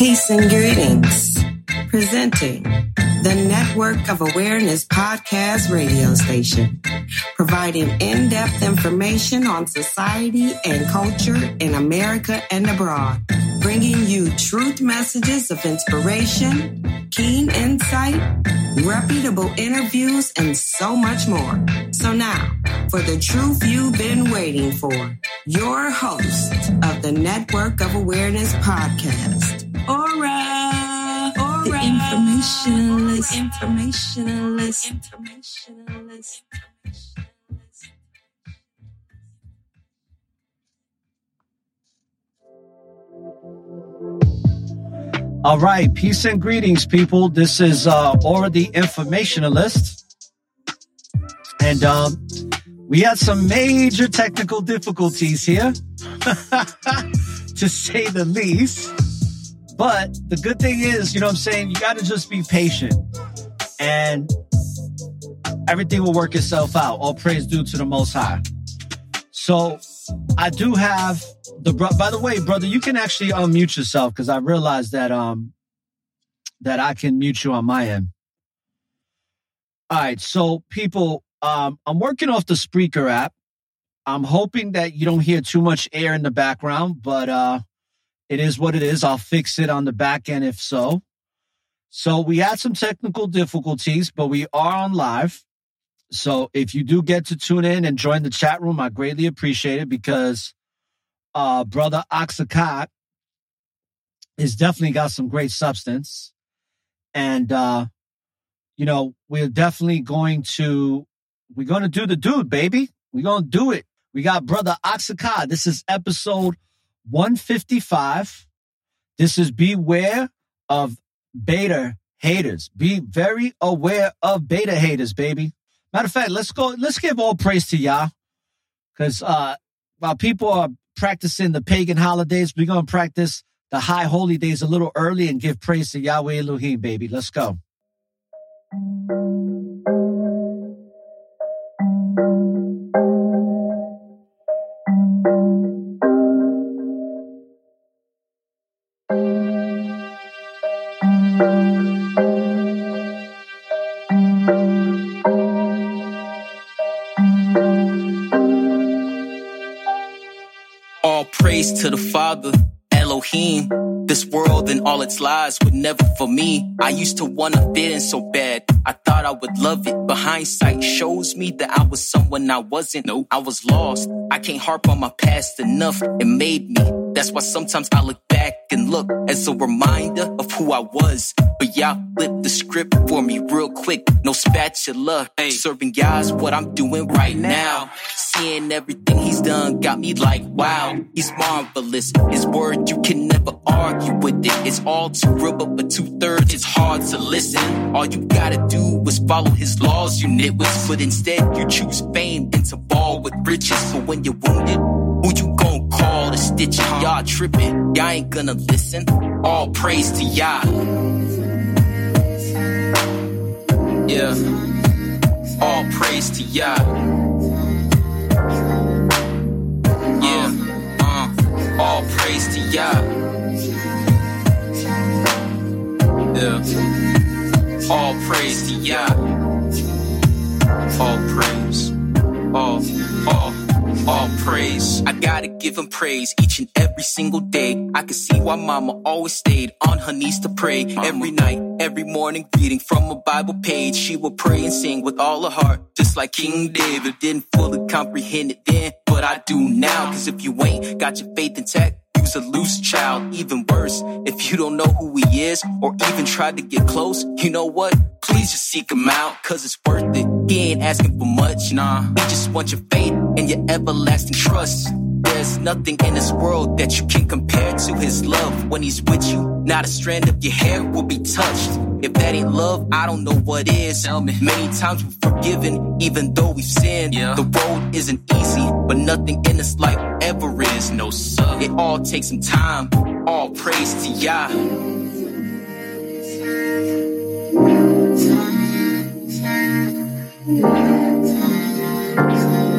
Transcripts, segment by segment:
Peace and greetings. Presenting the Network of Awareness podcast radio station, providing in depth information on society and culture in America and abroad, bringing you truth messages of inspiration, keen insight, reputable interviews, and so much more. So now, for the truth you've been waiting for, your host of the Network of Awareness podcast, ORRA. ORRA. The informationalist. Informationalist. Informationalist. All right, peace and greetings, people. This is uh, ORRA the Informationalist. And um, we had some major technical difficulties here, to say the least. But the good thing is, you know what I'm saying? You got to just be patient and everything will work itself out. All praise due to the Most High. So I do have the bro- by the way, brother, you can actually unmute yourself because I realized that um that I can mute you on my end. All right, so people, um, I'm working off the Spreaker app. I'm hoping that you don't hear too much air in the background, but uh it is what it is. I'll fix it on the back end if so. So we had some technical difficulties, but we are on live. So if you do get to tune in and join the chat room, I greatly appreciate it because uh brother Auxakai is definitely got some great substance. And uh, you know, we're definitely going to we're gonna do the dude, baby. We're gonna do it. We got brother Auxakai. This is episode 155. This is beware of beta haters. Be very aware of beta haters, baby. Matter of fact, let's go, let's give all praise to Yah. Cause uh while people are practicing the pagan holidays, we're gonna practice the high holy days a little early and give praise to Yahweh Elohim, baby. Let's go. Its lies were never for me. I used to wanna fit in so bad. I thought I would love it, but hindsight shows me that I was someone I wasn't. No, I was lost. I can't harp on my past enough. It made me. That's why sometimes I look back and look as a reminder of who I was. But y'all flip the script for me real quick. No spatula. Serving guys what I'm doing right now. Seeing everything he's done got me like, wow, he's marvelous. His word, you can never argue with it. It's all too real, but for two thirds, it's hard to listen. All you gotta do is follow his laws, you nitwits. But instead, you choose fame and to ball with riches. But when you're wounded, who you gon' call to stitch it? Y'all tripping, y'all ain't gonna listen. All praise to Yah. Yeah. All praise to Yah. Yeah. Uh, all praise to Yah. Yeah. All praise to Yah. All praise. All, all, all praise. I gotta give him praise each and every single day. I can see why mama always stayed on her knees to pray every night, every morning, reading from a Bible page. She would pray and sing with all her heart, just like King David. Didn't fully comprehend it then, but I do now. Cause if you ain't got your faith intact, you's a loose child. Even worse, if you don't know who he is or even try to get close, you know what? Please just seek him out, cause it's worth it. He ain't asking for much, nah. He just wants your faith and your everlasting trust. There's nothing in this world that you can compare to his love. When he's with you, not a strand of your hair will be touched. If that ain't love, I don't know what is. Tell me. Many times we're forgiven, even though we've sinned. Yeah. The road isn't easy, but nothing in this life ever is. No, sir. It all takes some time. All praise to Yah. All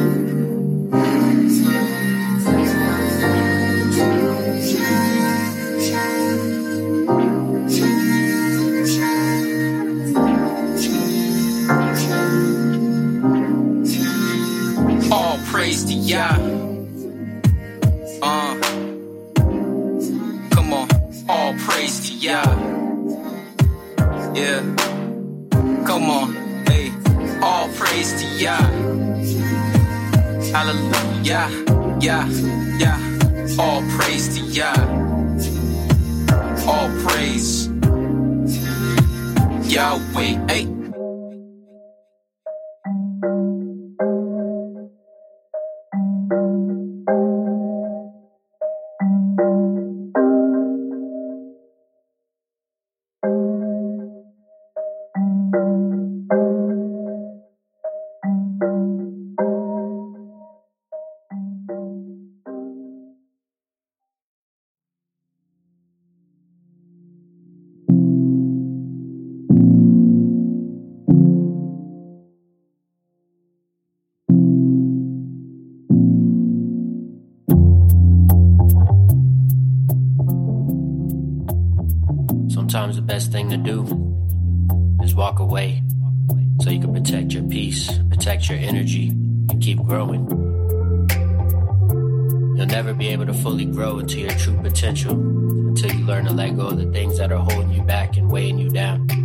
Yah. Uh, come on, all praise to Yah. Yeah, come on, hey, all praise to Yah. Hallelujah, yeah, yeah, all praise to Yah. All praise, Yahweh, hey. Best thing to do is walk away so you can protect your peace, protect your energy, and keep growing. You'll never be able to fully grow into your true potential until you learn to let go of the things that are holding you back and weighing you down.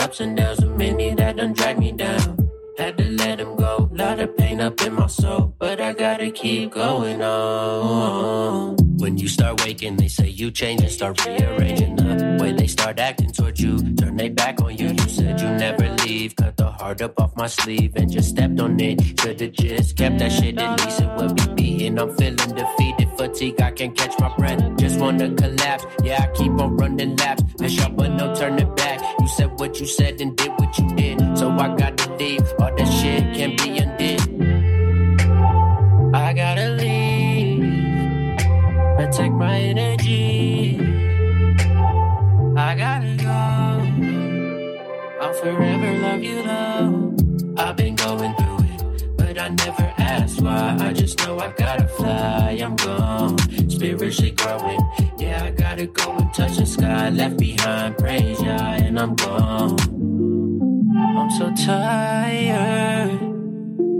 Ups and downs, so many that done drag me down. Had to let them go, lot of pain up in my soul, but I gotta keep going on. When you start waking, they say you change and start rearranging the way they start acting towards you. Turn they back on you. You said you never leave, cut heart up off my sleeve and just stepped on it. Should've just kept that shit, at least it would be beating. I'm feeling defeated, fatigue, I can't catch my breath. Just wanna collapse, yeah, I keep on running laps. Miss y'all, but no turning back. You said what you said and did what you did, so I gotta leave. All that shit can't be undid. I gotta leave, protect my energy. I gotta go. I'll forever love you though. I've been going through it, but I never asked why. I just know I gotta fly. I'm gone, spiritually growing. Yeah, I gotta go and touch the sky. Left behind, praise Yah, and I'm gone. I'm so tired,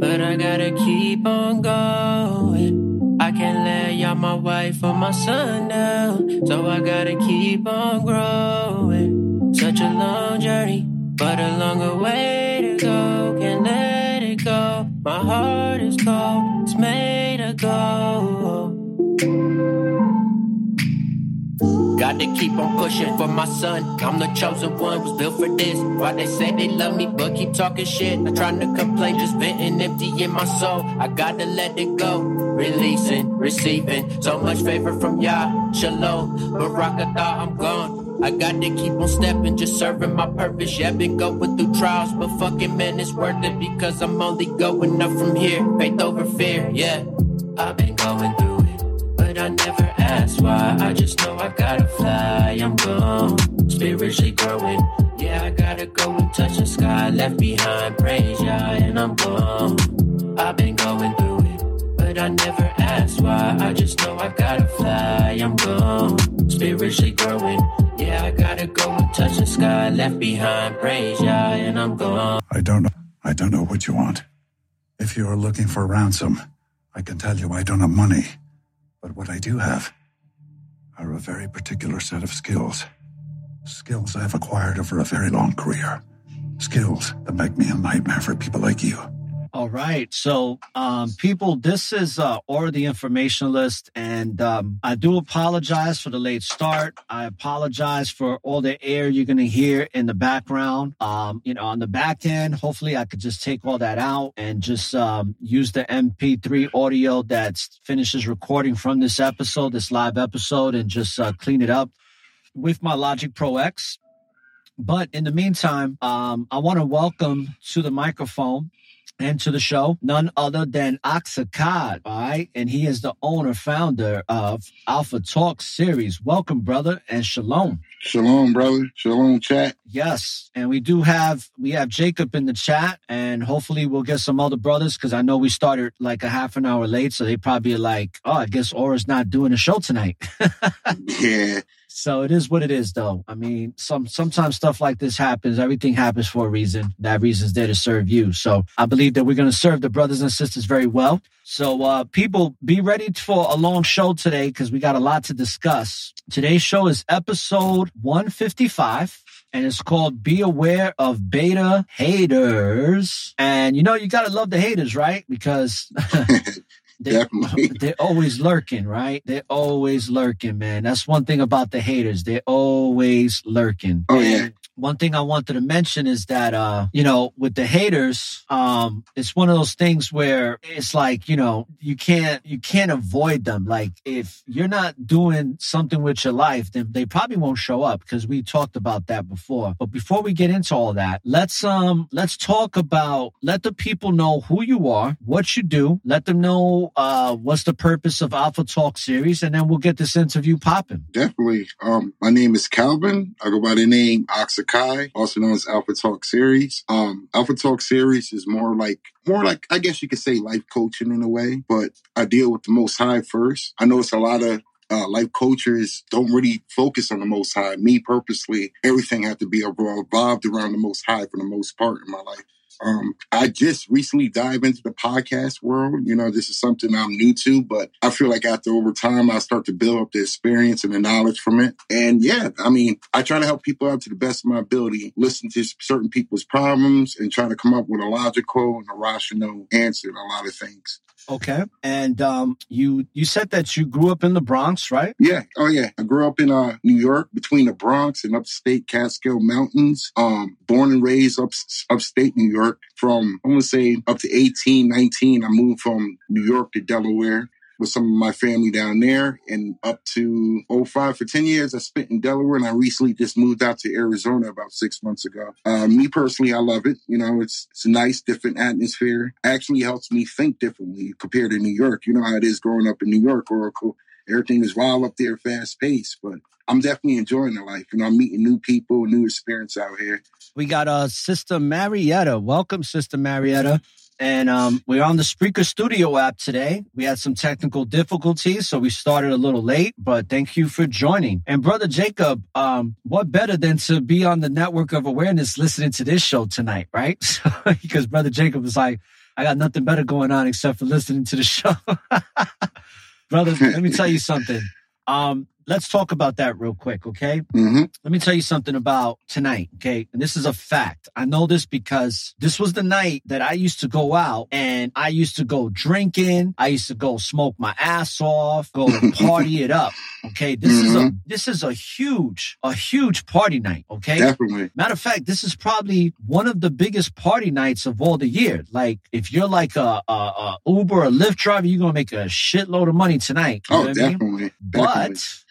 but I gotta keep on going. I can't let y'all my wife or my son down, so I gotta keep on growing. Such a long journey, but a longer way to go. Can't let it go. My heart is cold, it's made of gold. Got to keep on pushing for my son. I'm the chosen one, was built for this. Why they say they love me, but keep talking shit. Not trying to complain, just venting empty in my soul. I gotta let it go. Releasing, receiving so much favor from Yah. Shalom, Barakatah, I'm gone. I got to keep on stepping, just serving my purpose. Yeah, been going through trials, but fucking man, it's worth it because I'm only going up from here. Faith over fear, yeah. I've been going through it, but I never asked why. I just know I gotta fly. I'm gone, spiritually growing. Yeah, I gotta go and touch the sky. Left behind, praise ya, and I'm gone. I've been going through but I never asked why. I just know I gotta fly. I'm gone, spiritually growing. Yeah, I gotta go and touch the sky. Left behind, praise ya, and I'm gone. I don't know. I don't know what you want. If you are looking for ransom, I can tell you I don't have money. But what I do have are a very particular set of skills. Skills I've acquired over a very long career. Skills that make me a nightmare for people like you. All right. So, um, people, this is uh, ORRA the Informationalist, and um, I do apologize for the late start. I apologize for all the air you're going to hear in the background. Um, you know, on the back end, hopefully I could just take all that out and just um, use the MP3 audio that finishes recording from this episode, this live episode, and just uh, clean it up with my Logic Pro X. But in the meantime, um, I want to welcome to the microphone and to the show none other than Auxakai, all right? And he is the owner, founder of Alpha Talk series. Welcome, brother, and shalom. Shalom, brother. Shalom, chat. Yes, and we do have we have Jacob in the chat, and hopefully we'll get some other brothers because I know we started like a half an hour late, so they probably are like, oh, I guess ORRA's not doing a show tonight. yeah. So it is what it is, though. I mean, some sometimes stuff like this happens. Everything happens for a reason. That reason's there to serve you. So I believe that we're going to serve the brothers and sisters very well. So uh, people, be ready for a long show today because we got a lot to discuss. Today's show is episode 155 and it's called Be Aware of Beta Haters. And you know, you got to love the haters, right? Because they, they're always lurking, right? They're always lurking, man. That's one thing about the haters. They're always lurking. Oh, yeah. And one thing I wanted to mention is that uh, you know, with the haters, um, it's one of those things where it's like, you know, you can't you can't avoid them. Like if you're not doing something with your life, then they probably won't show up because we talked about that before. But before we get into all that, let's um let's talk about let the people know who you are, what you do, let them know uh what's the purpose of Alpha Talk series, and then we'll get this interview popping. Definitely. Um, my name is Calvin. I go by the name Auxakai, also known as Alpha Talk Series. Um, Alpha Talk Series is more like more like I guess you could say life coaching in a way, but I deal with the Most High first. I know it's a lot of uh, life coaches don't really focus on the Most High. Me purposely, everything had to be revolved around the Most High for the most part in my life. Um, I just recently dive into the podcast world. You know, this is something I'm new to, but I feel like after over time, I start to build up the experience and the knowledge from it. And yeah, I mean, I try to help people out to the best of my ability, listen to certain people's problems and try to come up with a logical and a rational answer to a lot of things. Okay. And um, you you said that you grew up in the Bronx, right? Yeah. Oh yeah. I grew up in uh, New York, between the Bronx and upstate Catskill Mountains. Um, born and raised up upstate New York. From I'm gonna say up to 18, 19, I moved from New York to Delaware with some of my family down there and up to 05 for 10 years I spent in Delaware and I recently just moved out to Arizona about six months ago. Uh, me personally, I love it. You know, it's, it's a nice, different atmosphere. Actually helps me think differently compared to New York. You know how it is growing up in New York, Oracle. Everything is wild up there, fast paced, but I'm definitely enjoying the life. You know, I'm meeting new people, new experience out here. We got uh, Sister Marietta. Welcome, Sister Marietta. And um, we're on the Spreaker Studio app today. We had some technical difficulties, so we started a little late, but thank you for joining. And Brother Jacob, um, what better than to be on the network of awareness listening to this show tonight, right? because Brother Jacob was like, I got nothing better going on except for listening to the show. Brother, let me tell you something. Um, let's talk about that real quick, okay? Mm-hmm. Let me tell you something about tonight, okay? And this is a fact. I know this because this was the night that I used to go out and I used to go drinking. I used to go smoke my ass off, go party it up. Okay. This mm-hmm. is a this is a huge, a huge party night. Okay. Definitely. Matter of fact, this is probably one of the biggest party nights of all the year. Like if you're like a, a, a Uber or Lyft driver, you're gonna make a shitload of money tonight. You oh, definitely. I mean? definitely. But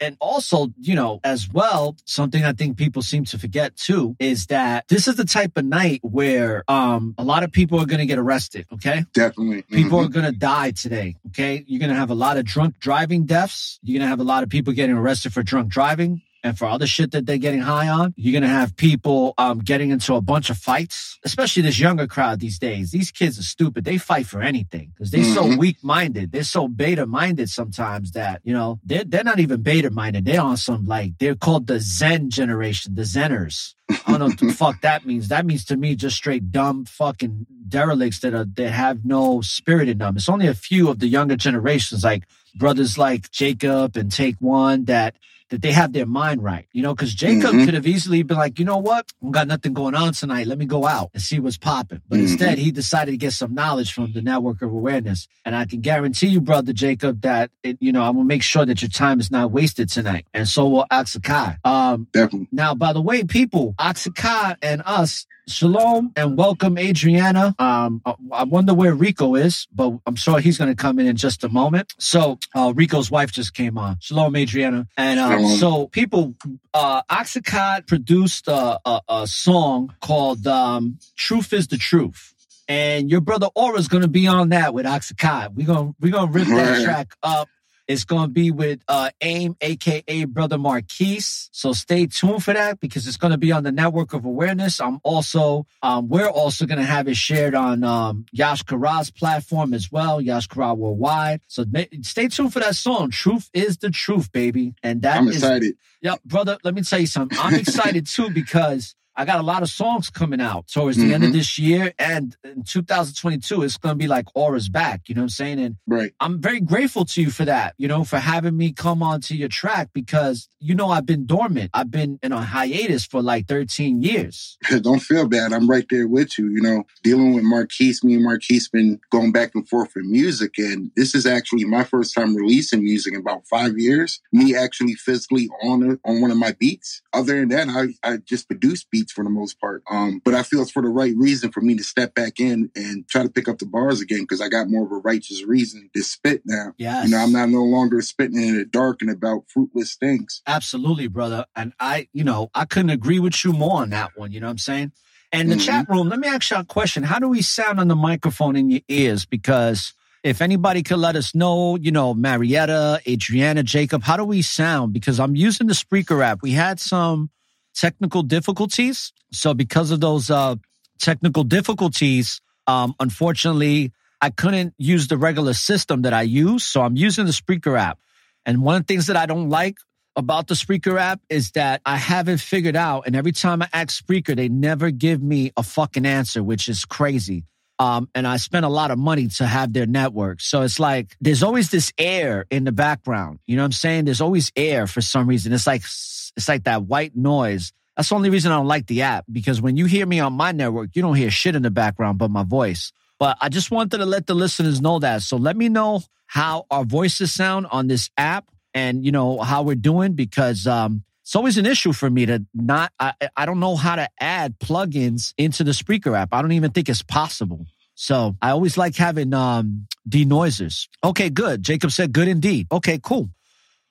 and also, you know, as well, something I think people seem to forget too is that this is the type of night where um a lot of people are going to get arrested. Okay, definitely, people mm-hmm. are going to die today. Okay, you're going to have a lot of drunk driving deaths. You're going to have a lot of people getting arrested for drunk driving. And for other shit that they're getting high on. You're gonna have people um, getting into a bunch of fights, especially this younger crowd these days. These kids are stupid. They fight for anything because they're so Mhm. weak minded. They're so beta minded sometimes that you know they're they're not even beta minded. They're on some like they're called the Zen generation, the Zeners. I don't know what the fuck that means. That means to me just straight dumb fucking derelicts that are that have no spirit in them. It's only a few of the younger generations, like brothers like Jacob and Take One, that that they have their mind right. You know, because Jacob Mhm. could have easily been like, you know what, we got nothing going on tonight. Let me go out and see what's popping. But Mhm. instead, he decided to get some knowledge from the network of awareness. And I can guarantee you, brother Jacob, that it, you know I'm gonna make sure that your time is not wasted tonight, and so will Auxakai. Um, Definitely. now, by the way, people, Auxakai and us, shalom and welcome, Adriana. Um, I, I wonder where Rico is, but I'm sure he's going to come in in just a moment. So, uh, Rico's wife just came on. Shalom, Adriana. And um, Shalom. so, people, uh, Auxakai produced a, a, a song called um, "Truth Is the Truth." And your brother ORRA's gonna be on that with Auxakai. We're gonna we're gonna rip that Right. track up. It's gonna be with uh AIM, aka Brother Marquise. So stay tuned for that because it's gonna be on the network of awareness. I'm also um we're also gonna have it shared on um Yash Kara's platform as well, Yash Kara Worldwide. So ma- stay tuned for that song. Truth is the truth, baby. And that I'm is- excited. yeah, brother, let me tell you something. I'm excited too because I got a lot of songs coming out towards the end of Mhm. this year and in 2022. It's going to be like ORRA's back. You know what I'm saying? And Right. I'm very grateful to you for that, you know, for having me come onto your track because, you know, I've been dormant. I've been in a hiatus for like 13 years. Don't feel bad. I'm right there with you. You know, dealing with Marquise, me and Marquise been going back and forth in music. And this is actually my first time releasing music in about five years. Me actually physically on a, on one of my beats. Other than that, I, I just produce beats for the most part. Um, but I feel it's for the right reason for me to step back in and try to pick up the bars again because I got more of a righteous reason to spit now. Yeah, You know, I'm not no longer spitting in the dark and about fruitless things. Absolutely, brother. And I, you know, I couldn't agree with you more on that one. You know what I'm saying? And the Mhm. chat room, let me ask you a question. How do we sound on the microphone in your ears? Because if anybody could let us know, you know, Marietta, Adriana, Jacob, how do we sound? Because I'm using the Spreaker app. We had some technical difficulties. So because of those uh, technical difficulties, um, unfortunately, I couldn't use the regular system that I use. So I'm using the Spreaker app. And one of the things that I don't like about the Spreaker app is that I haven't figured out, and every time I ask Spreaker, they never give me a fucking answer, which is crazy. Um, and I spent a lot of money to have their network. So it's like there's always this air in the background. You know what I'm saying? There's always air for some reason. It's like it's like that white noise. That's the only reason I don't like the app because when you hear me on my network, you don't hear shit in the background but my voice. But I just wanted to let the listeners know that. So let me know how our voices sound on this app and you know how we're doing because um it's always an issue for me to not I, I don't know how to add plugins into the Spreaker app. I don't even think it's possible. So I always like having um denoisers. Okay, good. Jacob said good indeed. Okay, cool.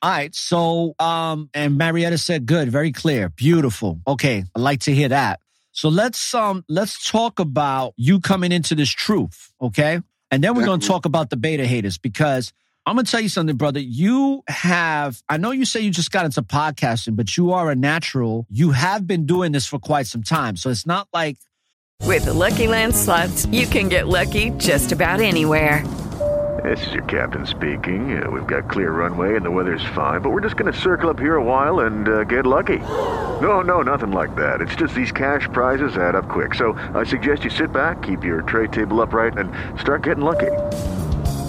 All right. So um and Marietta said good, very clear. Beautiful. Okay, I like to hear that. So let's um let's talk about you coming into this truth, okay? And then we're going to talk about the beta haters because I'm going to tell you something, brother. You have, I know you say you just got into podcasting, but you are a natural. You have been doing this for quite some time. So it's not like. With the Lucky Land slots, you can get lucky just about anywhere. This is your captain speaking. Uh, we've got clear runway and the weather's fine, but we're just going to circle up here a while and uh, get lucky. No, no, nothing like that. It's just these cash prizes add up quick. So I suggest you sit back, keep your tray table upright, and start getting lucky.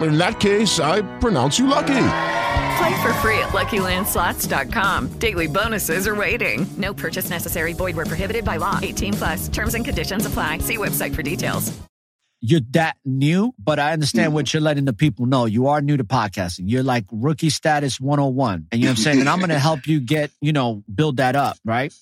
In that case, I pronounce you lucky. Play for free at LuckyLandSlots.com. Daily bonuses are waiting. No purchase necessary. Void where prohibited by law. 18 plus. Terms and conditions apply. See website for details. you're that new, but I understand Mm-hmm. what you're letting the people know. You are new to podcasting. You're like rookie status 101. And you know what I'm saying? And I'm going to help you get, you know, build that up, right?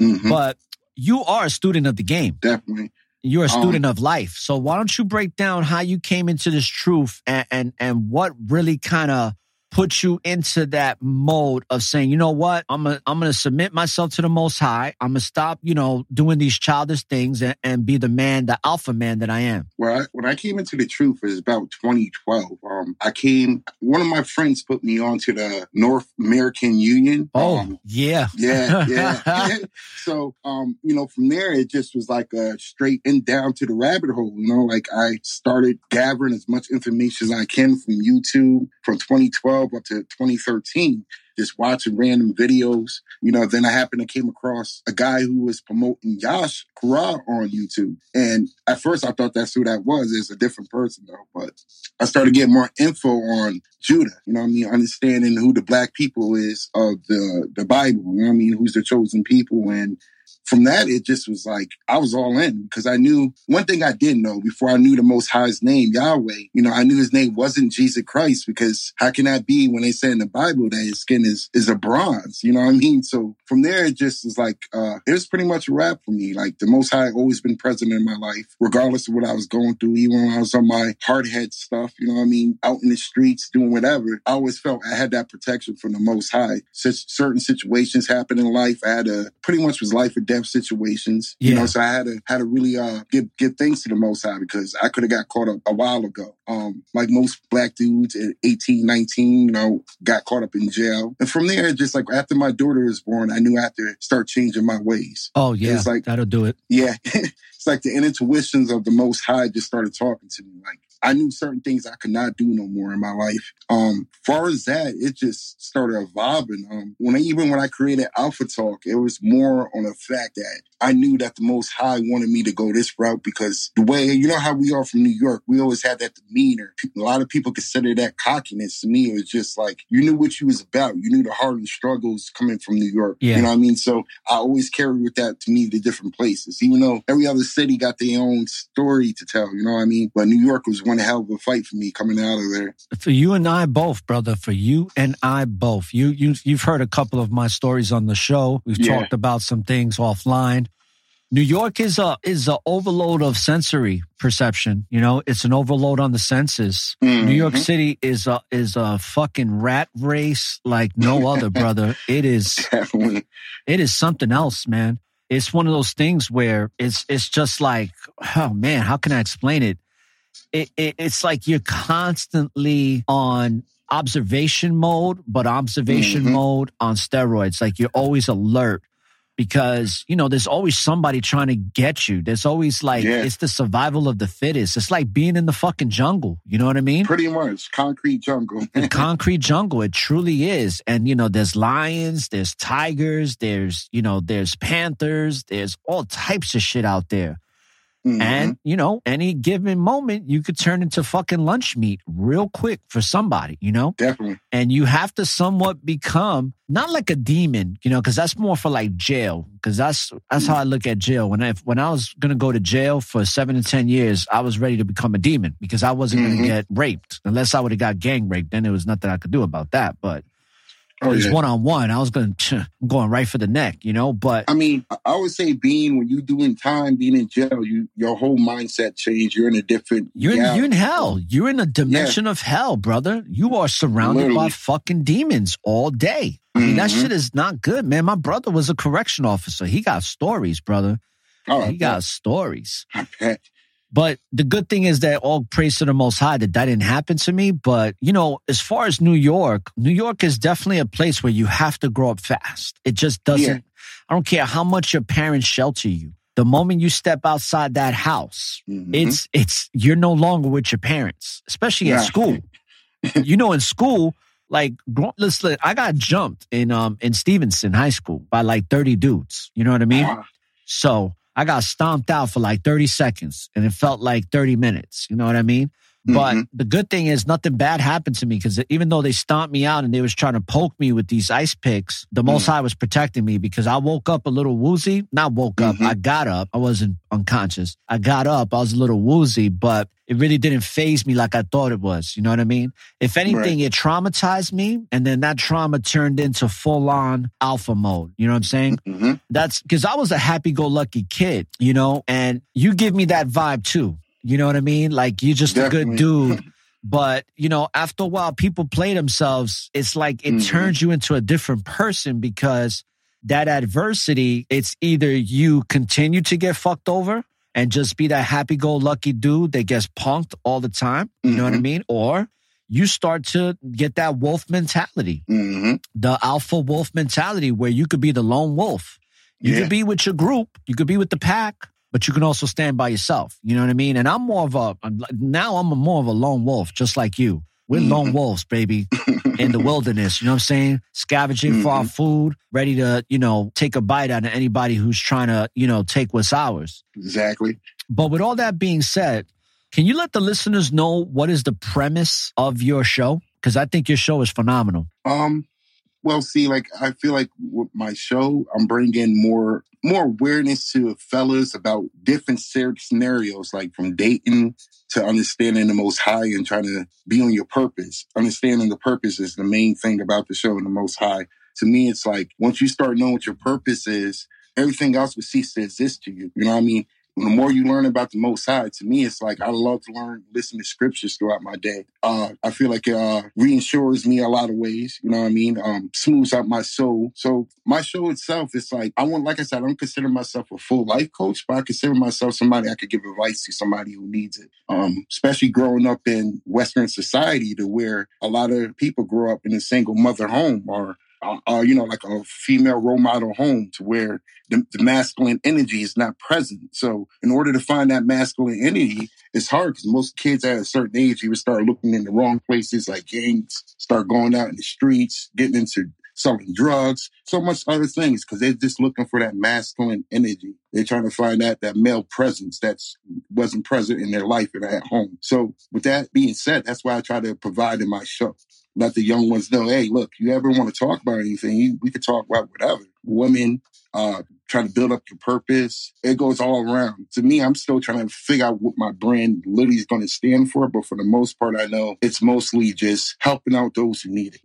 Mhm. But you are a student of the game. Definitely. You're a Um, student of life. So why don't you break down how you came into this truth and and, and what really kind of put you into that mode of saying, you know what, I'm gonna I'm gonna submit myself to the Most High. I'm gonna stop, you know, doing these childish things and, and be the man, the alpha man that I am. Where I, when I came into the truth, it was about 2012. Um, I came. One of my friends put me onto the North American Union. Oh Um, yeah, yeah, yeah. so, um, you know, from there, it just was like a straight and down to the rabbit hole. You know, like I started gathering as much information as I can from YouTube from 2012 up to 2013, just watching random videos. You know, then I happened to came across a guy who was promoting Yash Kura on YouTube. And at first I thought that's who that was. It's a different person though. But I started getting more info on Judah. You know I mean? Understanding who the black people is of the, the Bible. You know I mean? Who's the chosen people and from that, it just was like I was all in because I knew one thing I didn't know before I knew the Most High's name, Yahweh. You know, I knew His name wasn't Jesus Christ because how can that be when they say in the Bible that His skin is is a bronze? You know what I mean? So from there, it just was like uh, it was pretty much a wrap for me. Like the Most High always been present in my life, regardless of what I was going through. Even when I was on my hard head stuff, you know what I mean, out in the streets doing whatever, I always felt I had that protection from the Most High. Since certain situations happen in life, I had a pretty much was life or death situations. You know, so I had to had to really uh give give thanks to the Most High because I could have got caught up a while ago. Um, like most black dudes at 18, 19, you know, got caught up in jail. And from there, just like after my daughter was born, I knew I had to start changing my ways. Oh yeah, It's like that'll do it. yeah, it's like the intuitions of the Most High just started talking to me. Like I knew certain things I could not do no more in my life. Um, far as that, it just started evolving. Um, when I, even when I created Alpha Talk, it was more on the fact that I knew that the Most High wanted me to go this route because the way you know how we are from New York, we always had that demeanor. A lot of people consider that cockiness. To me, it was just like you knew what you was about. You knew the and struggles coming from New York. Yeah. You know what I mean? So I always carried with that to me the different places, even though every other city got their own story to tell. You know what I mean? But New York was one hell of a fight for me coming out of there. For you and I both, brother. For you and I both. You you you've heard a couple of my stories on the show. We've Yeah. talked about some things offline. New York is a is a overload of sensory perception. You know, it's an overload on the senses. New York Mhm. City is a is a fucking rat race like no other, brother. It is Definitely. it is something else, man. It's one of those things where it's it's just like, oh man, how can I explain it? It, it it's like you're constantly on observation mode, but observation Mhm. mode on steroids. Like you're always alert because you know there's always somebody trying to get you. There's always like Yeah. it's the survival of the fittest. It's like being in the fucking jungle. You know what I mean? Pretty much concrete jungle. the concrete jungle. It truly is. And, you know, there's lions, there's tigers, there's, you know, there's panthers, there's all types of shit out there. Mhm. And, you know, any given moment, you could turn into fucking lunch meat real quick for somebody, you know? Definitely. And you have to somewhat become not like a demon, you know, because that's more for like jail. Because that's that's how I look at jail. When I when I was gonna go to jail for seven to ten years, I was ready to become a demon because I wasn't Mhm. gonna get raped unless I would have got gang raped. Then there was nothing I could do about that. But Oh, it was one on one. I was gonna going right for the neck, you know. But I mean, I- would say being when you doing time, being in jail, you your whole mindset changed. You're in a different. You're in, you're in hell. You're in a dimension of hell, brother. You are surrounded by fucking demons all day. I mean, that Mhm. shit is not good, man. My brother was a correction officer. He got stories, brother. Oh, he got stories. I bet. But the good thing is that all praise to the Most High that that didn't happen to me. But you know, as far as New York, New York is definitely a place where you have to grow up fast. It just doesn't. Yeah. I don't care how much your parents shelter you. The moment you step outside that house, Mhm. it's it's you're no longer with your parents, especially at school. you know, in school, like listen, I got jumped in um in Stevenson High School by like thirty dudes. You know what I mean? So I got stomped out for like 30 seconds and it felt like 30 minutes. You know what I mean? But Mhm. the good thing is nothing bad happened to me because even though they stomped me out and they was trying to poke me with these ice picks, the Most Mm. High was protecting me because I woke up a little woozy. Not woke up, Mhm. I got up. I wasn't unconscious. I got up. I was a little woozy, but it really didn't phase me like I thought it was. You know what I mean? If anything, it traumatized me, and then that trauma turned into full on alpha mode. You know what I'm saying? Mm-hmm. That's because I was a happy go lucky kid, you know, and you give me that vibe too. You know what I mean? Like you're just a good dude. But, you know, after a while, people play themselves. It's like it Mhm. turns you into a different person because that adversity, it's either you continue to get fucked over and just be that happy go lucky dude that gets punked all the time. You know what I Mhm. mean? Or you start to get that wolf mentality, Mm-hmm. the alpha wolf mentality where you could be the lone wolf. You Yeah. could be with your group, you could be with the pack, but you can also stand by yourself. You know what I mean? And I'm more of a, now I'm a more of a lone wolf, just like you. We're Mm-hmm. lone wolves, baby, in the wilderness. You know what I'm saying? Scavenging for our Mm-hmm. food, ready to, you know, take a bite out of anybody who's trying to, you know, take what's ours. Exactly. But with all that being said, can you let the listeners know what is the premise of your show? Because I think your show is phenomenal. Um, well, see, like I feel like with my show, I'm bringing more more awareness to fellas about different scenarios, like from dating to understanding the Most High and trying to be on your purpose. Understanding the purpose is the main thing about the show and the Most High. To me, it's like once you start knowing what your purpose is, everything else will cease to exist to you. You know what I mean? The more you learn about the Most High, to me, it's like I love to learn, listen to scriptures throughout my day. Uh, I feel like it uh, reinsures me a lot of ways. You know what I mean? Um, smooths out my soul. So my show itself is like I want, like I said, I don't consider myself a full life coach, but I consider myself somebody I could give advice to somebody who needs it. Um, especially growing up in Western society, to where a lot of people grow up in a single mother home or uh, uh, you know, like a female role model home to where the, the masculine energy is not present. So in order to find that masculine energy, it's hard because most kids at a certain age, you would start looking in the wrong places like gangs, start going out in the streets, getting into selling drugs, so much other things because they're just looking for that masculine energy. They're trying to find that that male presence that's wasn't present in their life and at home. So with that being said, that's why I try to provide in my show. Let the young ones know, hey, look, you ever want to talk about anything, you, we could talk about whatever. Women, uh, trying to build up your purpose. It goes all around. To me, I'm still trying to figure out what my brand literally is going to stand for. But for the most part, I know it's mostly just helping out those who need it.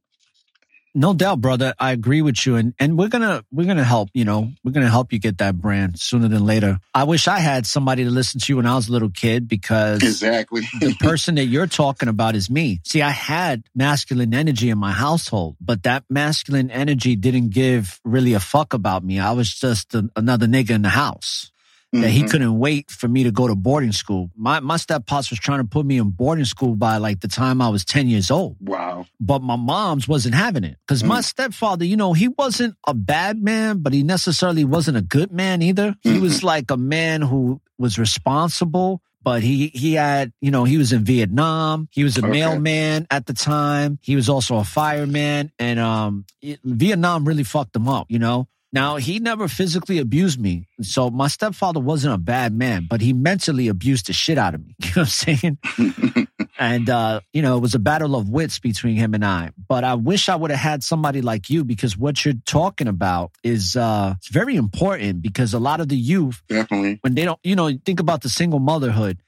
No doubt, brother. I agree with you. And and we're gonna we're gonna help, you know, we're gonna help you get that brand sooner than later. I wish I had somebody to listen to you when I was a little kid because Exactly. the person that you're talking about is me. See, I had masculine energy in my household, but that masculine energy didn't give really a fuck about me. I was just a, another nigga in the house. That he Mhm. couldn't wait for me to go to boarding school. My my steppops was trying to put me in boarding school by like the time I was 10 years old Wow. but my mom's wasn't having it because my stepfather, you know, he wasn't a bad man, but he necessarily wasn't a good man either. He was like a man who was responsible, but he he had, you know, he was in Vietnam. He was a Okay. mailman at the time. He was also a fireman, and um, it- Vietnam really fucked him up, you know. Now he never physically abused me, so my stepfather wasn't a bad man, but he mentally abused the shit out of me. You know what I'm saying? and uh, you know, it was a battle of wits between him and I. But I wish I would have had somebody like you because what you're talking about is uh it's very important because a lot of the youth Definitely. when they don't, you know, think about the single motherhood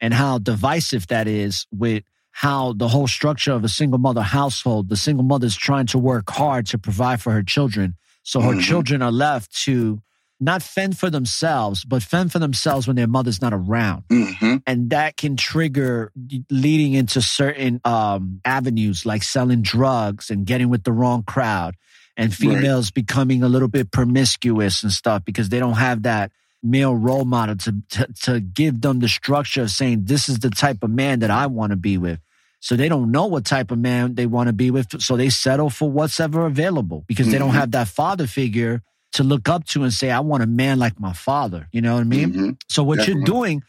and how divisive that is with how the whole structure of a single mother household, the single mother's trying to work hard to provide for her children. So her Mhm. children are left to not fend for themselves, but fend for themselves when their mother's not around. hmm And that can trigger leading into certain um, avenues like selling drugs and getting with the wrong crowd and Right. females becoming a little bit promiscuous and stuff because they don't have that male role model to, to, to give them the structure of saying, this is the type of man that I want to be with. So they don't know what type of man they want to be with. So they settle for what's ever available because they don't Mhm. have that father figure to look up to and say, I want a man like my father. You know what I mean? hmm So what you're doing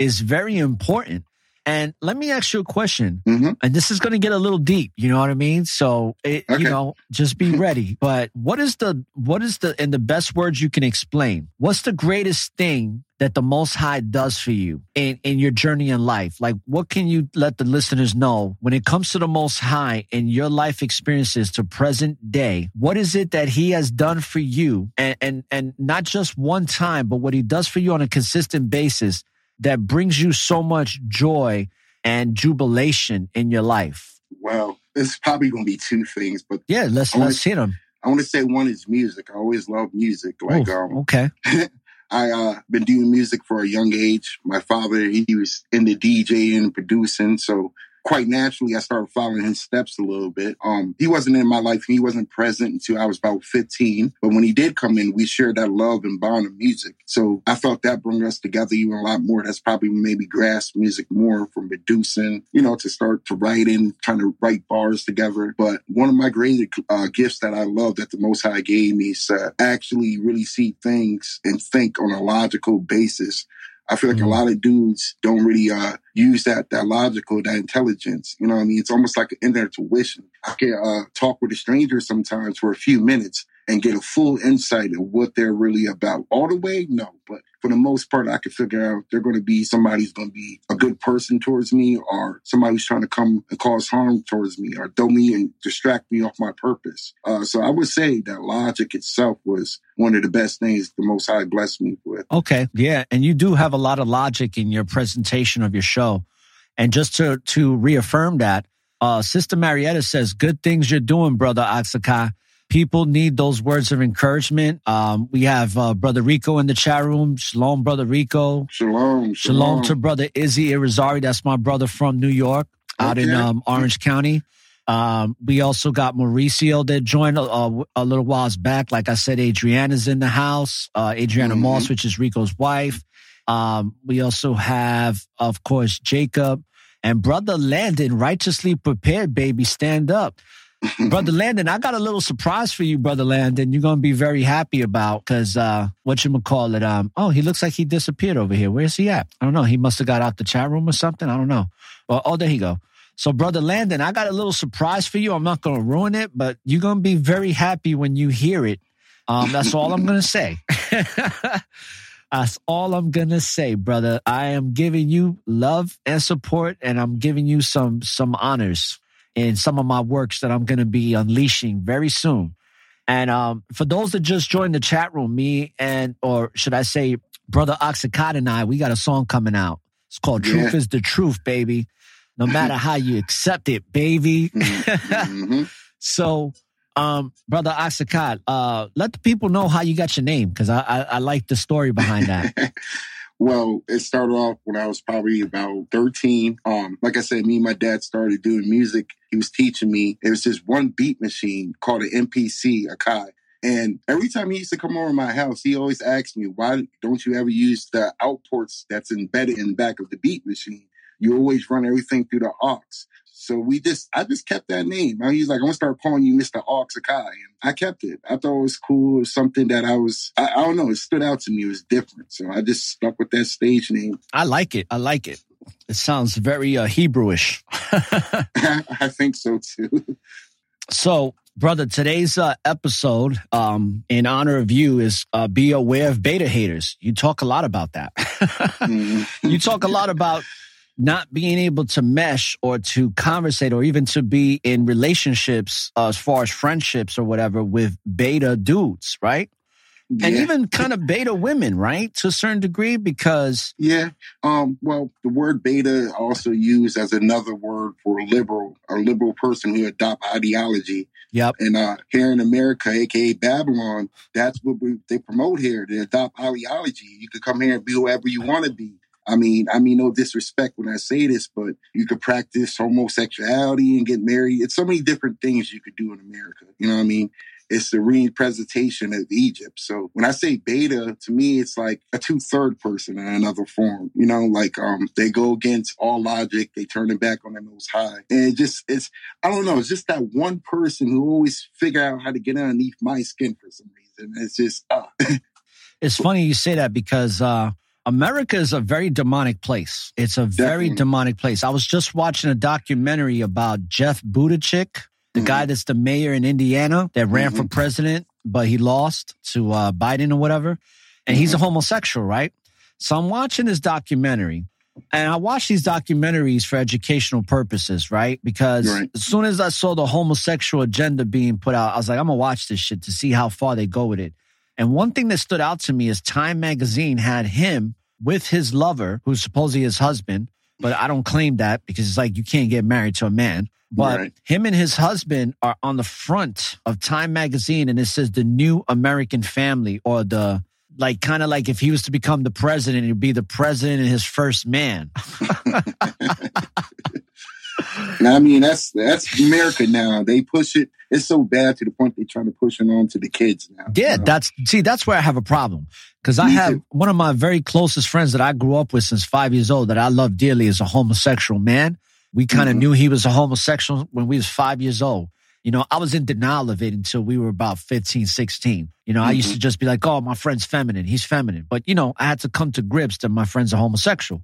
is very important. And let me ask you a question. hmm And this is going to get a little deep. You know what I mean? So it, Okay. you know, just be ready. But what is the what is the in the best words you can explain? What's the greatest thing that the Most High does for you in, in your journey in life? Like, what can you let the listeners know when it comes to the Most High in your life experiences to present day? What is it that He has done for you, and and and not just one time, but what He does for you on a consistent basis that brings you so much joy and jubilation in your life? Well, it's probably going to be two things, but yeah, let's wanna- let's hit them. I want to say one is music. I always love music. Like, um, Okay. I uh been doing music for a young age. My father, he was into DJing and producing, so quite naturally I started following his steps a little bit. Um he wasn't in my life, he wasn't present until I was about 15. But when he did come in, we shared that love and bond of music. So I felt that brought us together even a lot more. That's probably maybe grasp music more from producing, you know, to start to writing, trying to write bars together. But one of my greatest uh, gifts that I love that the Most High gave me is actually really see things and think on a logical basis. I feel like a lot of dudes don't really uh, use that that logical, that intelligence. You know what I mean? It's almost like an inner tuition. I can uh, talk with a stranger sometimes for a few minutes and get a full insight of what they're really about. All the way, no, but for the most part, I can figure out they're going to be somebody's going to be a good person towards me, or somebody who's trying to come and cause harm towards me, or throw me and distract me off my purpose. Uh, so I would say that logic itself was one of the best things the Most High blessed me with. Okay. Yeah. And you do have a lot of logic in your presentation of your show. And just to, to reaffirm that, uh, Sister Marietta says, good things you're doing, brother Auxakai. People need those words of encouragement. Um, we have, uh, brother Rico in the chat room. Shalom, brother Rico. Shalom. Shalom to brother Izzy Irizarry. That's my brother from New York out in, um, Orange County. Um, we also got Mauricio that joined a, a, a little whiles back. Like I said, Adriana's in the house. Uh, Adriana Mhm. Moss, which is Rico's wife. Um, we also have, of course, Jacob and brother Landon, righteously prepared, baby. Stand up. Brother Landon, I got a little surprise for you, brother Landon. You're going to be very happy about because, uh, what you call it? Um, oh, he looks like he disappeared over here. Where's he at? I don't know. He must have got out the chat room or something. I don't know. Well, oh, there he go. So, brother Landon, I got a little surprise for you. I'm not going to ruin it, but you're going to be very happy when you hear it. Um, that's all I'm going to say. that's all I'm going to say, brother. I am giving you love and support, and I'm giving you some some honors in some of my works that I'm going to be unleashing very soon. And um, for those that just joined the chat room, me and, or should I say, brother Auxakai and I, we got a song coming out. It's called Yeah. Truth is the Truth, baby. No matter how you accept it, baby. Mm-hmm. so, um, brother Auxakai, uh, let the people know how you got your name because I, I, I like the story behind that. Well, it started off when I was probably about 13. Um, like I said, me and my dad started doing music. He was teaching me. It was this one beat machine called an MPC, Akai. And every time he used to come over my house, he always asked me, why don't you ever use the outports that's embedded in the back of the beat machine? You always run everything through the aux. So we just, I just kept that name. He's like, I'm gonna start calling you Mr. Aux Akai. And I kept it. I thought it was cool. It was something that I was, I, I don't know, it stood out to me. It was different. So I just stuck with that stage name. I like it. I like it. It sounds very uh, Hebrewish. I think so too. So, brother, today's uh, episode, um, in honor of you, is uh, be aware of beta haters. You talk a lot about that. you talk a lot about not being able to mesh or to conversate or even to be in relationships uh, as far as friendships or whatever with beta dudes, right? And even kind of beta women, right? To a certain degree, because Yeah. Um, well, the word beta also used as another word for liberal, a liberal person who adopt ideology. Yep. And uh, here in America, aka Babylon, that's what we, they promote here. They adopt ideology. You could come here and be whoever you want to be. I mean, I mean, no disrespect when I say this, but you could practice homosexuality and get married. It's so many different things you could do in America. You know what I mean? It's the representation of Egypt. So when I say beta, to me, it's like a two third person in another form. You know, like um, they go against all logic, they turn it back on the most high, and it just it's I don't know, it's just that one person who always figure out how to get underneath my skin for some reason. It's just uh, it's funny you say that because uh, America is a very demonic place. It's a very Definitely. demonic place. I was just watching a documentary about Jeff Buttigieg, the guy mm-hmm. that's the mayor in Indiana that ran for mm-hmm. president, but he lost to uh, Biden or whatever. And he's a mm-hmm. homosexual, right? So I'm watching this documentary, and I watch these documentaries for educational purposes, right? Because Right. as soon as I saw the homosexual agenda being put out, I was like, I'm gonna watch this shit to see how far they go with it. And one thing that stood out to me is Time Magazine had him with his lover, who's supposedly his husband, but I don't claim that because it's like you can't get married to a man. But Right. him and his husband are on the front of Time Magazine, and it says the new American family, or the like, kind of like if he was to become the president, he'd be the president and his first man. Now, I mean, that's that's America now. They push it. It's so bad to the point they're trying to push it on to the kids now. Yeah, that's see, that's where I have a problem. Because I have one of my very closest friends that I grew up with since five years old that I love dearly is a homosexual man. We kind of Mhm. knew he was a homosexual when we was five years old. You know, I was in denial of it until we were about 15, 16. You know, I used to just be like, oh, my friend's feminine. He's feminine. But, you know, I had to come to grips that my friend's a homosexual.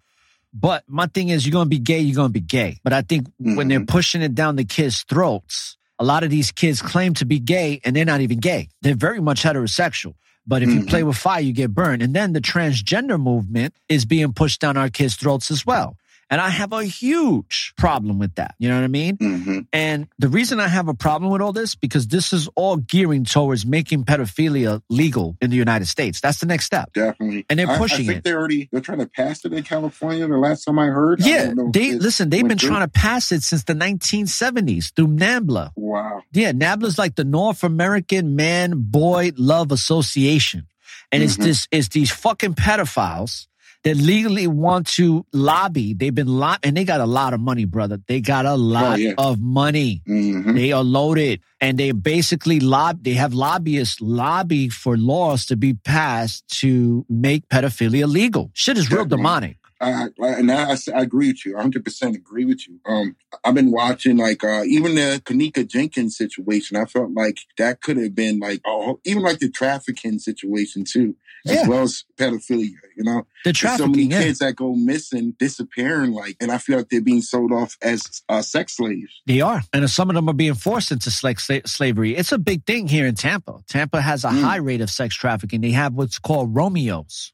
But my thing is, you're going to be gay, you're going to be gay. But I think when they're pushing it down the kids' throats, a lot of these kids claim to be gay and they're not even gay. They're very much heterosexual. But if you play mm-hmm. with fire, you get burned. And then the transgender movement is being pushed down our kids' throats as well. And I have a huge problem with that. You know what I mean? Mm-hmm. And the reason I have a problem with all this, because this is all gearing towards making pedophilia legal in the United States. That's the next step. Definitely. And they're pushing I, think it. They're already they're trying to pass it in California. The last time I heard. I Yeah, know they listen. They've been through. trying to pass it since the 1970s through NAMBLA. Wow. Yeah, NABLA's like the North American Man Boy Love Association. And it's Mhm. this it's these fucking pedophiles that legally want to lobby. They've been lob and they got a lot of money, brother. They got a lot Oh, yeah. of money. Mhm. They are loaded. And they basically lob they have lobbyists lobby for laws to be passed to make pedophilia legal. Shit is real demonic. I, I, and I, I agree with you. 100% agree with you. Um, I've been watching like, uh, even the Kenneka Jenkins situation. I felt like that could have been like, oh, even like the trafficking situation too, Yeah. as well as pedophilia, you know? The There's so many trafficking, yeah. kids that go missing, disappearing, like, and I feel like they're being sold off as uh, sex slaves. They are. And some of them are being forced into sla- slavery. It's a big thing here in Tampa. Tampa has a Mm. high rate of sex trafficking. They have what's called Romeos.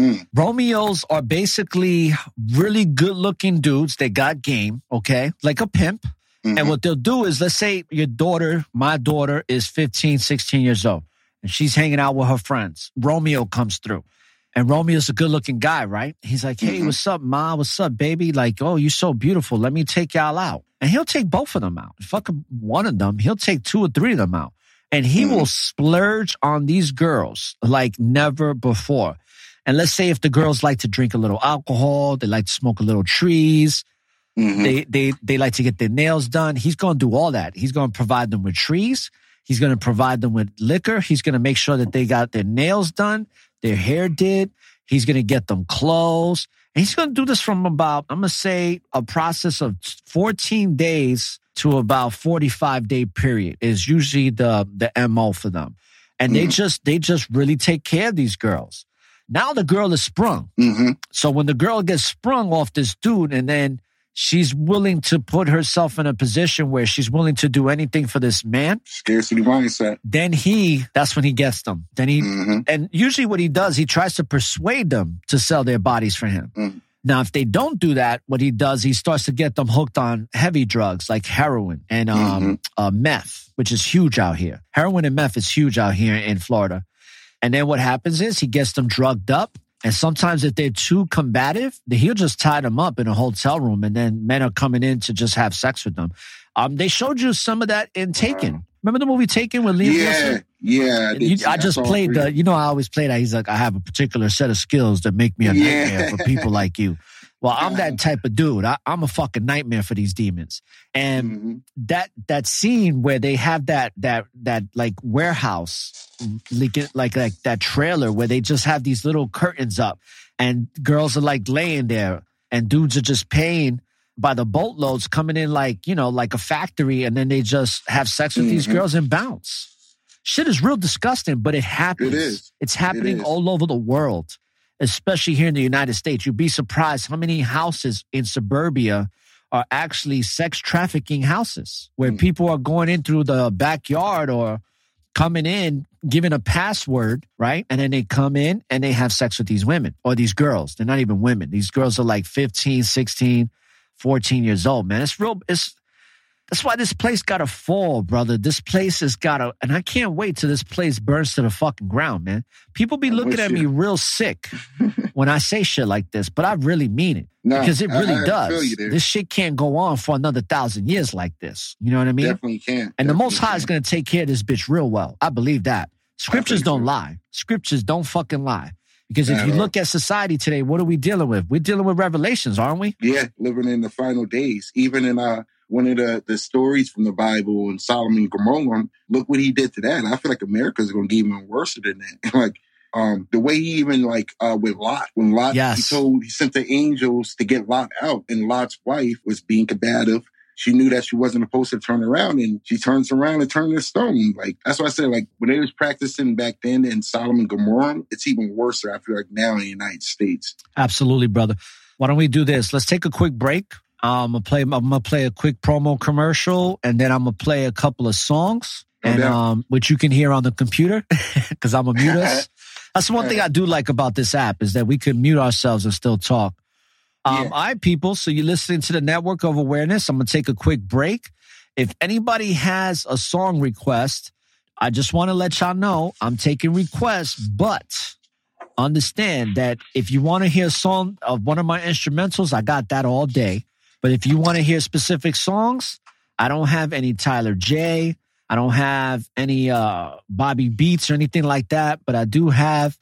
Mm. Romeos are basically really good looking dudes. They got game, okay? Like a pimp. Mhm. And what they'll do is, let's say your daughter, my daughter is 15, 16 years old, and she's hanging out with her friends. Romeo comes through. And Romeo's a good looking guy, right? He's like, hey, Mhm. what's up, ma? What's up, baby? Like, oh, you're so beautiful. Let me take y'all out. And he'll take both of them out. Fuck one of them. He'll take two or three of them out. And he will splurge on these girls like never before. And let's say if the girls like to drink a little alcohol, they like to smoke a little trees, Mhm. they they they like to get their nails done. He's going to do all that. He's going to provide them with trees. He's going to provide them with liquor. He's going to make sure that they got their nails done, their hair did. He's going to get them clothes. And he's going to do this from about I'm going to say a process of 14 days to about 45 day period is usually the the MO for them. And they Mhm. just they just really take care of these girls. Now the girl is sprung. hmm So when the girl gets sprung off this dude and then she's willing to put herself in a position where she's willing to do anything for this man, Scarcity mindset. then he, that's when he gets them. Then he, hmm and usually what he does, he tries to persuade them to sell their bodies for him. Mhm. Now, if they don't do that, what he does, he starts to get them hooked on heavy drugs like heroin and um, uh, meth, which is huge out here. Heroin and meth is huge out here in Florida. And then what happens is he gets them drugged up. And sometimes if they're too combative, he'll just tie them up in a hotel room and then men are coming in to just have sex with them. Um, they showed you some of that in Taken. Remember the movie Taken with Liam Yeah. Neeson? Yeah. You- I just saw played the, you know, I always play that. He's like, I have a particular set of skills that make me a Yeah. nightmare for people like you. Well, I'm that type of dude. I, I'm a fucking nightmare for these demons. And Mhm. that that scene where they have that that that like warehouse, like like like that trailer where they just have these little curtains up, and girls are like laying there, and dudes are just paying by the boatloads coming in like you know like a factory, and then they just have sex with these Mhm. girls and bounce. Shit is real disgusting, but it happens. It is. It's happening is. all over the world, especially here in the United States. You'd be surprised how many houses in suburbia are actually sex trafficking houses where Mm. people are going in through the backyard or coming in, giving a password, right? And then they come in and they have sex with these women or these girls. They're not even women. These girls are like 15, 16, 14 years old, man. It's real. It's, that's why this place gotta fall, brother. This place has gotta, and I can't wait till this place burns to the fucking ground, man. People be looking at me real sick when I say shit like this, but I really mean it Nah, because it really I feel does. you. This shit can't go on for another thousand years like this. You know what I mean? Definitely can. And the Most High is going to take care of this bitch real well. I believe that. Scriptures don't lie. Scriptures don't fucking lie. Because if you look at society today, what are we dealing with? We're dealing with revelations, aren't we? Yeah, living in the final days. Even in uh one of the, the stories from the Bible and Sodom and Gomorrah, look what he did to that. And I feel like America's gonna get even worse than that. like um the way he even like uh with Lot, when Lot Yes. he told he sent the angels to get Lot out, and Lot's wife was being combative. She knew that she wasn't supposed to turn around and she turns around and turns to stone. Like that's why I said like when they was practicing back then in Sodom and Gomorrah, it's even worse I feel like now in the United States. Absolutely, brother. Why don't we do this? Let's take a quick break. Um, I'm gonna play. I'm gonna play a quick promo commercial, and then I'm gonna play a couple of songs, and um, which you can hear on the computer because I'm gonna mute us. That's one thing I do like about this app is that we can mute ourselves and still talk. Um, All right, people. So you're listening to the Network of Awareness. I'm gonna take a quick break. If anybody has a song request, I just want to let y'all know I'm taking requests, but understand that if you want to hear a song of one of my instrumentals, I got that all day. But if you want to hear specific songs, I don't have any Tyler J. I don't have any uh Bobby Beats or anything like that, but I do have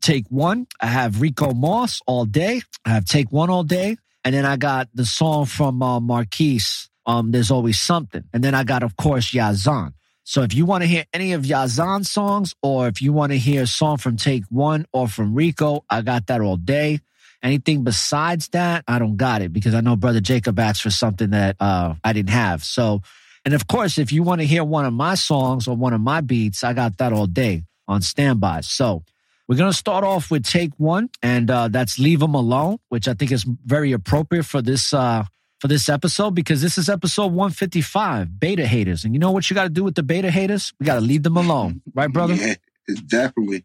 Take One. I have Rico Moss all day. I have Take One all day. And then I got the song from uh, Marquise, um, There's Always Something. And then I got, of course, Yazan. So if you want to hear any of Yazan's songs or if you want to hear a song from Take One or from Rico, I got that all day. Anything besides that, I don't got it because I know Brother Jacob asked for something that uh, I didn't have. So, and of course, if you want to hear one of my songs or one of my beats, I got that all day on standby. So we're going to start off with Take One, and uh, that's them Alone, which I think is very appropriate for this. Uh, for this episode, because this is episode 155, beta haters. And you know what you got to do with the beta haters? We got to leave them alone. Right, brother? Yeah, definitely.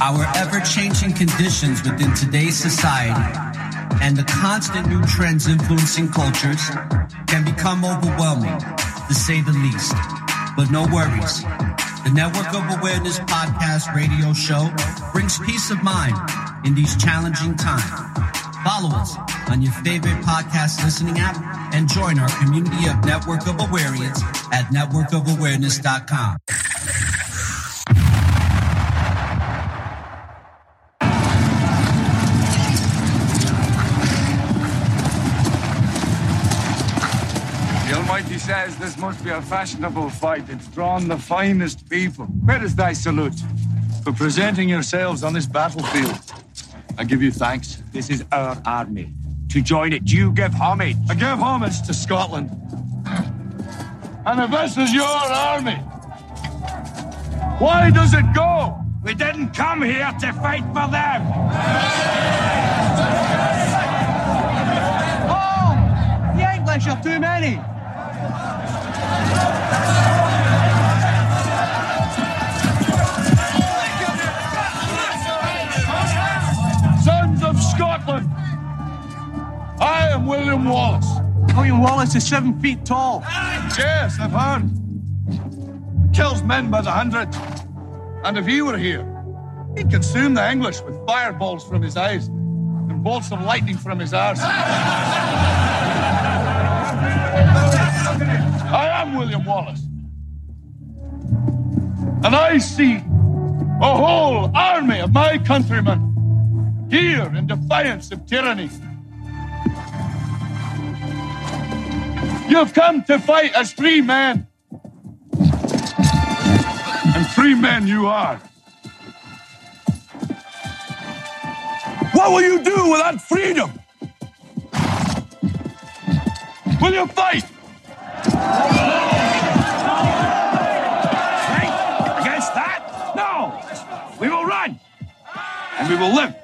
Our ever changing conditions within today's society and the constant new trends influencing cultures can become overwhelming, to say the least. But no worries. The Network of Awareness podcast radio show brings peace of mind in these challenging times. Follow us on your favorite podcast listening app and join our community of Network of Awareness at networkofawareness.com. Almighty says this must be a fashionable fight. It's drawn the finest people. Where is thy salute? For presenting yourselves on this battlefield. I give you thanks. This is our army. To join it, you give homage. I give homage to Scotland. And if this is your army, why does it go? We didn't come here to fight for them. Oh, the English are too many. Scotland, I am William Wallace. William Wallace is seven feet tall. Yes, I've heard. Kills men by the hundred. And if he were here, he'd consume the English with fireballs from his eyes and bolts of lightning from his arse. I am William Wallace. And I see a whole army of my countrymen here in defiance of tyranny. You've come to fight as free men. And free men you are. What will you do without freedom? Will you fight? Fight against that? No. We will run. And we will live.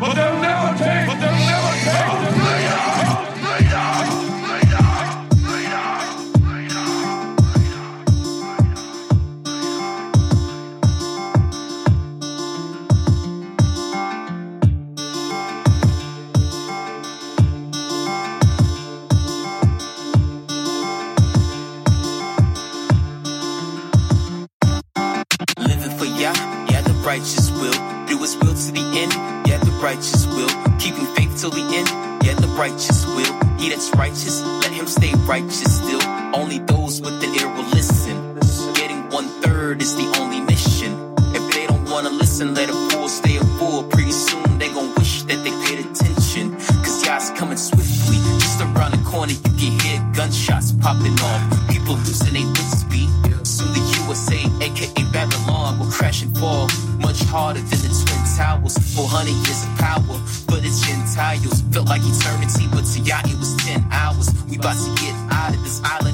but they'll never take, but they'll never take the freedom. Righteous will. Keeping faith till the end, yeah, the righteous will. He that's righteous, let him stay righteous still. Only those with the ear will listen. Getting one third is the only mission. If they don't wanna listen, let a about to get out of this island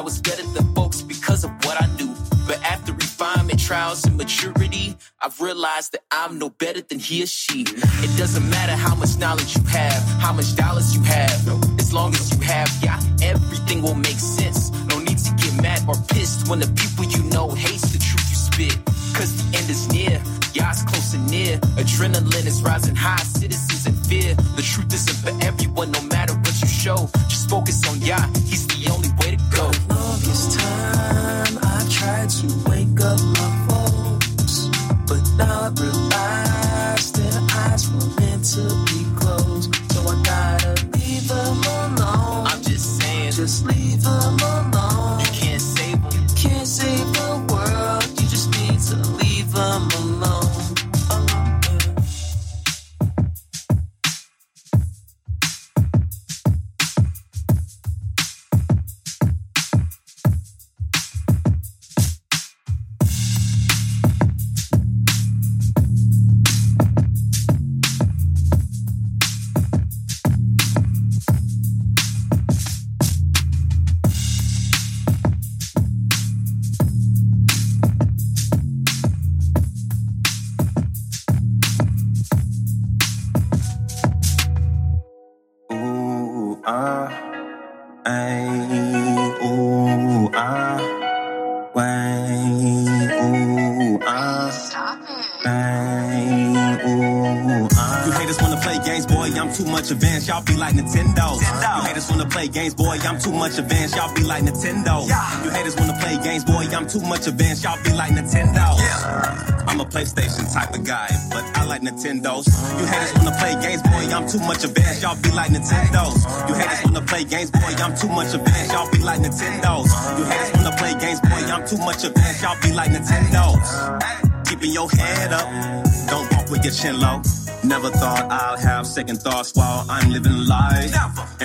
I was better than folks because of what I knew. But after refinement, trials, and maturity, I've realized that I'm no better than he or she. It doesn't matter how much knowledge you have, how much dollars you have. As long as you have yeah, everything will make sense. No need to get mad or pissed when the people you know hates the truth you spit. Cause the end is near, Yah's close and near. Adrenaline is rising high, citizens in fear. The truth isn't for everyone, no matter what you show. Just focus on Yah, he's tried to wake up my folks, but I realize their eyes were meant to be closed. So I gotta leave them alone. I'm just saying, Just leave them alone. you can't save them. Can't save the world, you just need to leave them games, boy, I'm too much advanced, y'all be like Nintendo. You haters wanna play games, boy, I'm too much advanced, y'all be like Nintendo. I'm a PlayStation type of guy, but I like Nintendos. You haters wanna play games, boy, I'm too much advanced, y'all be like Nintendos. You haters wanna play games, boy, I'm too much advanced, y'all be like Nintendos. You haters wanna play games, boy, I'm too much advanced, y'all be like Nintendos. Keeping your head up, don't walk with your chin low. Never thought I'd have second thoughts while I'm living life.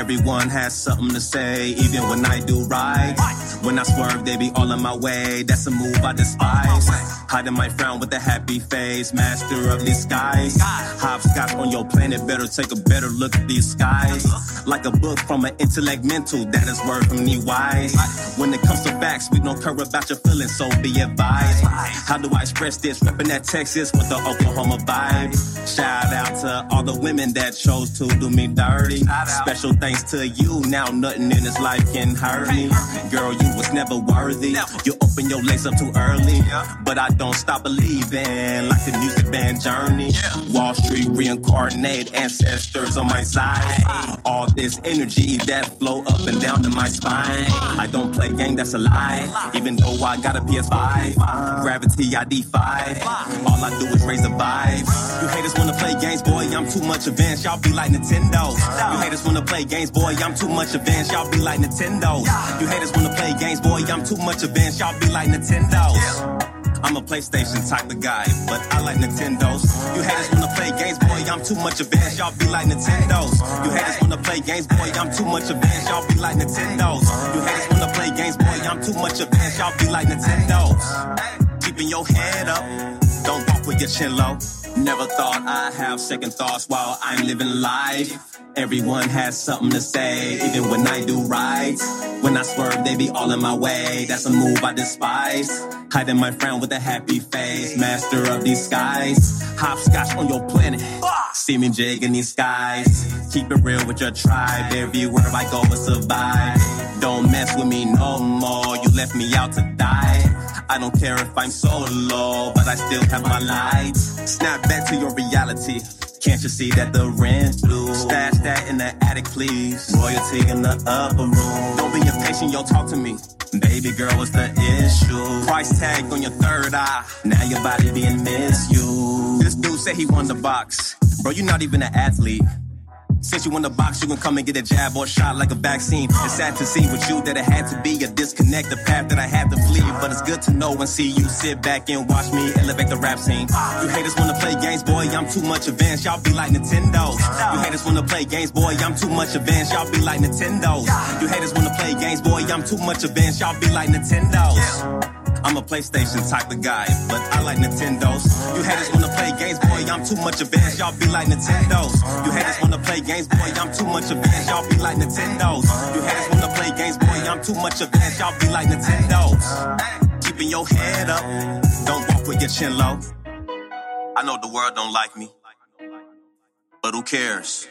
Everyone has something to say, even when I do right. When I swerve, they be all in my way. That's a move I despise. Hiding my frown with a happy face, master of these skies. Hopscotch on your planet, better take a better look at these skies. Like a book from an intellect mental, that is from me wise. When it comes to facts, we don't care about your feelings, so be advised. How do I express this? Repping that Texas with the Oklahoma vibe. Shout out to all the women that chose to do me dirty. Special thanks to you, now nothing in this life can hurt me. Girl, you was never worthy. You open your legs up too early, but I don't stop believing. Like the music band Journey, Wall Street reincarnate ancestors on my side. All this energy that flow up and down to my spine. I don't play game, that's a lie. Even though I got a PS5, gravity I defy. All I do is raise the vibe. You haters wanna play games, boy, I'm too much advanced. Y'all be like Nintendo. You haters wanna play games, boy, I'm too much advanced. Y'all be like Nintendo. You haters wanna play games, boy, I'm too much advanced. Y'all be like Nintendo. I'm a PlayStation type of guy, but I like Nintendos. You haters wanna play games, boy, I'm too much advanced. Y'all be like Nintendos. You haters wanna play games, boy, I'm too much advanced. Y'all be like Nintendos. You haters wanna play games, boy, I'm too much advanced. Y'all be like Nintendos. Keeping your head up, don't walk with your chin low. Never thought I'd have second thoughts while I'm living life. Everyone has something to say, even when I do right. When I swerve, they be all in my way. That's a move I despise. Hiding my frown with a happy face, master of these skies. Hopscotch on your planet, see me jig in these skies. Keep it real with your tribe. Everywhere I go, I survive. Don't mess with me no more. You left me out to die. I don't care if I'm solo, but I still have my light. Snap back to your reality. Can't you see that the rent's due? Stash that in the attic, please. Royalty in the upper room. Don't be impatient, yo, talk to me. Baby girl, what's the issue? Price tag on your third eye. Now your body being misused. This dude said he won the box. Bro, you're not even an athlete. Since you in the box, you can come and get a jab or shot like a vaccine. It's sad to see with you that it had to be a disconnect, the path that I had to flee. But it's good to know and see you sit back and watch me elevate the rap scene. You haters wanna play games, boy, I'm too much advanced. Y'all be like Nintendo. You haters wanna play games, boy, I'm too much advanced. Y'all be like Nintendo. You haters wanna play games, boy, I'm too much advanced. Y'all be like Nintendo. I'm a PlayStation type of guy, but I like Nintendos. You haters wanna play games, boy, I'm too much advanced. Y'all be like Nintendos. You haters wanna play games, boy, I'm too much advanced. Y'all be like Nintendos. You haters wanna play games, boy, I'm too much advanced. Y'all be like Nintendos. Keeping your head up, don't walk with your chin low. I know the world don't like me, but who cares?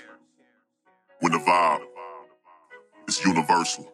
When the vibe is universal.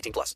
18 plus.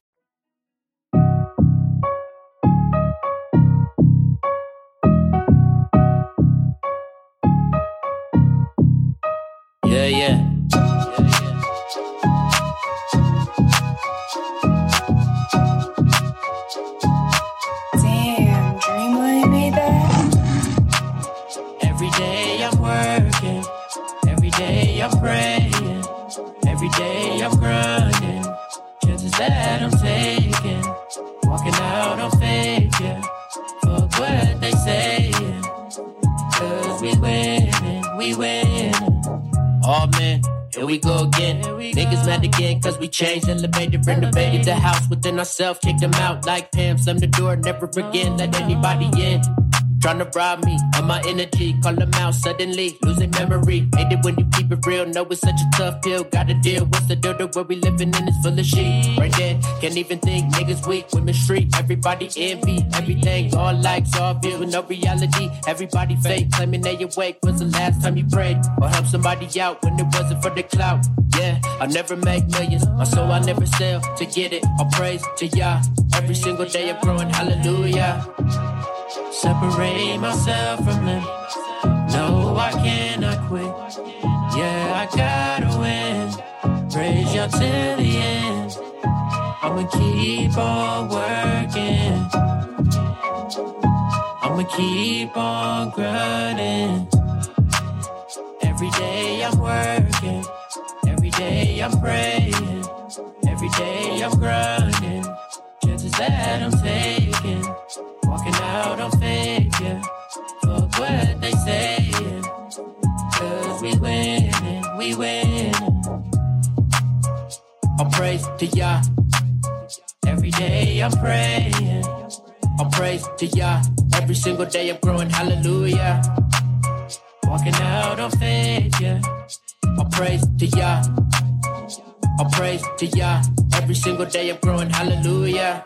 Renovated the house within ourselves, kicked them out like Pam, slammed the door, never again let anybody in. Tryna rob me of my energy, call them out suddenly, losing memory. Hate it when you keep it real, know it's such a tough pill. Gotta deal, what's the deal? The world we living in is full of shit. Right there, can't even think, niggas weak, women street, everybody envy, everything, all likes, all with no reality. Everybody fake, claiming they awake. When's the last time you prayed or helped somebody out when it wasn't for the clout? Yeah, I never make millions, my soul I never sell to get it. All praise to Yah. Every single day I'm growing, hallelujah. Separate myself from them. No, I cannot quit. Yeah, I gotta win. Praise you till the end. I'ma keep on working. I'ma keep on grinding. Every day I'm working. Every day I'm praying. Every day I'm grinding. Chances that I'm taking. Out on faith, yeah. Fuck what they saying. Cause we winning, we winning. I'll praise to Yah. Every day I'm praying. I'll praise to Yah. Every single day I'm growing, hallelujah. Walking out on faith, yeah. I'll praise to Yah. I'll praise to Yah. Every single day I'm growing, hallelujah.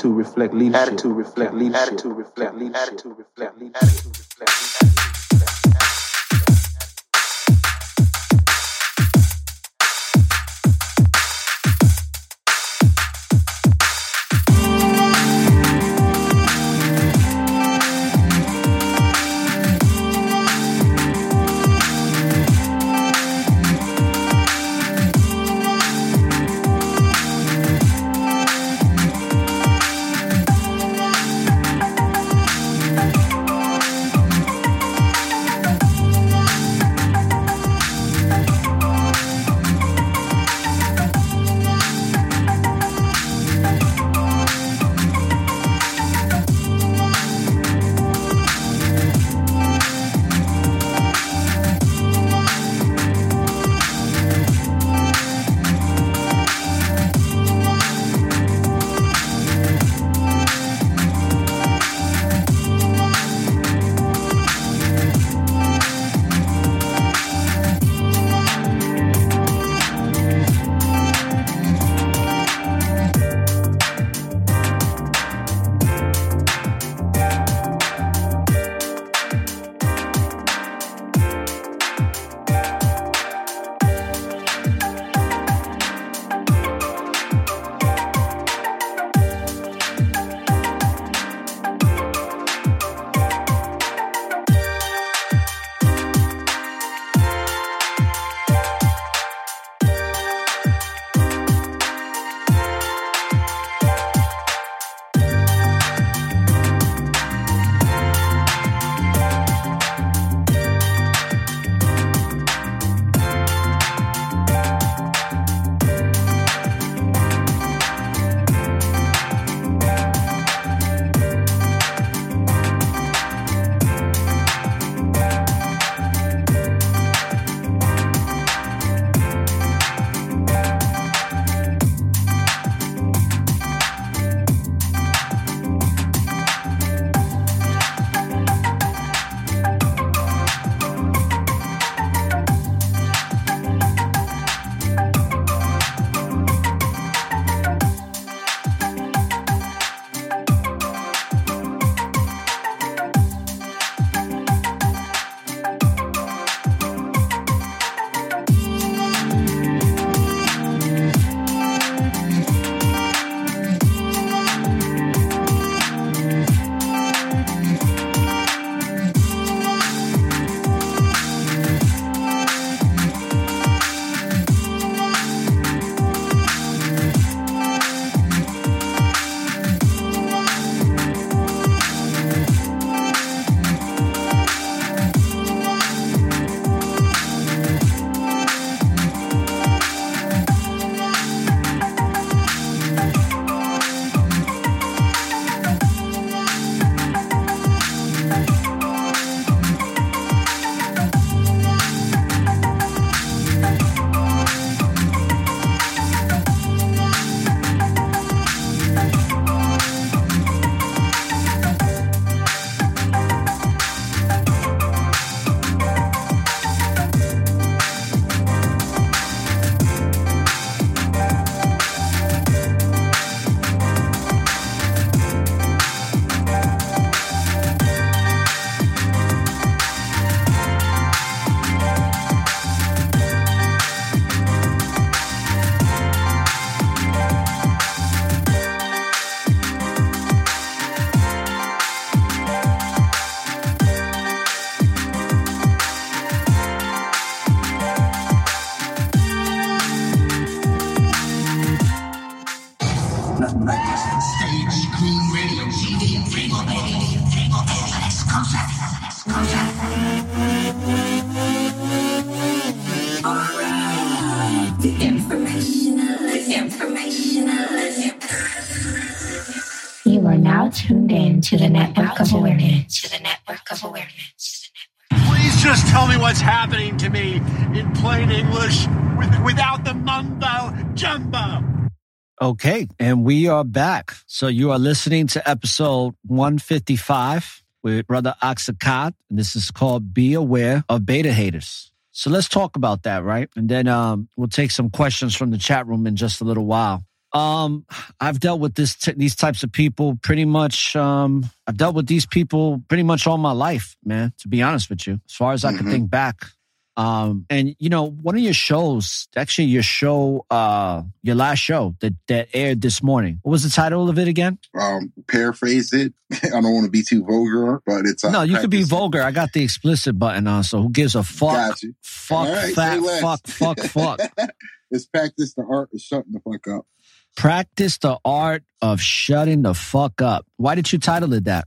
Attitude reflect leadership. Attitude reflect leadership. Attitude reflect leadership. Attitude reflect leadership. Okay, and we are back. So you are listening to episode 155 with Brother Auxakai. And this is called Be Aware of Beta Haters. So let's talk about that, right? And then um, we'll take some questions from the chat room in just a little while. Um, I've dealt with this t- these types of people pretty much. Um, I've dealt with these people pretty much all my life, man. To be honest with you, as far as I can Mhm. think back. Um, and you know, one of your shows, actually, your show, uh, your last show that that aired this morning. What was the title of it again? Um, paraphrase it. I don't want to be too vulgar, but it's uh, no, you could be vulgar. I got the explicit button on, so who gives a fuck? Fuck, right, fat, fuck, fuck, fuck. it's practice the art of shutting the fuck up. Practice the art of shutting the fuck up. Why did you title it that?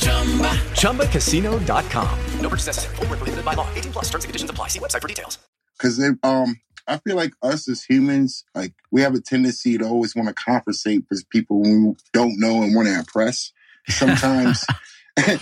ChumbaCasino.com. No purchase necessary. Void were prohibited by law. 18 plus. Terms and conditions apply. See website for details. Because um, I feel like us as humans, like we have a tendency to always want to conversate with people we don't know and want to impress. Sometimes,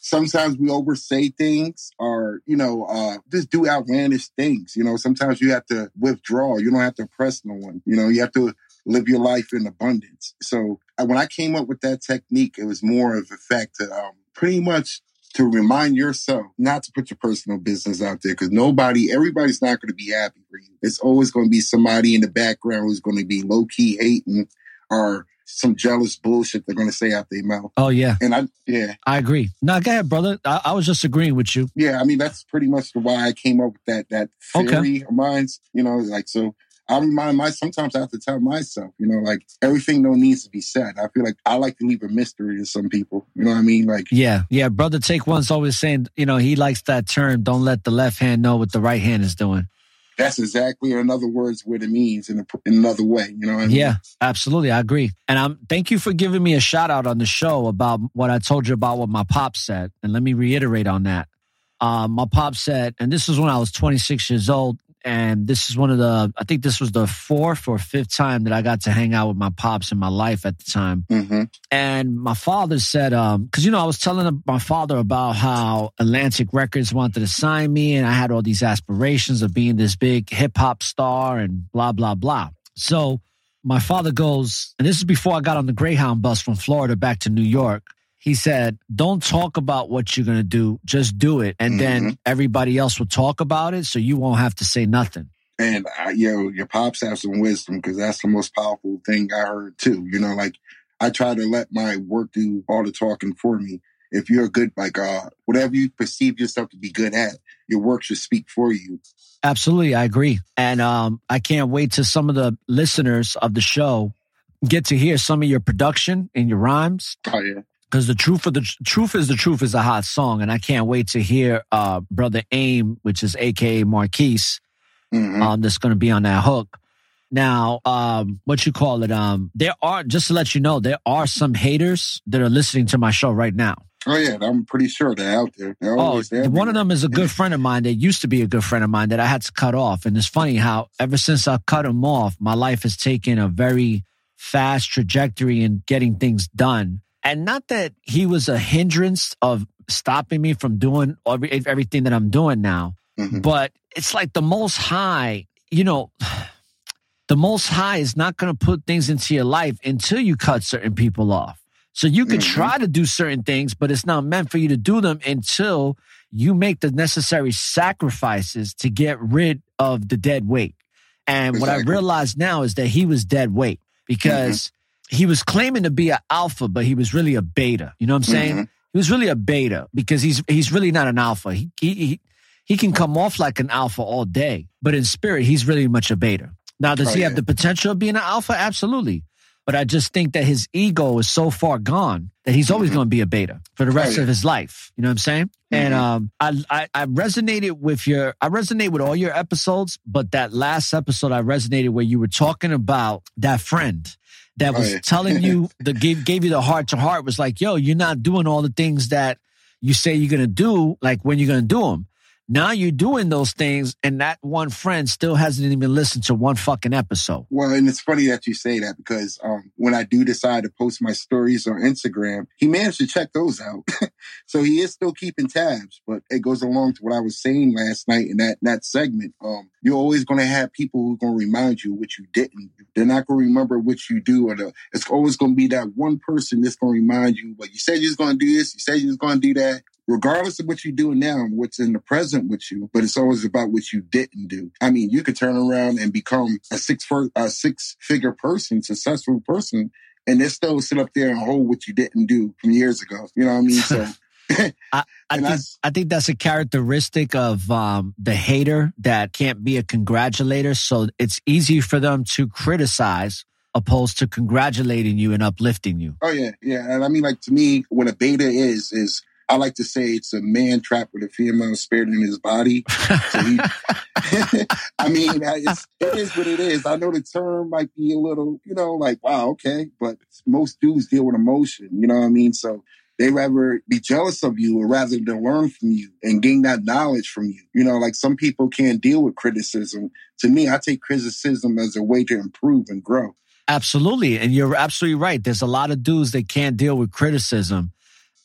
sometimes we oversay things, or you know, uh, just do outlandish things. You know, sometimes you have to withdraw. You don't have to impress no one. You know, you have to live your life in abundance. So when I came up with that technique, it was more of a fact to um, pretty much to remind yourself not to put your personal business out there because nobody, everybody's not going to be happy for you. It's always going to be somebody in the background who's going to be low key hating or some jealous bullshit they're going to say out their mouth. Oh yeah, And I, yeah, I agree. No, go ahead, brother. I, I was just agreeing with you. yeah. I mean, that's pretty much the why I came up with that that Okay. theory of mine. You know, like so. I remind my sometimes I have to tell myself, you know, like everything no needs to be said. I feel like I like to leave a mystery to some people. You know what I mean? Like Yeah, yeah. Brother Take One's always saying, you know, he likes that term. Don't let the left hand know what the right hand is doing. that's exactly in other words what it means in, a, in another way. You know what I mean? Yeah, absolutely. I agree. And I'm thank you for giving me a shout out on the show about what I told you about what my pop said. And let me reiterate on that. Uh, my pop said, and this was when I was 26 years old. And this is one of the, I think this was the fourth or fifth time that I got to hang out with my pops in my life at the time. Mm-hmm. And my father said, um, cause you know, I was telling my father about how Atlantic Records wanted to sign me and I had all these aspirations of being this big hip hop star and blah, blah, blah. So my father goes, and this is before I got on the Greyhound bus from Florida back to New York. He said, don't talk about what you're going to do. Just do it. And then everybody else will talk about it. So you won't have to say nothing. And I, yo, your pops have some wisdom because that's the most powerful thing I heard too. You know, like I try to let my work do all the talking for me. If you're good, like uh, whatever you perceive yourself to be good at, your work should speak for you. Absolutely, I agree. And um, I can't wait till some of the listeners of the show get to hear some of your production and your rhymes. Oh yeah. Because the truth of the truth is the truth is a hot song, and I can't wait to hear uh, brother Aim, which is AKA Marquise, Mm-hmm. um, that's going to be on that hook. Now, um, what you call it? Um, there are just to let you know, there are some haters that are listening to my show right now. Oh yeah, I'm pretty sure they're out there. They're Oh, always there. one of them is a good friend of mine that used to be a good friend of mine that I had to cut off. And it's funny how ever since I cut him off, my life has taken a very fast trajectory in getting things done. And not that he was a hindrance of stopping me from doing every, everything that I'm doing now, mm-hmm. but it's like the most high, you know, the most high is not going to put things into your life until you cut certain people off. So you could mm-hmm. try to do certain things, but it's not meant for you to do them until you make the necessary sacrifices to get rid of the dead weight. And what I Exactly. realize now is that he was dead weight mm-hmm. because he was claiming to be an alpha, but he was really a beta. You know what I'm saying? Mhm. He was really a beta because he's he's really not an alpha. He he he, he can come off like an alpha all day, but in spirit, he's really much a beta. Now, does Oh, he have the potential of being an alpha? Absolutely. but I just think that his ego is so far gone that he's always going to be a beta for the rest Mm-hmm. Oh, yeah. of his life. You know what I'm saying? And um, I, I I resonated with your I resonate with all your episodes, but that last episode I resonated where you were talking about that friend that was yeah. telling you the gave gave you the heart to heart was like, yo, you're not doing all the things that you say you're gonna do. Like when you're gonna do them. Now you're doing those things, and that one friend still hasn't even listened to one fucking episode. Well, and it's funny that you say that because um, when I do decide to post my stories on Instagram, he managed to check those out. so he is still keeping tabs, but it goes along to what I was saying last night in that, that segment. Um, you're always going to have people who are going to remind you what you didn't. They're not going to remember what you do, or the, it's always going to be that one person that's going to remind you, but you said you was going to do this, you said you was going to do that regardless of what you're doing now and what's in the present with you, but it's always about what you didn't do. I mean, you could turn around and become a six fir- a six figure person, successful person, and they still sit up there and hold what you didn't do from years ago. You know what I mean? So I, I think that's- I think that's a characteristic of um, the hater that can't be a congratulator. So it's easy for them to criticize opposed to congratulating you and uplifting you. Oh yeah, yeah. And I mean, like to me, what a beta is is I like to say it's a man trapped with a female spirit in his body. So he, I mean, it's, it is what it is. I know the term might be a little, you know, like wow, okay, but most dudes deal with emotion. You know what I mean? So they rather be jealous of you or rather than learn from you and gain that knowledge from you. You know, like some people can't deal with criticism. To me, I take criticism as a way to improve and grow. Absolutely. And you're absolutely right. There's a lot of dudes that can't deal with criticism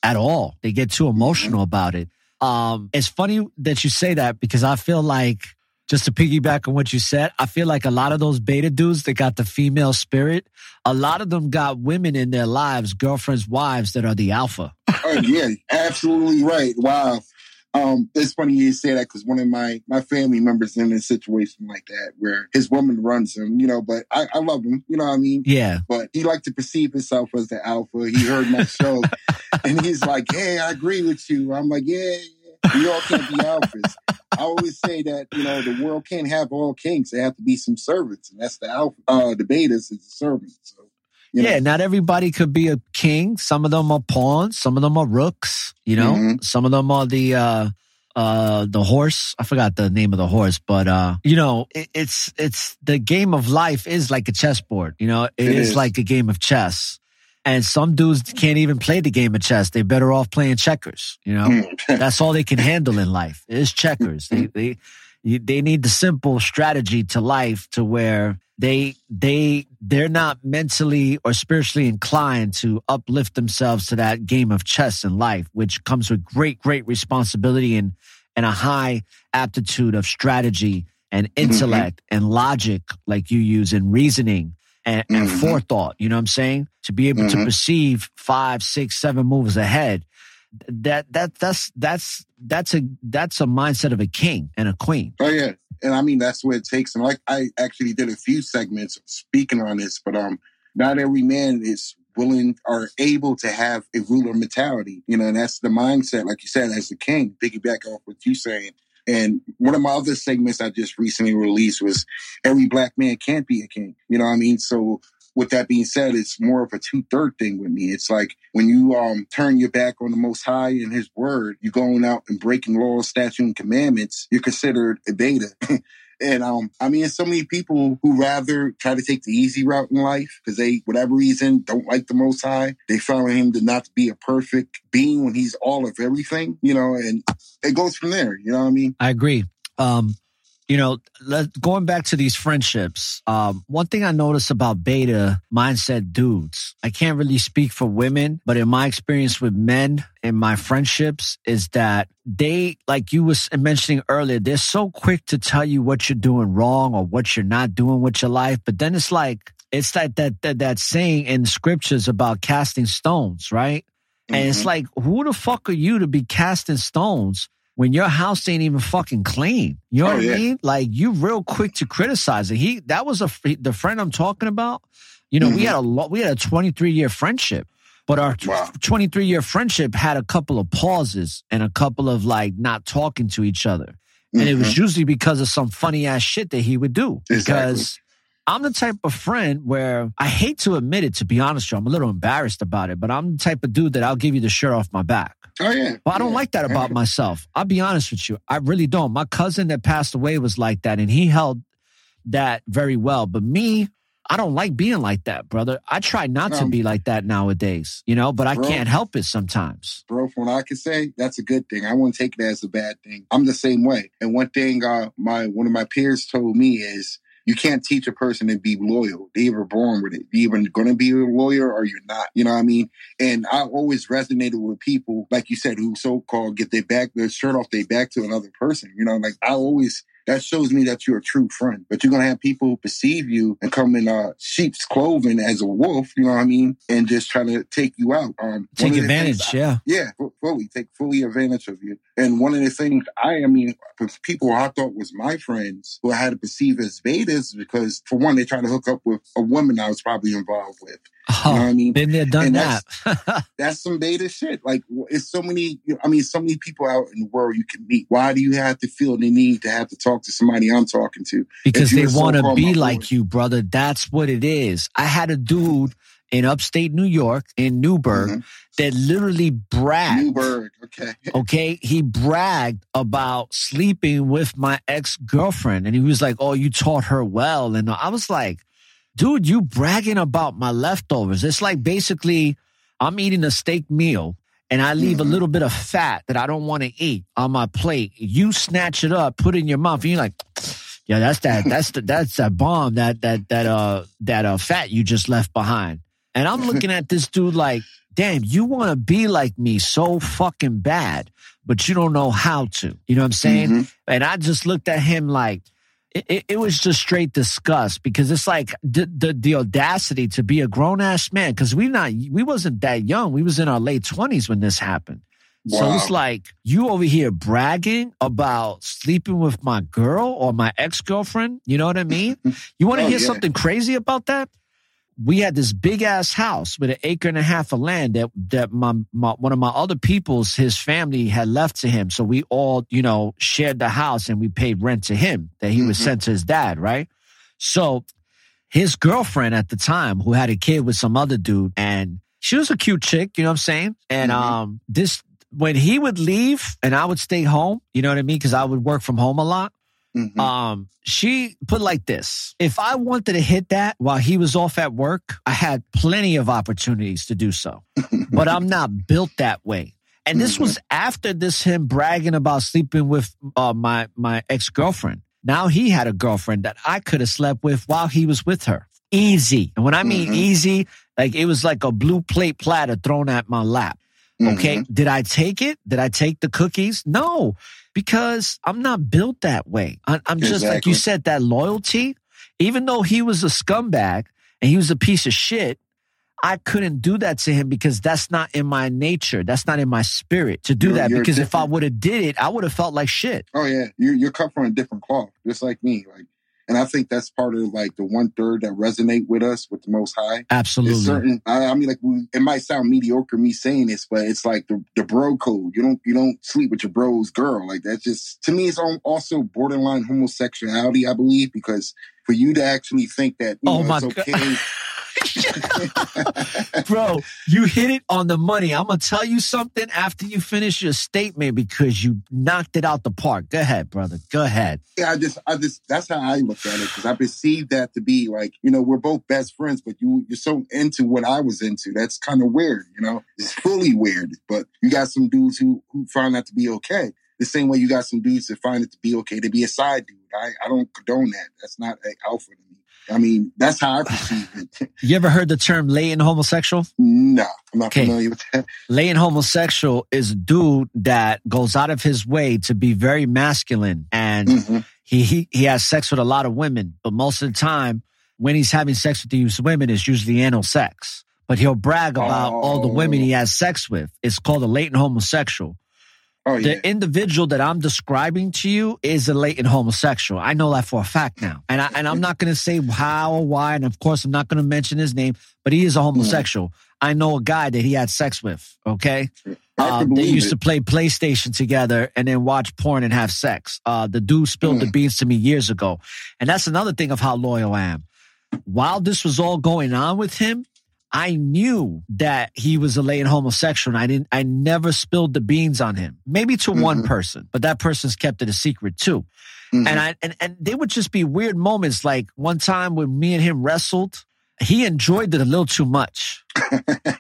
at all. They get too emotional about it. Um, it's funny that you say that because I feel like, just to piggyback on what you said, I feel like a lot of those beta dudes that got the female spirit, a lot of them got women in their lives, girlfriends, wives that are the alpha. Oh yeah, absolutely right. Wow. Um, it's funny you say that because one of my my family members in a situation like that where his woman runs him, you know. But I, I love him, you know what I mean. Yeah. But he liked to perceive himself as the alpha. He heard my show, and he's like, "Hey, I agree with you." I'm like, "Yeah, yeah. we all can't be alphas." I always say that you know the world can't have all kings. There have to be some servants, and that's the alpha. Uh, the betas is the servant. So you know. Yeah, not everybody could be a king. Some of them are pawns. Some of them are rooks. You know, Mhm. some of them are the uh, uh, the horse. I forgot the name of the horse, but uh, you know, it, it's it's the game of life is like a chessboard. You know, It is, is. like a game of chess. And some dudes can't even play the game of chess. They're better off playing checkers. You know, that's all they can handle in life is checkers. They they they need the simple strategy to life to where they they they're not mentally or spiritually inclined to uplift themselves to that game of chess in life, which comes with great great responsibility and and a high aptitude of strategy and intellect and logic, like you use in reasoning and, and Mhm. forethought. You know what I'm saying? To be able to Mhm. perceive five, six, seven moves ahead. That that that's that's that's a that's a mindset of a king and a queen. Oh yeah, and I mean that's what it takes. And like I actually did a few segments speaking on this, but um, not every man is willing or able to have a ruler mentality. You know, and that's the mindset, like you said, as the king. Piggyback off what you saying. And one of my other segments I just recently released was every black man can't be a king. You know what I mean? So with that being said, it's more of a two third thing with me. It's like when you um turn your back on the Most High and His Word, you're going out and breaking laws, statutes, and commandments. You're considered a beta. and um, I mean, so many people who rather try to take the easy route in life because they, whatever reason, don't like the Most High. They found him to not be a perfect being when he's all of everything, you know. And it goes from there. You know what I mean? I agree. Um, you know, let, going back to these friendships, um, one thing I notice about beta mindset dudes, I can't really speak for women, but in my experience with men in my friendships is that they, like you was mentioning earlier, they're so quick to tell you what you're doing wrong or what you're not doing with your life. But then it's like, it's like that, that, that saying in scriptures about casting stones, right? And it's Mhm. like, who the fuck are you to be casting stones when your house ain't even fucking clean? You know Oh, what I mean? Like you real quick to criticize it. He that was a the friend I'm talking about. You know, we Mhm. had a lot. We had a 23 year friendship, but our Wow. 23 year friendship had a couple of pauses and a couple of like not talking to each other. And it was Mhm. usually because of some funny ass shit that he would do. Exactly. Because I'm the type of friend where I hate to admit it, to be honest, with you, I'm a little embarrassed about it, but I'm the type of dude that I'll give you the shirt off my back. Oh yeah. Well, I don't like that about myself. I'll be honest with you. I really don't. My cousin that passed away was like that, and he held that very well. But me, I don't like being like that, brother. I try not to Um, be like that nowadays, you know, but I bro. can't help it sometimes. bro, from what I can say, that's a good thing. I won't take it as a bad thing. I'm the same way. And one thing uh my one of my peers told me is you can't teach a person to be loyal. They were born with it. You're either gonna be a lawyer or you're not. You know what I mean? And I always resonated with people, like you said, who so called get their back their shirt off their back to another person. You know, like I always that shows me that you're a true friend. But you're gonna have people who perceive you and come in uh, sheep's clothing as a wolf. You know what I mean? And just try to take you out. Um, Take one of the advantage, things yeah. yeah, fully take fully advantage of you. And one of the things I, I mean, people I thought was my friends who I had to perceive as betas because, for one, they tried to hook up with a woman I was probably involved with. Oh, you know oh, what I mean? Been there, done And that. that's- That's some beta shit. Like, it's so many. I mean, so many people out in the world you can meet. Why do you have to feel the need to have to talk to somebody I'm talking to? because they want to so-called be like boy. you, brother. That's what it is. I had a dude in upstate New York, in Newburgh, that literally bragged. Mm-hmm. Newburgh, okay. Okay. He bragged about sleeping with my ex girlfriend. And he was like, Oh, you taught her well. And I was like, Dude, you bragging about my leftovers. It's like basically I'm eating a steak meal and I leave a little bit of fat that I don't want to eat on my plate. You snatch it up, put it in your mouth, and you're like, yeah, that's that, that's the, that's that bomb, that, that, that, uh, that, uh, fat you just left behind. And I'm looking at this dude like, damn, you want to be like me so fucking bad, but you don't know how to. You know what I'm saying? Mm-hmm. And I just looked at him like, it, it, was just straight disgust because it's like the, the, the audacity to be a grown ass man. Cause we not, we wasn't that young. We was in our late twenties when this happened. So it's like you over here bragging about sleeping with my girl or my ex girlfriend. You know what I mean? You want to Oh, hear yeah. something crazy about that? We had this big ass house with an acre and a half of land that that my, my one of my other people's his family had left to him. So we all you know shared the house and we paid rent to him that he was Mhm. sent to his dad. Right. So his girlfriend at the time who had a kid with some other dude and she was a cute chick, you know what I'm saying? And Mhm. um this when he would leave and I would stay home, you know what I mean? Cause I would work from home a lot. Mhm. Um, she put it like this. If I wanted to hit that while he was off at work, I had plenty of opportunities to do so. but I'm not built that way. And this was after this him bragging about sleeping with uh, my my ex girlfriend. Now he had a girlfriend that I could have slept with while he was with her. Easy. And when I mean Mhm. easy, like it was like a blue plate platter thrown at my lap. Okay. Did I take it? Did I take the cookies? No, because I'm not built that way. I'm just like you said, that loyalty, even though he was a scumbag and he was a piece of shit, I couldn't do that to him because that's not in my nature. That's not in my spirit to do You're- that. you're Because if I would have did it, I would have felt like shit. Oh yeah, you're you're cut from a different cloth, just like me. Like, and I think that's part of like the one third that resonate with us with the Most High. Absolutely. It's certain. I, I mean, like we, it might sound mediocre me saying this, but it's like the the bro code. You don't you don't sleep with your bro's girl. Like that's just to me. It's also borderline homosexuality, I believe, because for you to actually think that Oh know, my it's God. Bro, you hit it on the money. I'm going to tell you something after you finish your statement because you knocked it out the park. Go ahead, brother. Go ahead. Yeah, I just, I just, that's how I look at it because I perceive that to be like, you know, we're both best friends, but you, you're so into what I was into. That's kind of weird, you know. It's fully weird. But you got some dudes who who find that to be okay. The same way you got some dudes that find it to be okay to be a side dude. I, I don't condone that. That's not an alpha. I mean, that's how I perceive it. You ever heard the term latent homosexual? no, I'm not Okay. familiar with that. Latent homosexual is a dude that goes out of his way to be very masculine and Mm-hmm. he, he he has sex with a lot of women, but most of the time when he's having sex with these women, it's usually anal sex. But he'll brag about all the women he has sex with. It's called a latent homosexual. Oh, yeah. The individual that I'm describing to you is a latent homosexual. I know that for a fact now. And I and I'm not gonna say how or why, and of course I'm not gonna mention his name, but he is a homosexual. I know a guy that he had sex with, okay? Uh, they used it. to play PlayStation together and then watch porn and have sex. Uh, the dude spilled the beans to me years ago. And that's another thing of how loyal I am. while this was all going on with him, I knew that he was a latent homosexual and I didn't, I never spilled the beans on him. Maybe to mm-hmm. one person, but that person's kept it a secret too. Mm-hmm. And I, and, and they would just be weird moments. Like one time when me and him wrestled, he enjoyed it a little too much.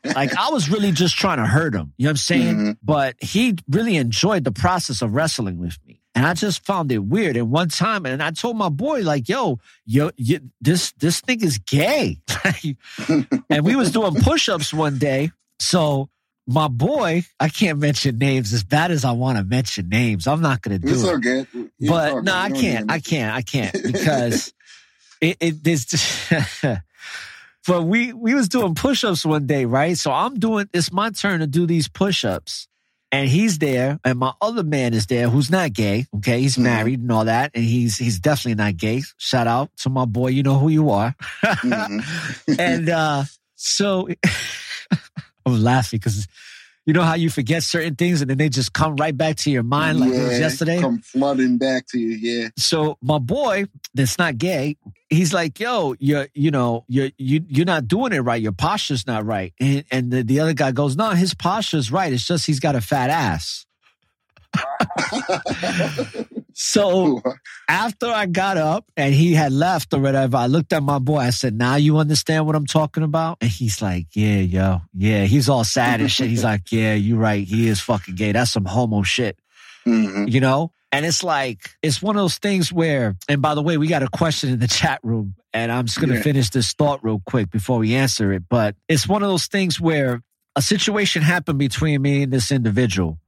like I was really just trying to hurt him. You know what I'm saying? Mm-hmm. But he really enjoyed the process of wrestling with me. And I just found it weird. And one time, and I told my boy, like, yo, yo, you, this, this thing is gay. and we was doing push-ups one day. So my boy, I can't mention names as bad as I want to mention names. I'm not going to do It's it. okay. It's But no, I can't. I can't. I can't because it, it there's just but we we was doing push-ups one day, right? So I'm doing it's my turn to do these push-ups. And he's there, and my other man is there who's not gay. Okay, he's married and all that, and he's he's definitely not gay. Shout out to my boy, you know who you are. and uh so I'm laughing because you know how you forget certain things and then they just come right back to your mind like it was yesterday. Come flooding back to you. Yeah. So my boy, that's not gay, he's like, "Yo, you're, you know, you're, you, you're not doing it right. Your posture's not right." And, and the, the other guy goes, "No, his posture's right. It's just he's got a fat ass." so after I got up and he had left or whatever, I looked at my boy. I said, "Now you understand what I'm talking about?" And he's like, "Yeah, yo, yeah." He's all sad and shit. He's like, "Yeah, you're right. He is fucking gay. That's some homo shit." Mm-hmm. you know? And it's like, it's one of those things where, and by the way, we got a question in the chat room, and I'm just going to Yeah. finish this thought real quick before we answer it. But it's one of those things where a situation happened between me and this individual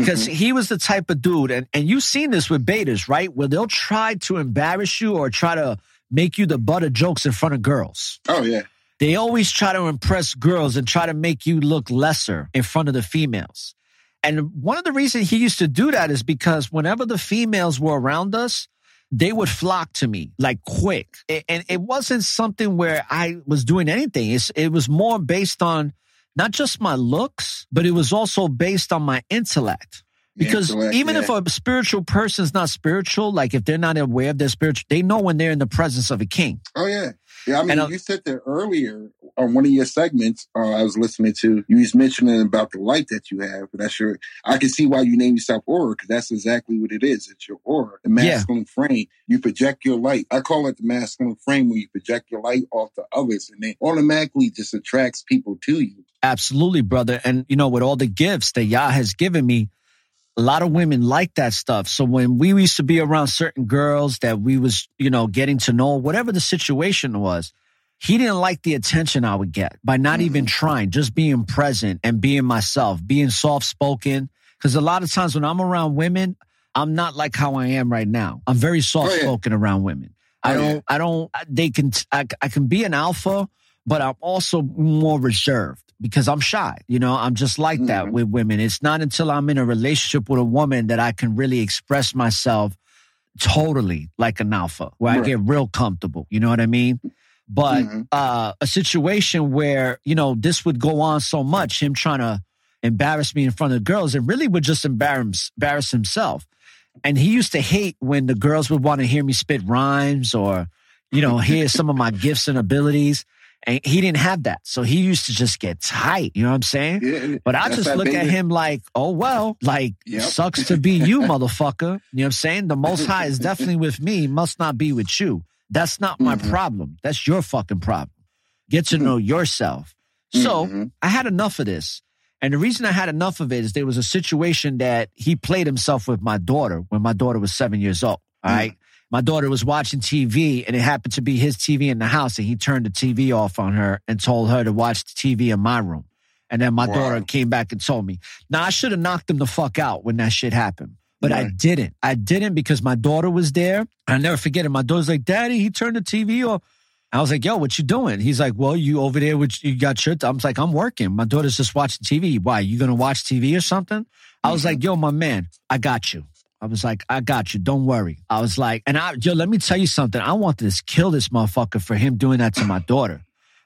because mm-hmm. he was the type of dude, and, and you've seen this with betas, right? Where they'll try to embarrass you or try to make you the butt of jokes in front of girls. Oh, yeah. They always try to impress girls and try to make you look lesser in front of the females. And one of the reasons he used to do that is because whenever the females were around us, they would flock to me like quick. And it wasn't something where I was doing anything. It's, it was more based on not just my looks, but it was also based on my intellect. Because even yeah. if a spiritual person's not spiritual, like if they're not aware of their spiritual, they know when they're in the presence of a king. Oh yeah, yeah. I mean, And, uh, you said that earlier on one of your segments. Uh, I was listening to you was mentioning about the light that you have. That's your. I can see why you name yourself ORRA because that's exactly what it is. It's your aura, the Yeah. masculine frame. You project your light. I call it the masculine frame where you project your light off to others, and it automatically just attracts people to you. Absolutely, brother. And you know, with all the gifts that Yah has given me, a lot of women like that stuff. So when we used to be around certain girls that we was, you know, getting to know, whatever the situation was, he didn't like the attention I would get by not even mm-hmm. trying, just being present and being myself, being soft spoken. Cause a lot of times when I'm around women, I'm not like how I am right now. I'm very oh, soft spoken around women. I Oh, yeah. don't, I don't, they can, I, I can be an alpha, but I'm also more reserved because I'm shy. You know, I'm just like that with women. It's not until I'm in a relationship with a woman that I can really express myself totally like an alpha, where I get real comfortable. You know what I mean? But uh, a situation where, you know, this would go on so much, him trying to embarrass me in front of girls, it really would just embarrass, embarrass himself. And he used to hate when the girls would want to hear me spit rhymes or, you know, hear some of my gifts and abilities. And he didn't have that. So he used to just get tight. You know what I'm saying? Yeah, but I just look at him like, oh, well, like, Yep. sucks to be you, motherfucker. You know what I'm saying? The most high is definitely with me, must not be with you. That's not my problem. That's your fucking problem. Get to know yourself. So I had enough of this. And the reason I had enough of it is there was a situation that he played himself with my daughter when my daughter was seven years old. All right. My daughter was watching TV and it happened to be his TV in the house and he turned the TV off on her and told her to watch the TV in my room. And then my daughter came back and told me. Now I should have knocked him the fuck out when that shit happened. But I didn't. I didn't because my daughter was there. I never forget it. My daughter's like, Daddy, he turned the TV off. I was like, yo, what you doing? He's like, well, you over there, with, you got your, I was like, I'm working. My daughter's just watching TV. Why? You to watch TV or something? I was mm-hmm. like, yo, my man, I got you. I was like, I got you. Don't worry. I was like, and I, yo, let me tell you something. I wanted to kill this motherfucker for him doing that to my daughter.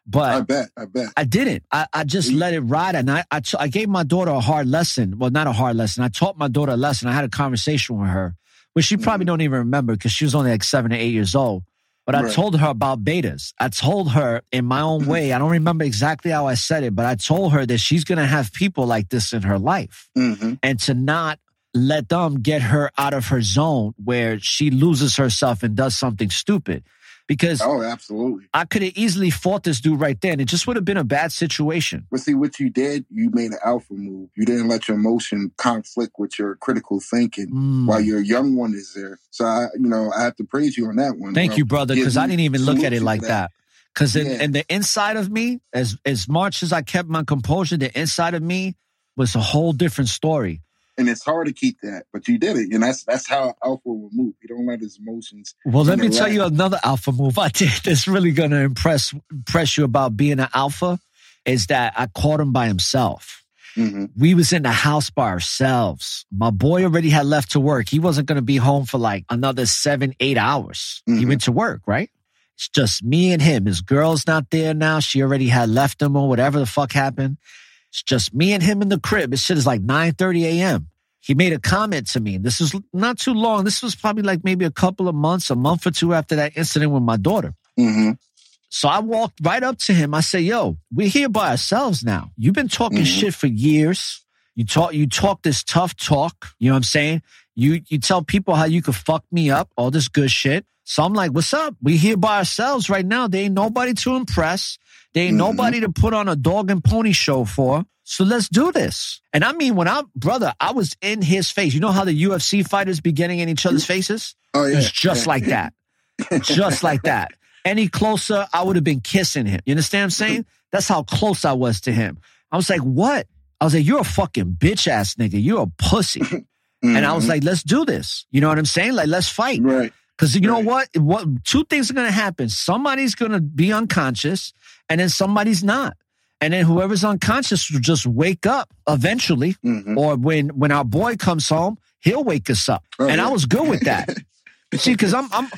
But I bet, I bet. I didn't. I, I just let it ride. And I, I, t- I gave my daughter a hard lesson. Well, not a hard lesson. I taught my daughter a lesson. I had a conversation with her, which she probably don't even remember because she was only like seven or eight years old. But I Right. told her about betas. I told her in my own way. I don't remember exactly how I said it, but I told her that she's going to have people like this in her life Mm-hmm. and to not let them get her out of her zone where she loses herself and does something stupid. Because Oh, absolutely. I could have easily fought this dude right then. It just would have been a bad situation. But see, what you did, you made an alpha move. You didn't let your emotion conflict with your critical thinking Mm. while your young one is there. So I, you know, I have to praise you on that one. Thank bro. you, brother, because I didn't even look at it like that. Because in, Yeah. in the inside of me, as as much as I kept my composure, the inside of me was a whole different story. And it's hard to keep that, but you did it, and that's that's how alpha will move. He don't let his emotions. Well, let me tell you another alpha move I did that's really going to impress impress you about being an alpha is that I caught him by himself. Mm-hmm. We was in the house by ourselves. My boy already had left to work. He wasn't going to be home for like another seven, eight hours. He went to work, right? It's just me and him. His girl's not there now. She already had left him or whatever the fuck happened. It's just me and him in the crib. This shit is like 9 30 a.m. He made a comment to me. This was not too long. This was probably like maybe a couple of months, a month or two after that incident with my daughter. Mm-hmm. So I walked right up to him. I said, yo, we're here by ourselves now. You've been talking shit for years. You talk, you talk this tough talk. You know what I'm saying? You, you tell people how you could fuck me up, all this good shit. So I'm like, what's up? We here by ourselves right now. There ain't nobody to impress. There ain't mm-hmm. nobody to put on a dog and pony show for. So let's do this. And I mean, when I, brother, I was in his face. You know how the UFC fighters be getting in each other's faces? Oh, yeah. It's just Yeah. like that. just like that. Any closer, I would have been kissing him. You understand what I'm saying? That's how close I was to him. I was like, what? I was like, you're a fucking bitch ass nigga. You're a pussy. And I was like, let's do this. You know what I'm saying? Like, let's fight. Right. Because you know what? What two things are gonna happen. Somebody's gonna be unconscious, and then somebody's not. And then whoever's unconscious will just wake up eventually. Mm-hmm. Or when when our boy comes home, he'll wake us up. Oh, and yeah. I was good with that. See, because I'm I'm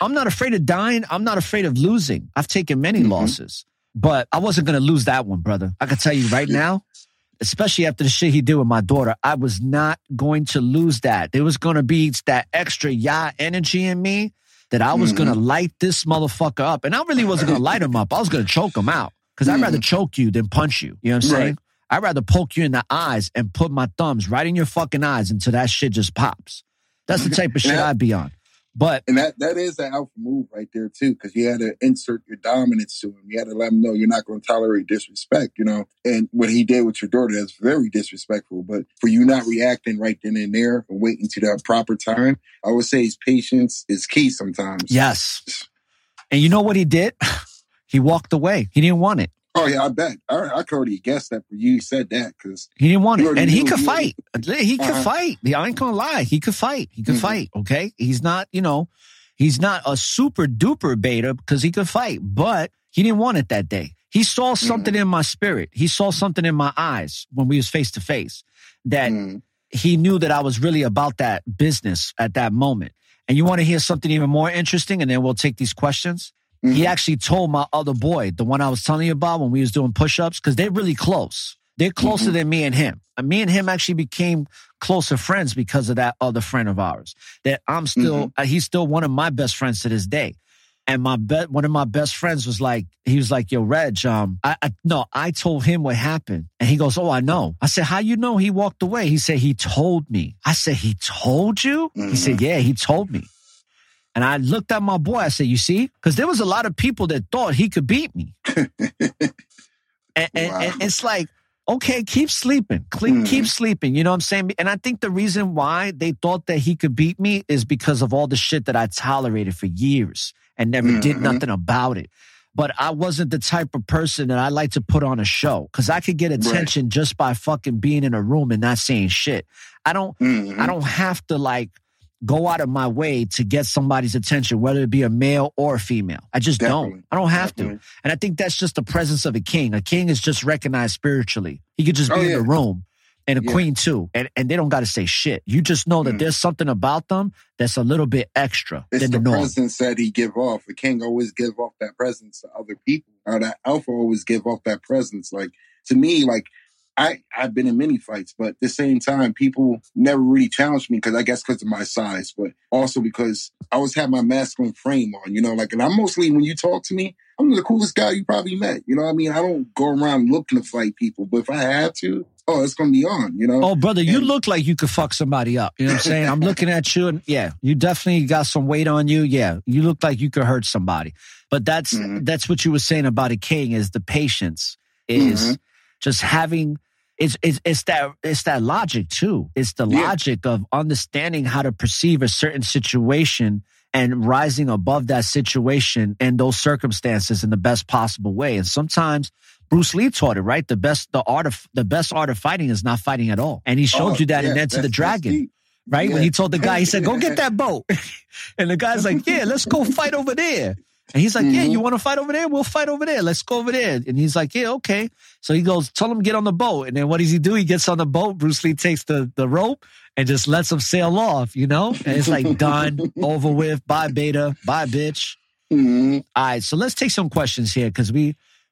I'm not afraid of dying. I'm not afraid of losing. I've taken many Mm-hmm. losses, but I wasn't gonna lose that one, brother. I can tell you right now, especially after the shit he did with my daughter, I was not going to lose that. There was gonna be that extra ya energy in me that I was gonna mm-hmm. light this motherfucker up. And I really wasn't gonna light him up. I was gonna choke him out. Because I'd rather mm. choke you than punch you. You know what I'm saying? Right. I'd rather poke you in the eyes and put my thumbs right in your fucking eyes until that shit just pops. That's the type of shit I'd be on. But And that that is an alpha move right there too, because you had to insert your dominance to him. You had to let him know you're not going to tolerate disrespect, you know. And what he did with your daughter, that's very disrespectful. But for you not reacting right then and there and waiting to that proper time, I would say his patience is key sometimes. yes. And you know what he did? He walked away. He didn't want it. Oh yeah, I bet. I, I could already guessed that, you said that because He didn't want it. And he could fight. He could Uh-huh. fight. I ain't gonna lie. He could fight. He could Mhm. fight. Okay. He's not, you know, he's not a super duper beta because he could fight, but he didn't want it that day. He saw something in my spirit. He saw something in my eyes when we was face to face that he knew that I was really about that business at that moment. And you want to hear something even more interesting? And then we'll take these questions. He actually told my other boy, the one I was telling you about when we was doing push-ups, because they're really close. They're closer than me and him. And me and him actually became closer friends because of that other friend of ours. That I'm still, uh, he's still one of my best friends to this day. And my be- one of my best friends was like, he was like, "Yo, Reg, um, I, I no, I told him what happened." And he goes, "Oh, I know." I said, "How you know he walked away?" He said, "He told me." I said, "He told you?" He said, "Yeah, he told me." And I looked at my boy. I said, "You see?" Because there was a lot of people that thought he could beat me. and, and, and it's like, okay, keep sleeping, Cle- keep sleeping. You know what I'm saying? And I think the reason why they thought that he could beat me is because of all the shit that I tolerated for years and never did Mhm. nothing about it. But I wasn't the type of person that I like to put on a show because I could get attention just by fucking being in a room and not saying shit. I don't, Mm-hmm. I don't have to like go out of my way to get somebody's attention, whether it be a male or a female. I just don't. I don't have to. And I think that's just the presence of a king. A king is just recognized spiritually. He could just oh, be Oh, in yeah. the room. And a Yeah. queen too. And and they don't gotta say shit. You just know that mm. there's something about them that's a little bit extra it's than the the presence that he give off. A king always give off that presence to other people, or that alpha always give off that presence. Like to me, like I I've been in many fights, but at the same time, people never really challenged me because I guess because of my size, but also because I always have my masculine frame on. You know, like, and I'm mostly when you talk to me, I'm the coolest guy you probably met. You know what I mean? I don't go around looking to fight people, but if I have to, oh, it's gonna be on. You know? Oh, brother, you look like you could fuck somebody up. You know what I'm saying? I'm looking at you, and yeah, you definitely got some weight on you. Yeah, you look like you could hurt somebody. But that's Mm-hmm. that's what you were saying about a king is the patience is Mhm. just having. It's, it's it's that it's that logic too. It's the Yeah. logic of understanding how to perceive a certain situation and rising above that situation and those circumstances in the best possible way. And sometimes Bruce Lee taught it, right? The best the art of the best art of fighting is not fighting at all. And he showed Oh, you that in yeah, Enter the Dragon. Right? When he told the guy, he said, Go get that boat. and the guy's like, Yeah, let's go fight over there. And he's like, Yeah, Mm-hmm. you want to fight over there? We'll fight over there. Let's go over there. And he's like, Yeah, okay. So he goes, Tell him get on the boat. And then what does he do? He gets on the boat. Bruce Lee takes the, the rope and just lets him sail off, you know? And it's like done, over with. Bye, beta. Bye, bitch. Mm-hmm. All right, so let's take some questions here because we,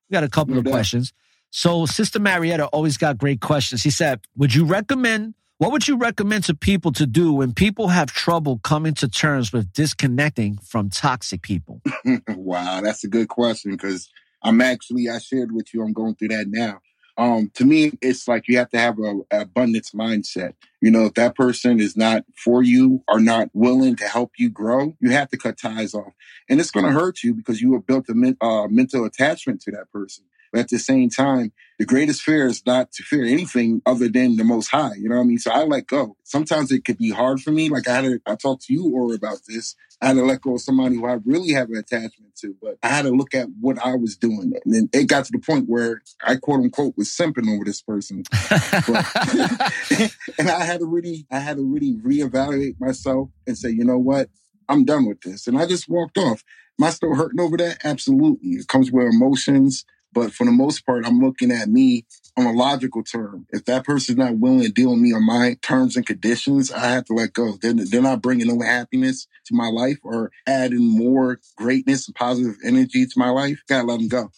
we got a couple of questions. So Sister Marietta always got great questions. He said, Would you recommend what would you recommend to people to do when people have trouble coming to terms with disconnecting from toxic people? wow, that's a good question because I'm actually I shared with you. I'm going through that now. Um, to me, it's like you have to have a, a abundance mindset. You know, if that person is not for you or not willing to help you grow, you have to cut ties off, and it's going to hurt you because you have built a men, uh, mental attachment to that person. But at the same time, the greatest fear is not to fear anything other than the most high. You know what I mean? So I let go. Sometimes it could be hard for me. Like I had to, I talked to you or about this. I had to let go of somebody who I really have an attachment to, but I had to look at what I was doing. And then it got to the point where I quote unquote was simping over this person. But- and I had to really, I had to really reevaluate myself and say, you know what? I'm done with this. And I just walked off. Am I still hurting over that? Absolutely. It comes with emotions. But for the most part, I'm looking at me on a logical term. If that person's not willing to deal with me on my terms and conditions, I have to let go. They're, they're not bringing no happiness to my life or adding more greatness and positive energy to my life. Gotta let them go.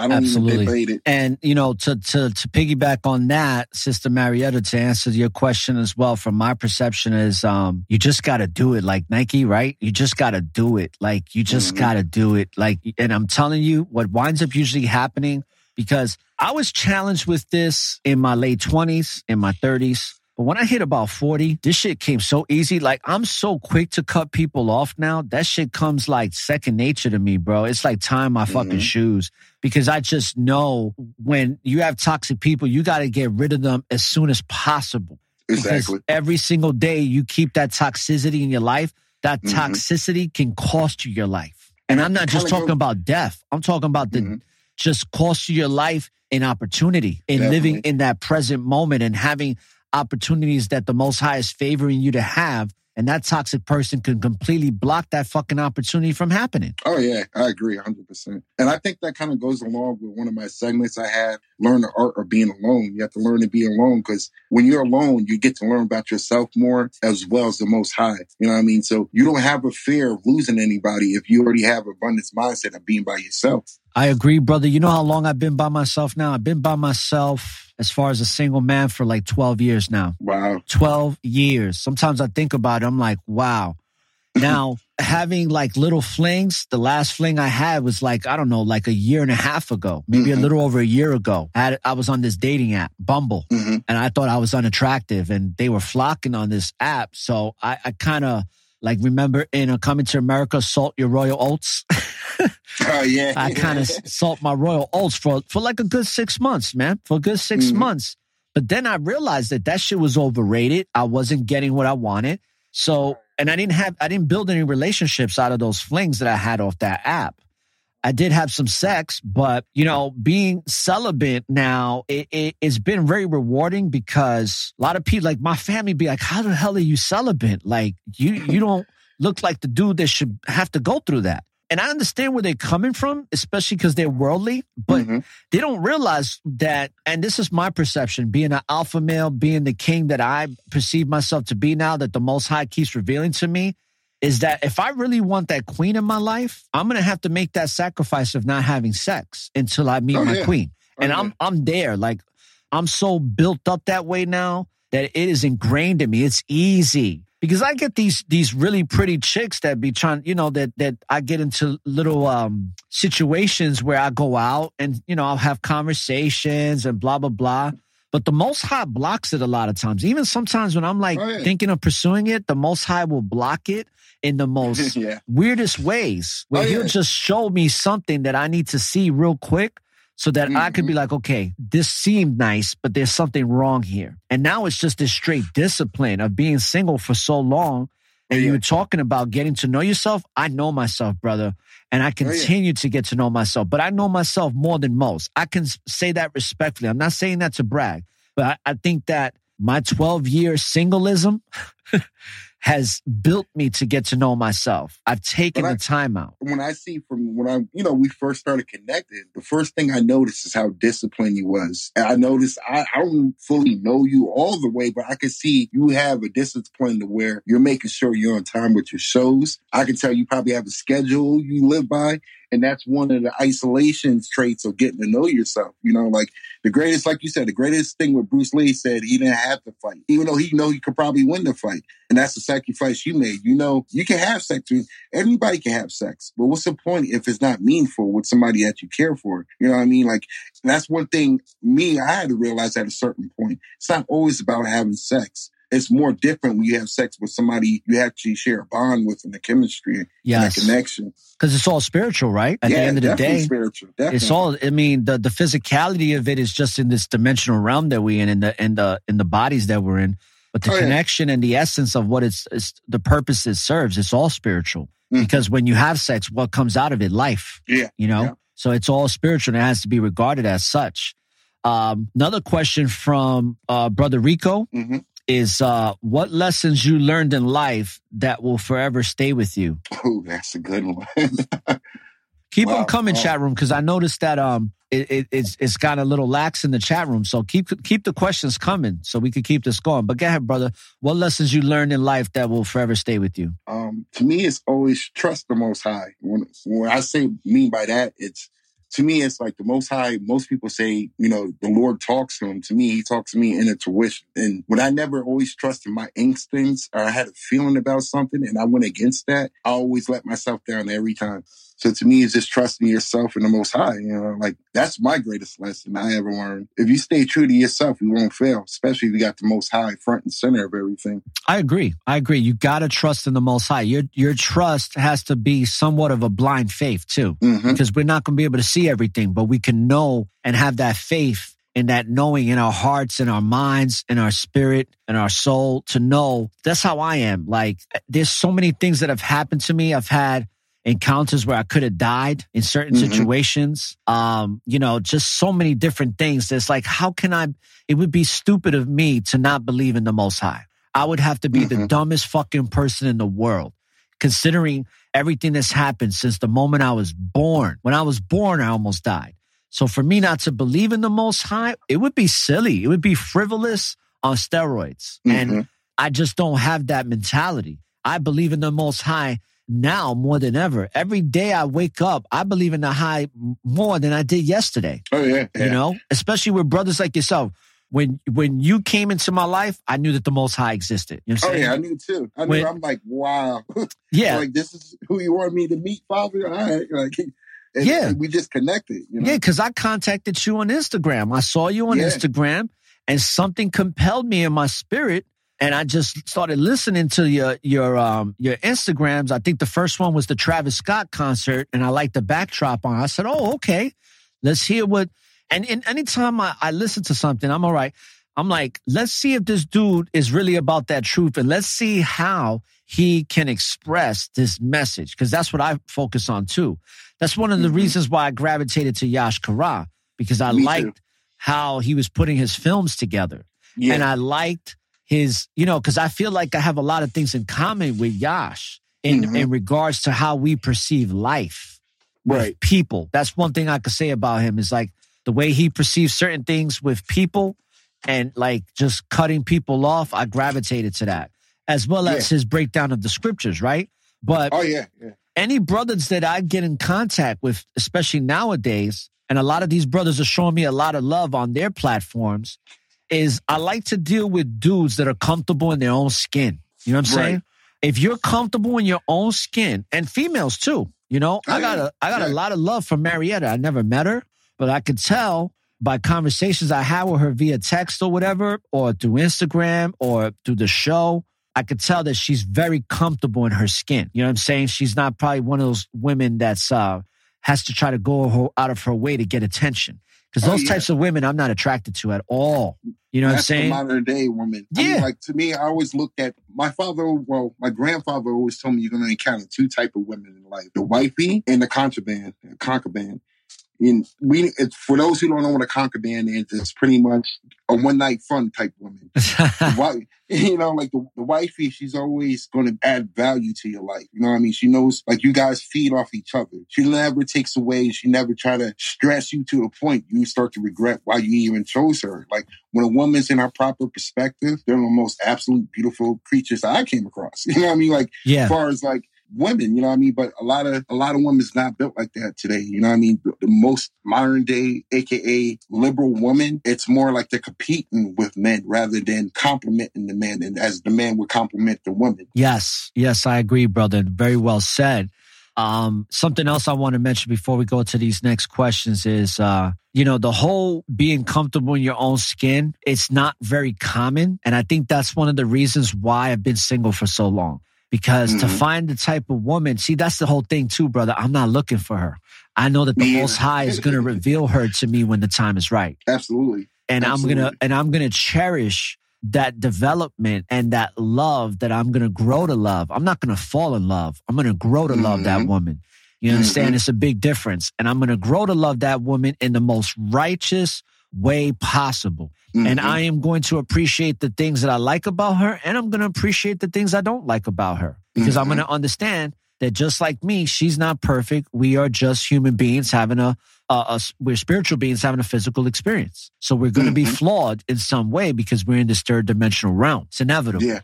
I don't even debate Absolutely. it. And you know, to to to piggyback on that, Sister Marietta, to answer your question as well, from my perception is um you just gotta do it like Nike, right? You just gotta do it. Like you just gotta do it. Like and I'm telling you, what winds up usually happening, because I was challenged with this in my late twenties, in my thirties. But when I hit about 40, this shit came so easy. Like I'm so quick to cut people off now. That shit comes like second nature to me, bro. It's like tying my fucking Mhm. shoes because I just know when you have toxic people, you got to get rid of them as soon as possible. Because Exactly. every single day you keep that toxicity in your life, that Mhm. toxicity can cost you your life. And I'm not just talking go- about death. I'm talking about the Mhm. just cost you your life and opportunity in living in that present moment and having opportunities that the most high is favoring you to have. And that toxic person can completely block that fucking opportunity from happening. Oh yeah, I agree 100%. And I think that kind of goes along with one of my segments I had, learn the art of being alone. You have to learn to be alone because when you're alone, you get to learn about yourself more as well as the most high. You know what I mean? So you don't have a fear of losing anybody if you already have abundance mindset of being by yourself. I agree, brother. You know how long I've been by myself now? I've been by myself as far as a single man for like 12 years now. Wow. 12 years. Sometimes I think about it, I'm like, wow. Now, having like little flings, the last fling I had was like, I don't know, like a year and a half ago, maybe a Mhm. little over a year ago. I, had, I was on this dating app, Bumble, Mhm. and I thought I was unattractive and they were flocking on this app. So I, I kind of like remember in a coming to America, salt your royal oats. Oh yeah. I kind of salt my royal oats for for like a good six months, man, for a good 6 Mhm. months. But then I realized that that shit was overrated. I wasn't getting what I wanted. So, and I didn't have, I didn't build any relationships out of those flings that I had off that app. I did have some sex, but you know, being celibate now, it, it, it's been very rewarding because a lot of people, like my family, be like, "How the hell are you celibate? Like you, you don't look like the dude that should have to go through that." And I understand where they're coming from, especially because they're worldly, but Mhm. they don't realize that. And this is my perception: being an alpha male, being the king that I perceive myself to be now, that the Most High keeps revealing to me is that if I really want that queen in my life, I'm gonna have to make that sacrifice of not having sex until I meet Oh, my yeah. queen. Oh, And yeah. I'm I'm there. Like I'm so built up that way now that it is ingrained in me. It's easy because I get these these really pretty chicks that be trying, you know, that that I get into little um situations where I go out and you know I'll have conversations and blah blah blah. But the Most High blocks it a lot of times. Even sometimes when I'm like Oh, yeah. thinking of pursuing it, the Most High will block it in the most Yeah. weirdest ways, where Oh, He'll yeah. just show me something that I need to see real quick so that I Mm-hmm. could be like, okay, this seemed nice, but there's something wrong here. And now it's just this straight discipline of being single for so long. And you were talking about getting to know yourself. I know myself, brother, and I Oh, yeah. continue to get to know myself. But I know myself more than most. I can say that respectfully. I'm not saying that to brag, but I, I think that my 12 year singleism has built me to get to know myself. I've taken I- the time out. when I see from when I, you know, we first started connecting, the first thing I noticed is how disciplined you was. And I noticed I, I don't fully know you all the way, but I can see you have a discipline to where you're making sure you're on time with your shows. I can tell you probably have a schedule you live by. And that's one of the isolation traits of getting to know yourself. You know, like the greatest, like you said, the greatest thing with Bruce Lee said he didn't have to fight, even though he know he could probably win the fight. And that's the sacrifice you made. You know, you can have sex Everybody can have sex, but what's the point if it's not meaningful with somebody that you care for? You know what I mean? Like, that's one thing me, I had to realize at a certain point. It's not always about having sex. It's more different when you have sex with somebody you actually share a bond with and the chemistry and Yes. that connection. Because it's all spiritual, right? At the Yeah, end of the day, spiritual. Definitely. it's all. I mean, the the physicality of it is just in this dimensional realm that we in, in the in the in the bodies that we're in. But the Oh, yeah. connection and the essence of what it's, it's the purpose it serves, it's all spiritual. Because when you have sex, what comes out of it? Life. Mm-hmm. Yeah. You know. Yeah. So it's all spiritual and it has to be regarded as such. Um, another question from uh, brother Rico Mm-hmm. Is uh, what lessons you learned in life that will forever stay with you? Oh, that's a good one. Keep Wow. them coming, Wow. chat room, because I noticed that um it, it, it's it's got a little lax in the chat room. So keep keep the questions coming, so we can keep this going. But go ahead, brother. What lessons you learned in life that will forever stay with you? um, to me, it's always trust the Most High. When, when I say mean by that, it's to me, it's like the Most High. Most people say, you know, the Lord talks to him. To me, He talks to me in a intuition. And when I never always trusted my instincts, or I had a feeling about something, and I went against that, I always let myself down every time. So to me, it's just trusting yourself and the Most High. You know, like that's my greatest lesson I ever learned. If you stay true to yourself, you won't fail. Especially if you got the Most High front and center of everything. I agree. I agree. You got to trust in the Most High. Your your trust has to be somewhat of a blind faith too, Mm-hmm. because we're not going to be able to see everything, but we can know and have that faith and that knowing in our hearts, in our minds, in our spirit, in our soul to know. That's how I am. Like there's so many things that have happened to me. I've had encounters where I could have died in certain Mhm. situations. Um, you know, just so many different things. It's like, how can I? It would be stupid of me to not believe in the Most High. I would have to be the dumbest fucking person in the world, considering everything that's happened since the moment I was born. When I was born, I almost died. So for me not to believe in the Most High, it would be silly. It would be frivolous on steroids. And I just don't have that mentality. I believe in the Most High now more than ever. Every day I wake up, I believe in the High more than I did yesterday. Oh yeah, You know, especially with brothers like yourself. When when you came into my life, I knew that the Most High existed. You know Oh yeah, I knew too. I knew. When- I'm like, wow. Yeah. like this is who you want me to meet, Father. All right, like, and, Yeah. and we just connected. You know? Yeah, because I contacted you on Instagram. I saw you on Yeah. Instagram, and something compelled me in my spirit, and I just started listening to your your um your Instagrams. I think the first one was the Travis Scott concert, and I liked the backdrop on. I said, "Oh, okay, let's hear what." And, and anytime I, I listen to something, I'm all right. I'm like, let's see if this dude is really about that truth, and let's see how he can express this message, because that's what I focus on too. That's one of the reasons why I gravitated to Yash Kara because I Me too. liked how he was putting his films together. Yeah. And I liked his, you know, because I feel like I have a lot of things in common with Yash in, Mhm. in regards to how we perceive life. with Right. People. That's one thing I could say about him is like the way he perceives certain things with people and like just cutting people off. I gravitated to that as well as Yeah. his breakdown of the scriptures, right? But Oh yeah, yeah. any brothers that I get in contact with, especially nowadays, and a lot of these brothers are showing me a lot of love on their platforms, is I like to deal with dudes that are comfortable in their own skin. You know what I'm Right. saying? If you're comfortable in your own skin, and females too, you know, I got a I got a lot of love for Marietta. I never met her, but I could tell by conversations I had with her via text or whatever, or through Instagram or through the show. I could tell that she's very comfortable in her skin. You know what I'm saying? She's not probably one of those women that's uh has to try to go out of her way to get attention. Because Oh, those yeah. types of women I'm not attracted to at all. You know what I'm saying? modern day woman. I Yeah. mean, like to me, I always looked at my father. Well, my grandfather always told me you're going to encounter two type of women in life: the wifey and the contraband, concubine. And we, it's, for those who don't know what a concubine is, it's pretty much a one night fun type woman. The wi- you know, like the, the wifey, she's always going to add value to your life. You know what I mean? She knows, like, you guys feed off each other. She never takes away. She never try to stress you to a point you start to regret why you even chose her. Like, when a woman's in her proper perspective, they're the most absolute beautiful creatures that I came across. You know what I mean? Like, Yeah. as far as like, women, you know what I mean? But a lot of a lot of women's not built like that today. You know what I mean? The, most modern day, aka liberal woman, it's more like they're competing with men rather than complimenting the man, and as the man would compliment the woman. Yes, yes, I agree, brother. Very well said. Um, something else I want to mention before we go to these next questions is, uh, you know, the whole being comfortable in your own skin. It's not very common, and I think that's one of the reasons why I've been single for so long. Because to Mhm. find the type of woman, see, that's the whole thing too, brother. I'm not looking for her. I know that the Most. High is going to reveal her to me when the time is right Absolutely. and I'm gonna and I'm gonna cherish that development and that love that I'm gonna grow to love. I'm not gonna fall in love. I'm gonna grow to love that Mhm. woman. You understand? Mhm. It's a big difference. And I'm gonna grow to love that woman in the most righteous way possible. And Mhm. I am going to appreciate the things that I like about her, and I'm gonna appreciate the things I don't like about her. Because I'm Mhm. gonna understand that just like me, she's not perfect. We are just human beings having a, a, a we're spiritual beings having a physical experience. So we're going to be Mhm. flawed in some way because we're in this third dimensional realm. It's inevitable. Yeah.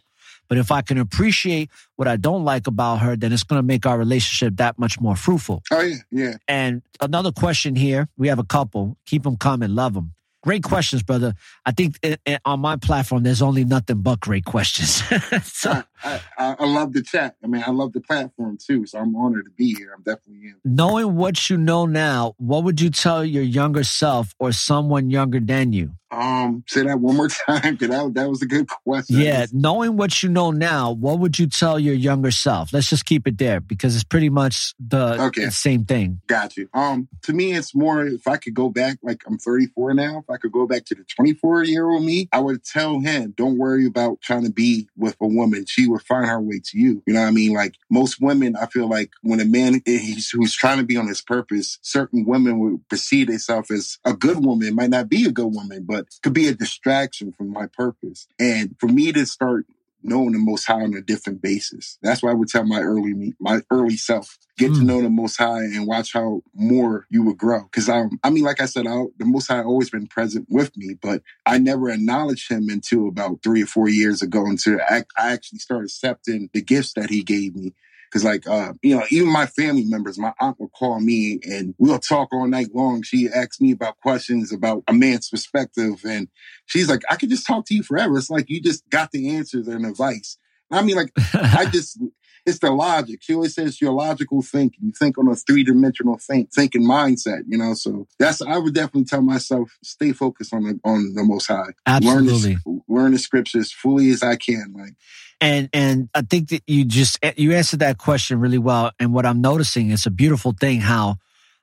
But if I can appreciate what I don't like about her, then it's going to make our relationship that much more fruitful. Oh yeah, yeah. And another question here. We have a couple. Keep them coming. Love them. Great questions, brother. I think i- i- on my platform, there's only nothing but great questions. so, I, I, I love the chat. I mean, I love the platform too. So I'm honored to be here. I'm definitely in. knowing what you know now, what would you tell your younger self or someone younger than you? Um, say that one more time, because that, that was a good question. Yeah, knowing what you know now, what would you tell your younger self? Let's just keep it there because it's pretty much the Okay. same thing. Got you. Um, to me, it's more if I could go back, like I'm 34 now. If I could go back to the 24 year old me, I would tell him, don't worry about trying to be with a woman. She would find her way to you. You know what I mean? Like most women, I feel like when a man eh, is who's trying to be on his purpose, certain women would perceive themselves as a good woman. It might not be a good woman, but could be a distraction from my purpose. And for me to start knowing the Most High on a different basis. That's why I would tell my early me, my early self, get to hmm. know the Most High and watch how more you would grow. Because I, I mean, like I said, I, the Most High always been present with me, but I never acknowledged Him until about three or four years ago. Until I, I actually started accepting the gifts that He gave me. Cause like, uh, you know, even my family members, my aunt will call me and we'll talk all night long. She asks me about questions about a man's perspective. And she's like, I could just talk to you forever. It's like you just got the answers and advice. I mean, like, I just, it's the logic. She always says your logical thinking. You think on a three dimensional think, thinking mindset, you know? So that's, I would definitely tell myself, stay focused on the, on the most high. Absolutely. Learn the, learn the scriptures fully as I can. Like, And and I think that you just you answered that question really well. And what I'm noticing is a beautiful thing how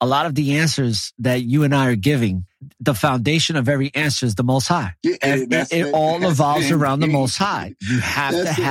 a lot of the answers that you and I are giving, the foundation of every answer is the Most High. Yeah, it, it all evolves around the Most High. You have to That's it.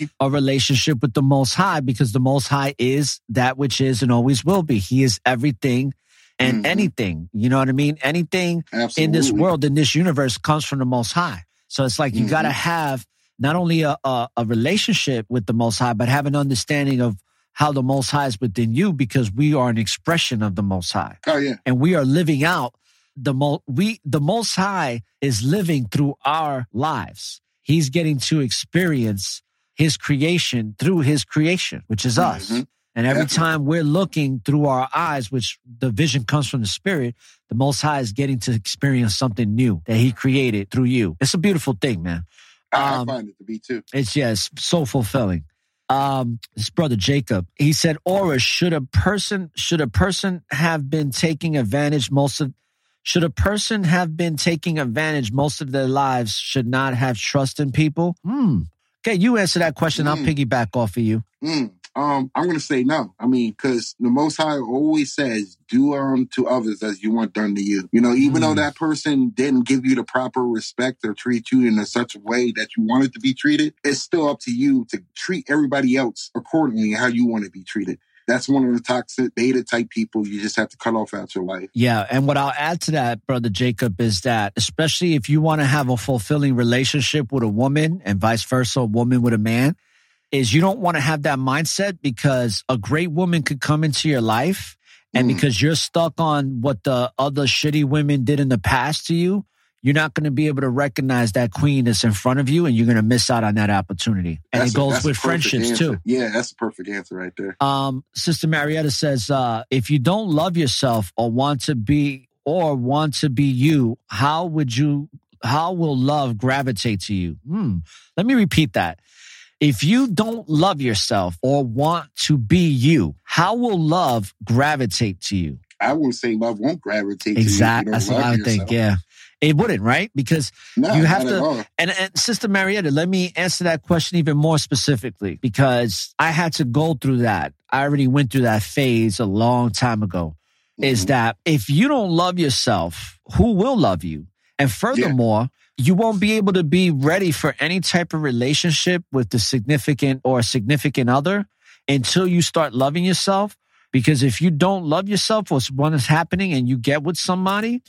have a relationship with the Most High because the Most High is that which is and always will be. He is everything and anything. You know what I mean? Anything in this Mm-hmm. World, in this universe, comes from the Most High. So it's like you got to have not only a, a, a relationship with the Most High, but have an understanding of how the Most High is within you because we are an expression of the Most High. Oh, yeah. And we are living out the mo we the Most High is living through our lives. He's getting to experience his creation through his creation, which is us. Mhm. And every Definitely. time we're looking through our eyes, which the vision comes from the spirit, the Most High is getting to experience something new that He created through you. It's a beautiful thing, man. I, Um, I find it to be too. It's yes, so fulfilling. Um, this brother Jacob, he said, "ORRA, should a person should a person have been taking advantage most of should a person have been taking advantage most of their lives should not have trust in people?" Hmm. Okay, you answer that question. I'll Hmm. piggyback off of you. Mm, um, I'm gonna say no. I mean, because the Most High always says, "Do unto others as you want done to you." You know, even though Mm. that person didn't give you the proper respect or treat you in a such a way that you wanted to be treated, it's still up to you to treat everybody else accordingly how you want to be treated. That's one of the toxic beta type people you just have to cut off out your life. Yeah, and what I'll add to that, brother Jacob, is that especially if you want to have a fulfilling relationship with a woman and vice versa, a woman with a man, is you don't want to have that mindset because a great woman could come into your life and because you're stuck on what the other shitty women did in the past to you, you're not going to be able to recognize that queen that's in front of you and you're going to miss out on that opportunity. And That's it goes a with friendships answer. too. Yeah, that's the perfect answer right there. Um, Sister Marietta says, uh, if you don't love yourself or want to be or want to be you, how would you how will love gravitate to you? Hmm. Let me repeat that. If you don't love yourself or want to be you, how will love gravitate to you? I wouldn't say love won't gravitate Exactly. to you. That's what I would think. Yeah. It wouldn't, right? Because No, you have not at all. to. And, and Sister Marietta, let me answer that question even more specifically because I had to go through that. I already went through that phase a long time ago. Mm-hmm. Is that if you don't love yourself, who will love you? And furthermore, you won't be able to be ready for any type of relationship with the significant or significant other until you start loving yourself. Because if you don't love yourself, what's what is happening and you get with somebody,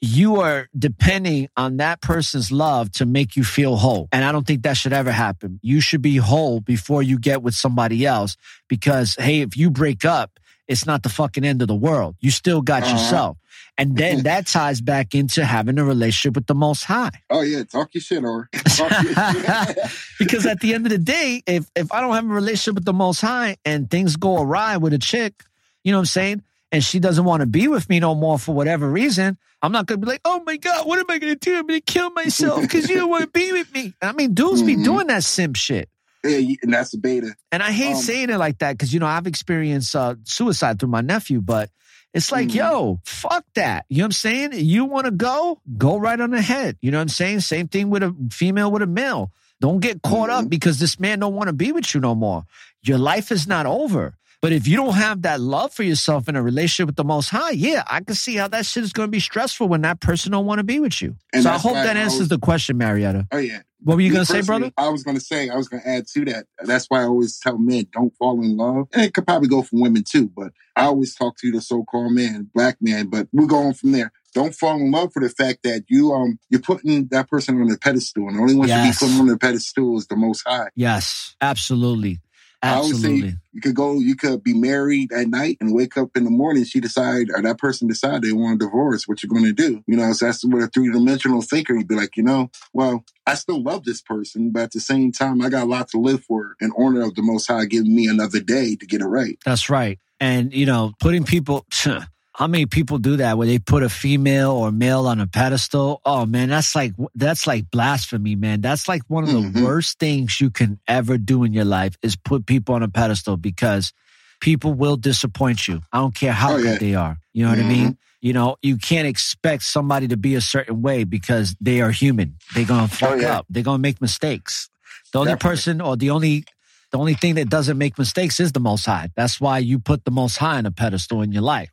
you are depending on that person's love to make you feel whole. And I don't think that should ever happen. You should be whole before you get with somebody else because, hey, if you break up, it's not the fucking end of the world. You still got Uh-huh. yourself. And then that ties back into having a relationship with the most high. Oh yeah, talk your shit or your shit. because at the end of the day, if if I don't have a relationship with the most high and things go awry with a chick, you know what I'm saying? And she doesn't want to be with me no more for whatever reason, I'm not gonna be like, oh my God, what am I gonna do? I'm gonna kill myself because you don't want to be with me. I mean, dudes be doing that simp shit. Yeah, and that's the beta. And I hate Um, saying it like that because you know I've experienced uh, suicide through my nephew, but it's like, mm-hmm. yo, fuck that. You know what I'm saying? You want to go, go right on ahead. You know what I'm saying? Same thing with a female with a male. Don't get caught up mm-hmm. because this man don't want to be with you no more. Your life is not over. But if you don't have that love for yourself in a relationship with the Most High, yeah, I can see how that shit is going to be stressful when that person don't want to be with you. And so I hope that I answers always- the question, Marietta. Oh yeah. What were you going to say, brother? I was gonna say, I was gonna add to that. That's why I always tell men don't fall in love. And it could probably go for women too, but I always talk to the so-called man, black man, but we're going from there. Don't fall in love for the fact that you um you're putting that person on a pedestal, and the only one Yes. to be put on the pedestal is the most high. Yes, absolutely. I always Absolutely. say you could go, you could be married at night and wake up in the morning. She decide, or that person decide they want a divorce. What you're going to do? You know, so that's what a three dimensional thinker. You'd be like, you know, well, I still love this person, but at the same time, I got a lot to live for in honor of the Most High giving me another day to get it right. That's right. And, you know, putting people, how many people do that where they put a female or male on a pedestal? Oh man, that's like, that's like blasphemy, man. That's like one of the Mm-hmm. worst things you can ever do in your life is put people on a pedestal because people will disappoint you. I don't care how Oh, good they are. You know what I mean? You know, you can't expect somebody to be a certain way because they are human. They're going to fuck Oh, yeah. up. They're going to make mistakes. The only Definitely. person or the only the only thing that doesn't make mistakes is the most high. That's why you put the most high on a pedestal in your life.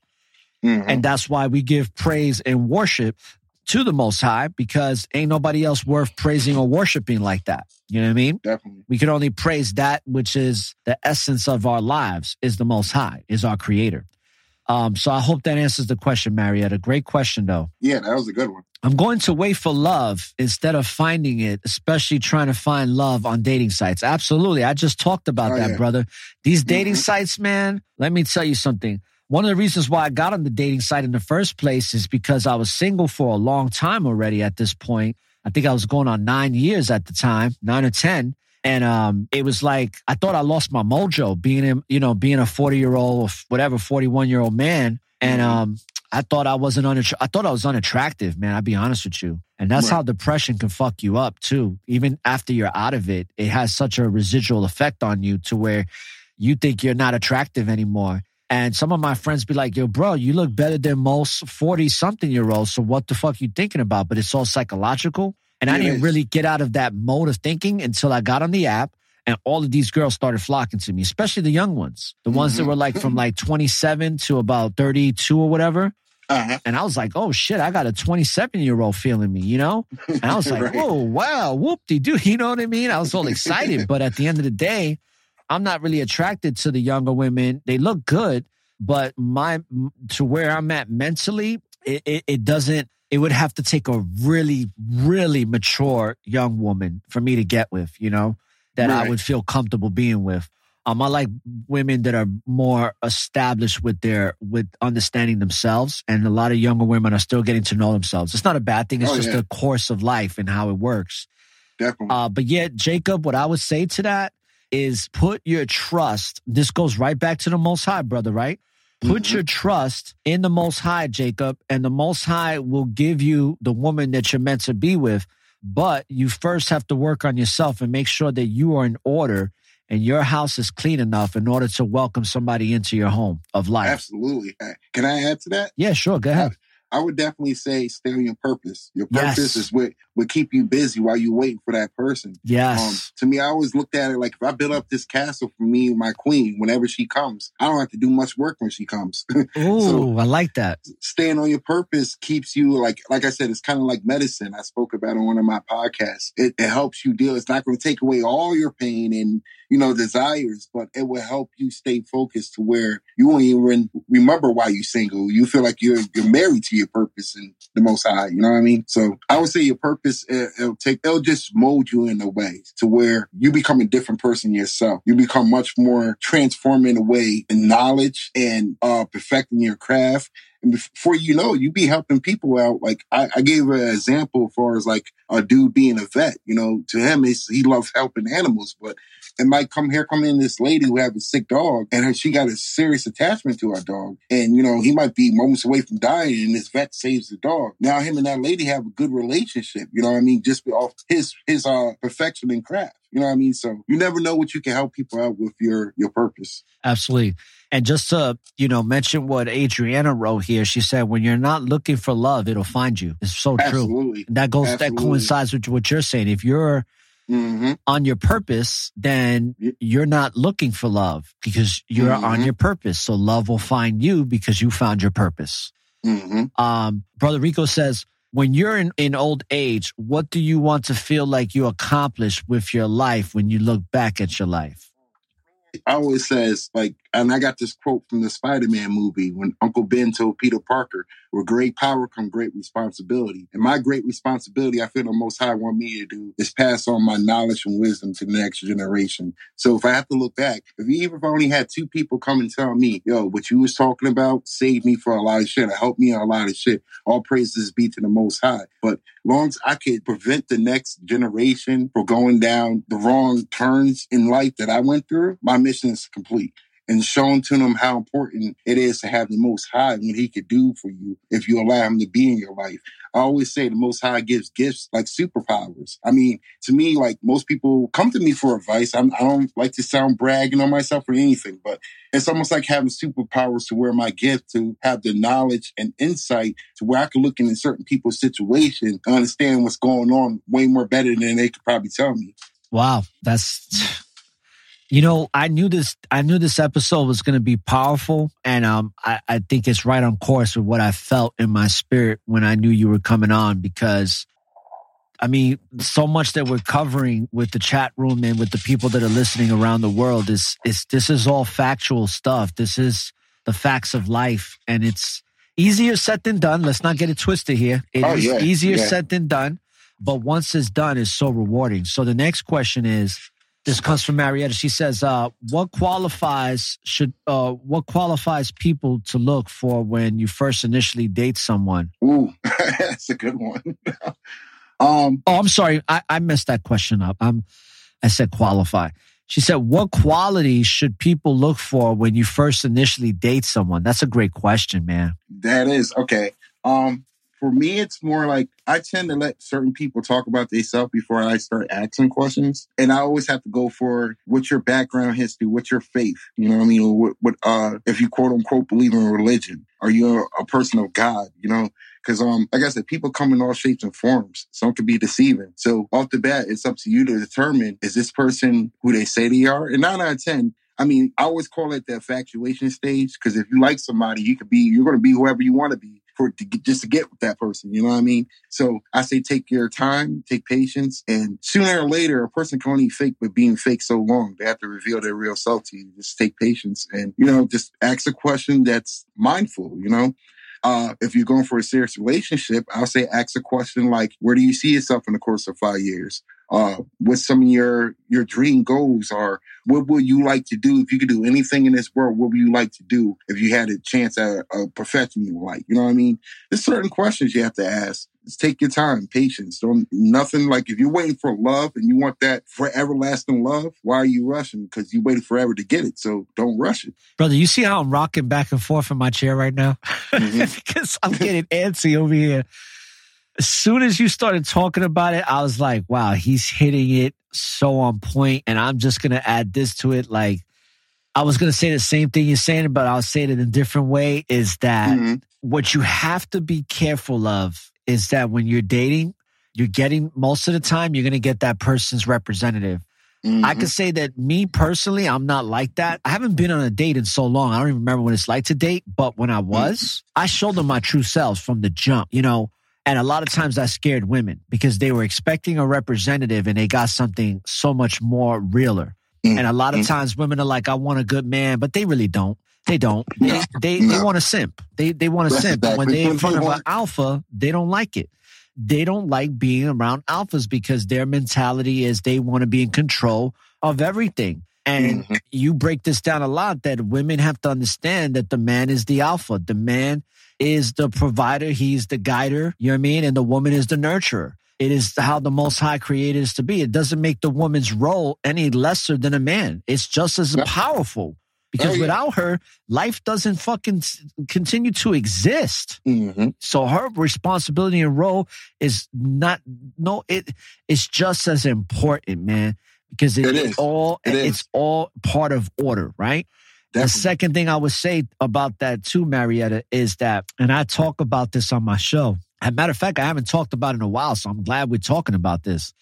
Mhm. And that's why we give praise and worship to the most high because ain't nobody else worth praising or worshiping like that. You know what I mean? Definitely. We can only praise that which is the essence of our lives is the most high, is our creator. Um, so I hope that answers the question, Marietta. Great question though. Yeah, that was a good one. I'm going to wait for love instead of finding it, especially trying to find love on dating sites. Absolutely. I just talked about Oh, that, yeah. brother. These dating Mhm. sites, man, let me tell you something. One of the reasons why I got on the dating site in the first place is because I was single for a long time already at this point. I think I was going on nine years at the time, nine or 10. And um, it was like I thought I lost my mojo being in, you know, being a 40 year old, or whatever, 41 year old man. And um, I thought I wasn't unatt- I thought I was unattractive, man. I'll be honest with you. And that's Right. how depression can fuck you up too. Even after you're out of it, it has such a residual effect on you to where you think you're not attractive anymore. And some of my friends be like, yo, bro, you look better than most 40 something year olds. So what the fuck you thinking about? But it's all psychological. And I didn't really get out of that mode of thinking until I got on the app and all of these girls started flocking to me, especially the young ones, the ones that Mhm. were like from like 27 to about 32 or whatever. Uh-huh. And I was like, oh shit, I got a 27 year old feeling me, you know? And I was like, Right. whoa, wow, whoop de doo. You know what I mean? I was all excited. but at the end of the day, I'm not really attracted to the younger women. They look good, but my to where I'm at mentally, it, it, it doesn't. It would have to take a really, really mature young woman for me to get with, you know, that I would feel comfortable being with. Um, I like women that are more established with their with understanding themselves, and a lot of younger women are still getting to know themselves. It's not a bad thing. It's Oh, just yeah. the course of life and how it works. Definitely. Uh, but yet, Jacob, what I would say to that is put your trust. This goes right back to the Most High, brother, right? Put Mm-hmm. your trust in the Most High, Jacob, and the Most High will give you the woman that you're meant to be with. But you first have to work on yourself and make sure that you are in order and your house is clean enough in order to welcome somebody into your home of life. Absolutely. Uh, Can I add to that? Yeah, sure. Go ahead. I would definitely say stay on your purpose. Your Yes. purpose is what would keep you busy while you're waiting for that person. Yes. Um, to me, I always looked at it like if I build up this castle for me and my queen, whenever she comes, I don't have to do much work when she comes. Ooh, I like that. staying on your purpose keeps you like like I said, it's kind of like medicine. I spoke about on one of my podcasts. It, it helps you deal. It's not going to take away all your pain and you know desires, but it will help you stay focused to where you won't even remember why you're single. You feel like you're you're married to your purpose and the Most High. You know what I mean? So I would say your purpose it, it'll take it'll just mold you in a way to where you become a different person yourself. You become much more transformed in a way in knowledge and uh perfecting your craft. And before you know, you be helping people out. Like I, I gave an example as far as like a dude being a vet. You know, to him, he loves helping animals, but it might come here, come in this lady who have a sick dog, and her, she got a serious attachment to her dog, and you know he might be moments away from dying, and this vet saves the dog. Now him and that lady have a good relationship. You know what I mean? Just off his his uh perfection and craft. You know what I mean? So you never know what you can help people out with your your purpose. Absolutely. And just to, you know, mention what Adriana wrote here, she said, when you're not looking for love, it'll find you. It's so true. Absolutely. And that goes, Absolutely. that coincides with what you're saying. If you're Mm-hmm. on your purpose, then you're not looking for love because you're on Mhm. your purpose. So love will find you because you found your purpose. Mm-hmm. Um, Brother Rico says, when you're in, in old age, what do you want to feel like you accomplished with your life when you look back at your life? I always says like, and I got this quote from the Spider-Man movie when Uncle Ben told Peter Parker, "With great power comes great responsibility." And my great responsibility, I feel the Most High want me to do, is pass on my knowledge and wisdom to the next generation. So if I have to look back, if even if I only had two people come and tell me, "Yo, what you was talking about saved me for a lot of shit, or helped me a lot of shit," all praises be to the Most High. But long as I could prevent the next generation from going down the wrong turns in life that I went through, my mission is complete. And showing to them how important it is to have the Most High and what He could do for you if you allow Him to be in your life. I always say the Most High gives gifts like superpowers. I mean, to me, like most people come to me for advice. I'm, I don't like to sound bragging on myself or anything, but it's almost like having superpowers to where my gift to have the knowledge and insight to where I can look into certain people's situation and understand what's going on way more better than they could probably tell me. Wow, that's you know, I knew this I knew this episode was gonna be powerful and um I, I think it's right on course with what I felt in my spirit when I knew you were coming on because I mean, so much that we're covering with the chat room and with the people that are listening around the world is is this is all factual stuff. This is the facts of life and it's easier said than done. Let's not get it twisted here. It is Oh, yeah, easier yeah. said than done, but once it's done, it's so rewarding. So the next question is this comes from Marietta. She says, uh, what qualifies should uh what qualifies people to look for when you first initially date someone? Ooh, that's a good one. um Oh, I'm sorry. I, I messed that question up. I'm I said qualify. She said, what qualities should people look for when you first initially date someone? That's a great question, man. That is okay. Um, for me, it's more like I tend to let certain people talk about themselves before I start asking questions, and I always have to go for what's your background history, what's your faith, you know what I mean? What, what uh, if you quote unquote believe in religion, are you a, a person of God, you know? Because, um, like I said, people come in all shapes and forms. Some can be deceiving. So off the bat, it's up to you to determine is this person who they say they are? And nine out of ten, I mean, I always call it the infatuation stage because if you like somebody, you could be, you're going to be whoever you want to be for to get, just to get with that person. You know what I mean? So I say take your time, take patience, and sooner or later, a person can only fake but being fake so long. They have to reveal their real self to you. Just take patience and you know, just ask a question that's mindful. You know. Uh, if you're going for a serious relationship, I'll say ask a question like, where do you see yourself in the course of five years? Uh, what some of your, your dream goals are? What would you like to do if you could do anything in this world? What would you like to do if you had a chance at a, a profession you like? You know what I mean? There's certain questions you have to ask. Just take your time, patience. Don't nothing like if you're waiting for love and you want that for everlasting love, why are you rushing? Because you waited forever to get it. So don't rush it. Brother, you see how I'm rocking back and forth in my chair right now? Mm-hmm. because I'm getting antsy over here. As soon as you started talking about it, I was like, wow, he's hitting it so on point, And I'm just going to add this to it. Like, I was going to say the same thing you're saying, but I'll say it in a different way is that Mm-hmm. what you have to be careful of is that when you're dating, you're getting most of the time, you're going to get that person's representative. I can say that me personally, I'm not like that. I haven't been on a date in so long. I don't even remember what it's like to date. But when I was, I showed them my true selves from the jump, you know. And a lot of times that scared women because they were expecting a representative and they got something so much more realer. And a lot of times women are like, I want a good man, but they really don't. They don't. They they, they want a simp. They they want a That's simp. But when they're in front of an alpha, they don't like it. They don't like being around alphas because their mentality is they want to be in control of everything. And Mm-hmm. you break this down a lot that women have to understand that the man is the alpha. The man is the provider. He's the guider. You know what I mean? And the woman is the nurturer. It is how the most high created is to be. It doesn't make the woman's role any lesser than a man. It's just as powerful because Oh, yeah. without her, life doesn't fucking continue to exist. Mm-hmm. So her responsibility and role is not no it it's just as important, man, because it, It it's is. all It is. it's all part of order, right? The second thing I would say about that too, Marietta, is that, and I talk about this on my show. As a matter of fact, I haven't talked about it in a while, so I'm glad we're talking about this.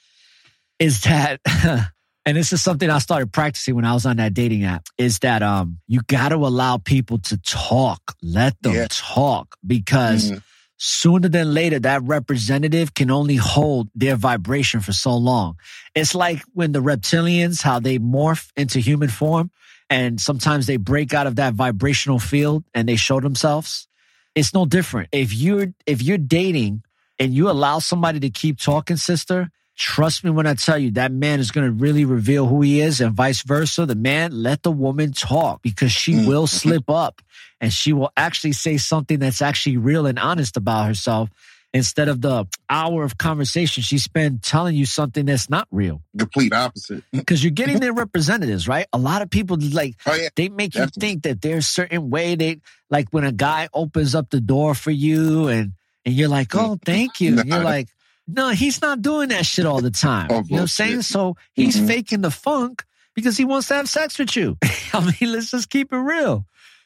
Is that, and this is something I started practicing when I was on that dating app, is that um you got to allow people to talk, let them Yeah. talk, because Mhm. Sooner than later, that representative can only hold their vibration for so long. It's like when the reptilians, how they morph into human form and sometimes they break out of that vibrational field and they show themselves. It's no different. If you're, if you're dating and you allow somebody to keep talking, sister, trust me when I tell you that man is going to really reveal who he is and vice versa. The man, let the woman talk because she mm. will slip up and she will actually say something that's actually real and honest about herself instead of the hour of conversation she spent telling you something that's not real. Complete opposite. Mm. Because you're getting their representatives, right? A lot of people like Oh, yeah. they make you think that there's a certain way they like when a guy opens up the door for you and and you're like, mm. oh, thank you. And you're like, no, he's not doing that shit all the time. Oh, you know what I'm saying? So he's Mhm. faking the funk because he wants to have sex with you. I mean, let's just keep it real.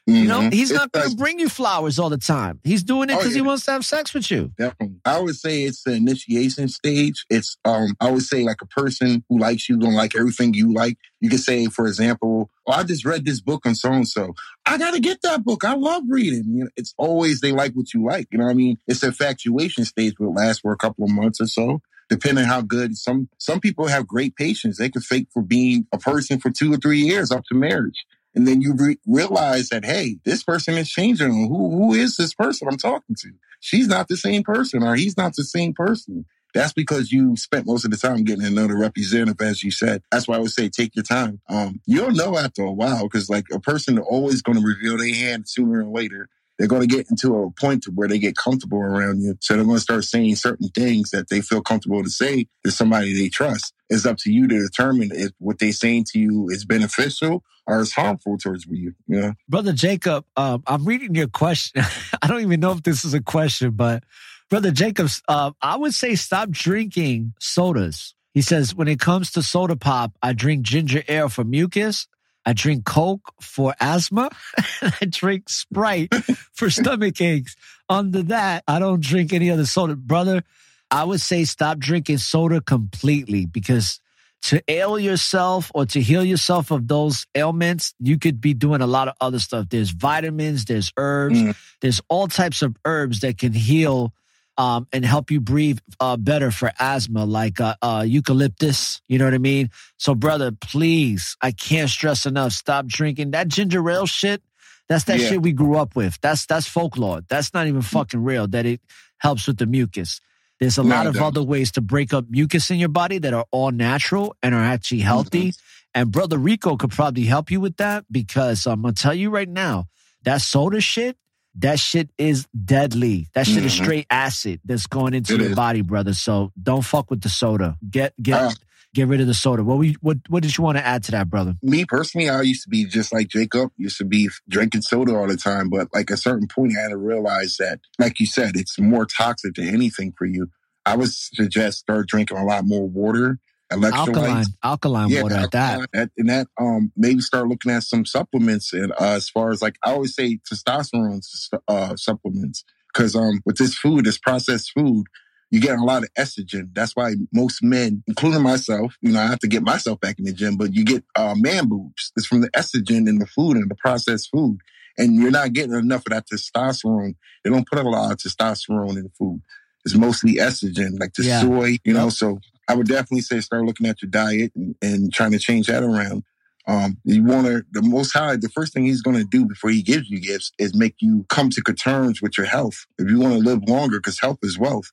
You know, Mhm. he's not going to bring you flowers all the time. He's doing it Oh, because he wants to have sex with you. Definitely. I would say it's the initiation stage. It's um I would say like a person who likes you gonna like everything you like. You could say, for example, oh, I just read this book on so and so. I gotta get that book. I love reading. You know, it's always they like what you like. You know what I mean? It's the infatuation stage will last for a couple of months or so. Depending on how good some some people have great patience. They can fake for being a person for two or three years up to marriage. And then you re- realize that, hey, this person is changing. Who, who is this person I'm talking to? She's not the same person or he's not the same person. That's because you spent most of the time getting the representative, as you said. That's why I would say take your time. Um, you'll know after a while because like a person is always going to reveal their hand sooner or later. They're going to get into a point to where they get comfortable around you. So they're going to start saying certain things that they feel comfortable to say to somebody they trust. It's up to you to determine if what they're saying to you is beneficial or is harmful towards you. You know, Brother Jacob, um, I'm reading your question. I don't even know if this is a question, but Brother Jacobs, uh, I would say stop drinking sodas. He says, when it comes to soda pop, I drink ginger ale for mucus. I drink Coke for asthma. I drink Sprite for stomach aches. Under that, I don't drink any other soda. Brother, I would say stop drinking soda completely because to ail yourself or to heal yourself of those ailments, you could be doing a lot of other stuff. There's vitamins, there's herbs, mm. there's all types of herbs that can heal um, and help you breathe uh, better for asthma, like uh, uh, eucalyptus. You know what I mean? So, brother, please, I can't stress enough. Stop drinking that ginger ale shit. That's that Yeah. shit we grew up with. That's that's folklore. That's not even fucking real. That it helps with the mucus. There's a No, lot of other ways to break up mucus in your body that are all natural and are actually healthy. And brother Rico could probably help you with that because I'm gonna tell you right now, that soda shit, that shit is deadly. That shit is Mhm. straight acid that's going into It your is. body, brother. So don't fuck with the soda. Get get Uh, get rid of the soda. What we what what did you want to add to that, brother? me personally, I used to be just like Jacob, used to be drinking soda all the time. But like a certain point, I had to realize that, like you said, it's more toxic than anything for you. I would suggest start drinking a lot more water, Alkaline, alkaline water at that. at- and that um maybe start looking at some supplements and uh, as far as like I always say testosterone uh, supplements because um with this food, this processed food, you get a lot of estrogen. That's why most men, including myself, you know, I have to get myself back in the gym, but you get uh, man boobs. It's from the estrogen in the food and the processed food. And you're not getting enough of that testosterone. They don't put a lot of testosterone in the food. It's mostly estrogen, like the Yeah. soy, you know. So I would definitely say start looking at your diet and, and trying to change that around. Um, you want to, the most high, the first thing he's going to do before he gives you gifts is make you come to terms with your health. If you want to live longer, because health is wealth,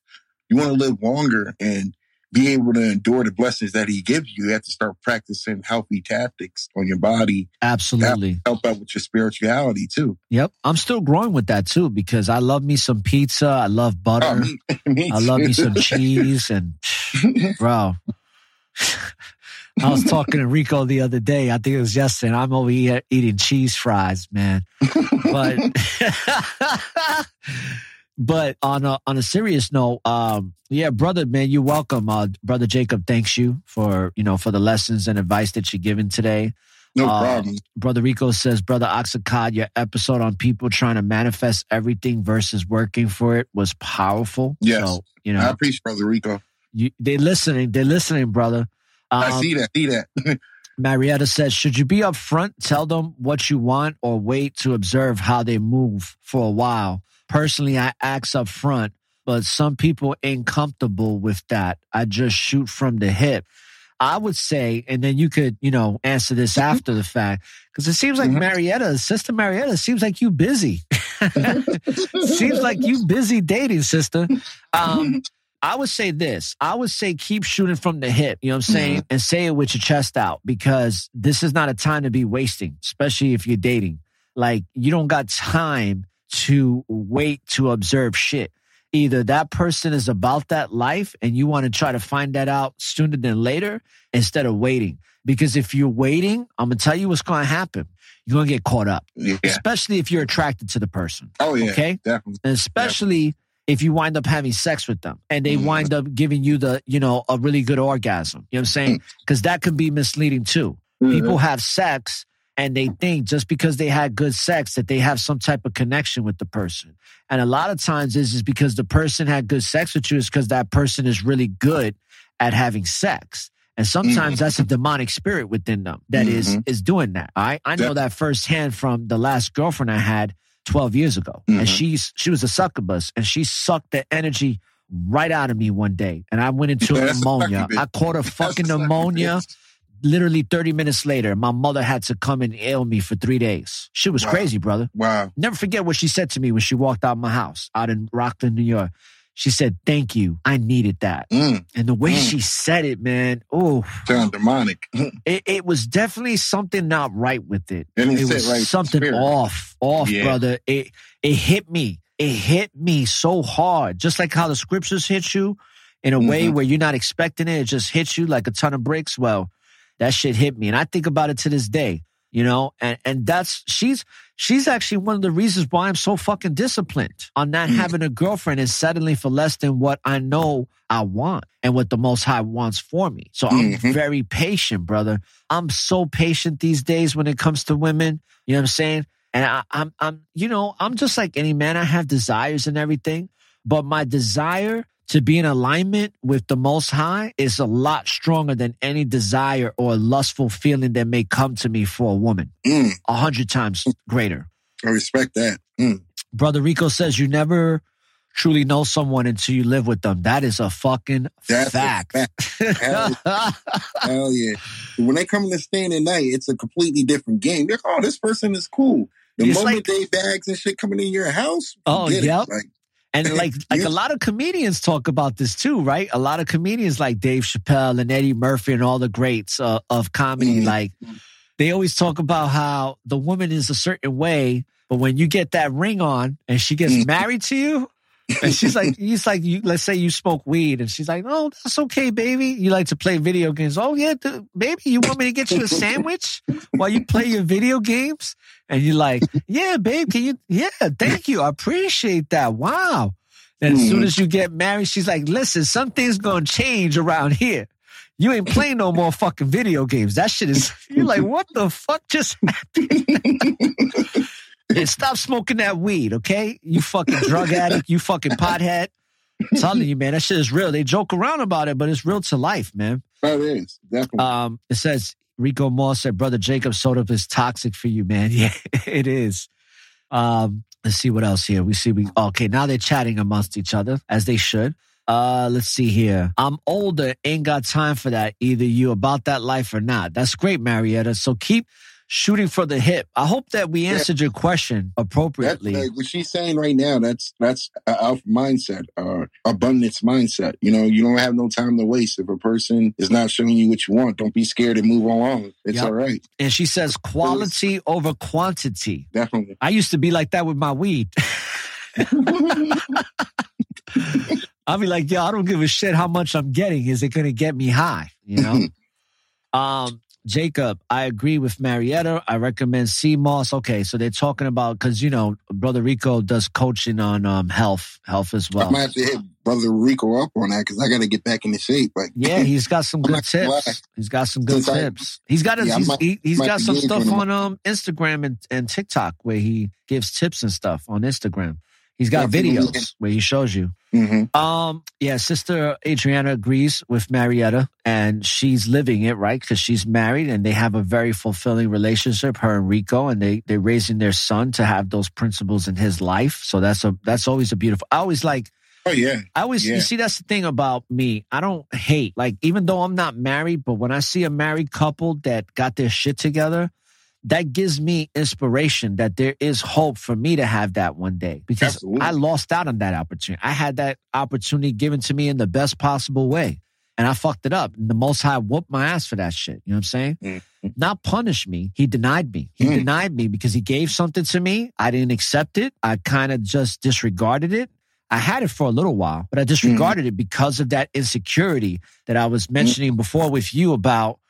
you want to live longer and be able to endure the blessings that he gives you. You have to start practicing healthy tactics on your body. Absolutely. Help out with your spirituality too. Yep. I'm still growing with that too because I love me some pizza. I love butter. Oh, me- me I love me some cheese and bro. I was talking to Rico the other day. I think it was yesterday. and I'm over here eating cheese fries, man. But but on a on a serious note, um, yeah, brother, man, you're welcome. Uh, brother Jacob, thanks you for you know for the lessons and advice that you're giving today. No Uh, problem. Brother Rico says, Brother Auxakai, your episode on people trying to manifest everything versus working for it was powerful. Yes. So, you I appreciate Brother Rico. you, they're listening. They're listening, brother. I Um, see that. See that. Marietta says, should you be upfront, tell them what you want, or wait to observe how they move for a while? Personally, I ask up front, but some people ain't comfortable with that. I just shoot from the hip. I would say, and then you could, you know, answer this mm-hmm. after the fact, because it seems like mm-hmm. Marietta, Sister Marietta, seems like you busy. seems like you busy dating, sister. Um, I would say this. I would say keep shooting from the hip, you know what I'm saying? Mm-hmm. And say it with your chest out because this is not a time to be wasting, especially if you're dating. Like you don't got time to wait to observe shit. Either that person is about that life and you want to try to find that out sooner than later instead of waiting. Because if you're waiting, I'm going to tell you what's going to happen. You're going to get caught up, Yeah. especially if you're attracted to the person. Oh yeah. Okay. Definitely. And especially if you wind up having sex with them and they mm-hmm. wind up giving you the, you know, a really good orgasm. You know what I'm saying? Mm. Because that can be misleading too. People mm-hmm. have sex and they think just because they had good sex that they have some type of connection with the person. And a lot of times this is because the person had good sex with you is because that person is really good at having sex. And sometimes that's a demonic spirit within them that is is doing that. I I know that firsthand from the last girlfriend I had 12 years ago. And she's she was a succubus and she sucked the energy right out of me one day. And I went into Yeah, a that's a pneumonia. I caught a fucking pneumonia. Literally 30 minutes later, my mother had to come and ill me for three days. She was Wow. crazy, brother. Wow. Never forget what she said to me when she walked out my house out in Rockland, New York. She said, "Thank you. I needed that." Mm. And the way Mm. she said it, man, oh, Sound demonic. it, it was definitely something not right with it. And it was like, something spirit. off, off, Yeah. brother. It it hit me. It hit me so hard, just like how the scriptures hit you in a way Mhm. where you're not expecting it. It just hits you like a ton of bricks. Well, that shit hit me, and I think about it to this day. You know, and and that's she's she's actually one of the reasons why I'm so fucking disciplined on not Mm. having a girlfriend and settling for less than what I know I want and what the Most High wants for me. So I'm Mhm. very patient, brother. I'm so patient these days when it comes to women. You know what I'm saying? And I, I'm, I'm, you know, I'm just like any man. I have desires and everything, but my desire to be in alignment with the Most High is a lot stronger than any desire or lustful feeling that may come to me for a woman. Mm. A hundred times greater. I respect that. Mm. Brother Rico says you never truly know someone until you live with them. That is a fucking That's a fact. fact. Hell, hell yeah. When they come in to staying at night, it's a completely different game. They're like, oh, this person is cool. The It's moment like- they bags and shit coming in your house, Oh, yep. Like, And like like a lot of comedians talk about this too, right? A lot of comedians like Dave Chappelle and Eddie Murphy and all the greats uh, of comedy, Mhm. like they always talk about how the woman is a certain way, but when you get that ring on and she gets Mhm. married to you, and she's like, he's like, you, let's say you smoke weed, and she's like, no, that's okay, baby. You like to play video games. Oh yeah, th- baby, you want me to get you a sandwich while you play your video games? And you're like, yeah, babe, can you? Yeah, thank you. I appreciate that. Wow. And as soon Mhm. as you get married, she's like, listen, something's gonna change around here. You ain't playing no more fucking video games. That shit is. You're like, what the fuck just happened? and stop smoking that weed, okay? You fucking drug addict. You fucking pothead. I'm telling you, man, that shit is real. They joke around about it, but it's real to life, man. that is definitely. Um, it says Rico Moss said, "Brother Jacob soda is toxic for you, man." Yeah, it is. Um, let's see what else here. We see we okay. Now they're chatting amongst each other as they should. Uh, let's see here. I'm older, ain't got time for that. Either you about that life or not. That's great, Marietta. So keep shooting for the hip. I hope that we answered your question appropriately. like what she's saying right now. That's that's our mindset, uh, abundance mindset. You know, you don't have no time to waste. If a person is not showing you what you want, don't be scared and move along. It's Yep. all right. and she says quality over quantity. Definitely. I used to be like that with my weed. I'll be like, yo, I don't give a shit how much I'm getting. Is it going to get me high? You know? um, Jacob, I agree with Marietta. I recommend sea moss. Okay, so they're talking about because you know, Brother Rico does coaching on um health, health as well. I might have to hit brother Rico up on that because I got to get back into shape. Like, Yeah, he's got some good lie. tips. He's got some good Since I- tips. He's got his, Yeah, he's, might- he, might got some stuff on um Instagram and, and TikTok where he gives tips and stuff on Instagram. He's got videos where he shows you. Mhm. Um, yeah, Sister Adriana agrees with Marietta, and she's living it right because she's married and they have a very fulfilling relationship. Her and Rico, and they they're raising their son to have those principles in his life. So that's a that's always a beautiful. I always like oh yeah, I always, Yeah. you see, that's the thing about me. I don't hate, like, even though I'm not married, but when I see a married couple that got their shit together, that gives me inspiration that there is hope for me to have that one day because Absolutely. I lost out on that opportunity. I had that opportunity given to me in the best possible way and I fucked it up. And the Most High whooped my ass for that shit. You know what I'm saying? Mm-hmm. Not punish me. He denied me. He Mm. denied me because he gave something to me. I didn't accept it. I kind of just disregarded it. I had it for a little while, but I disregarded it because of that insecurity that I was mentioning before with you about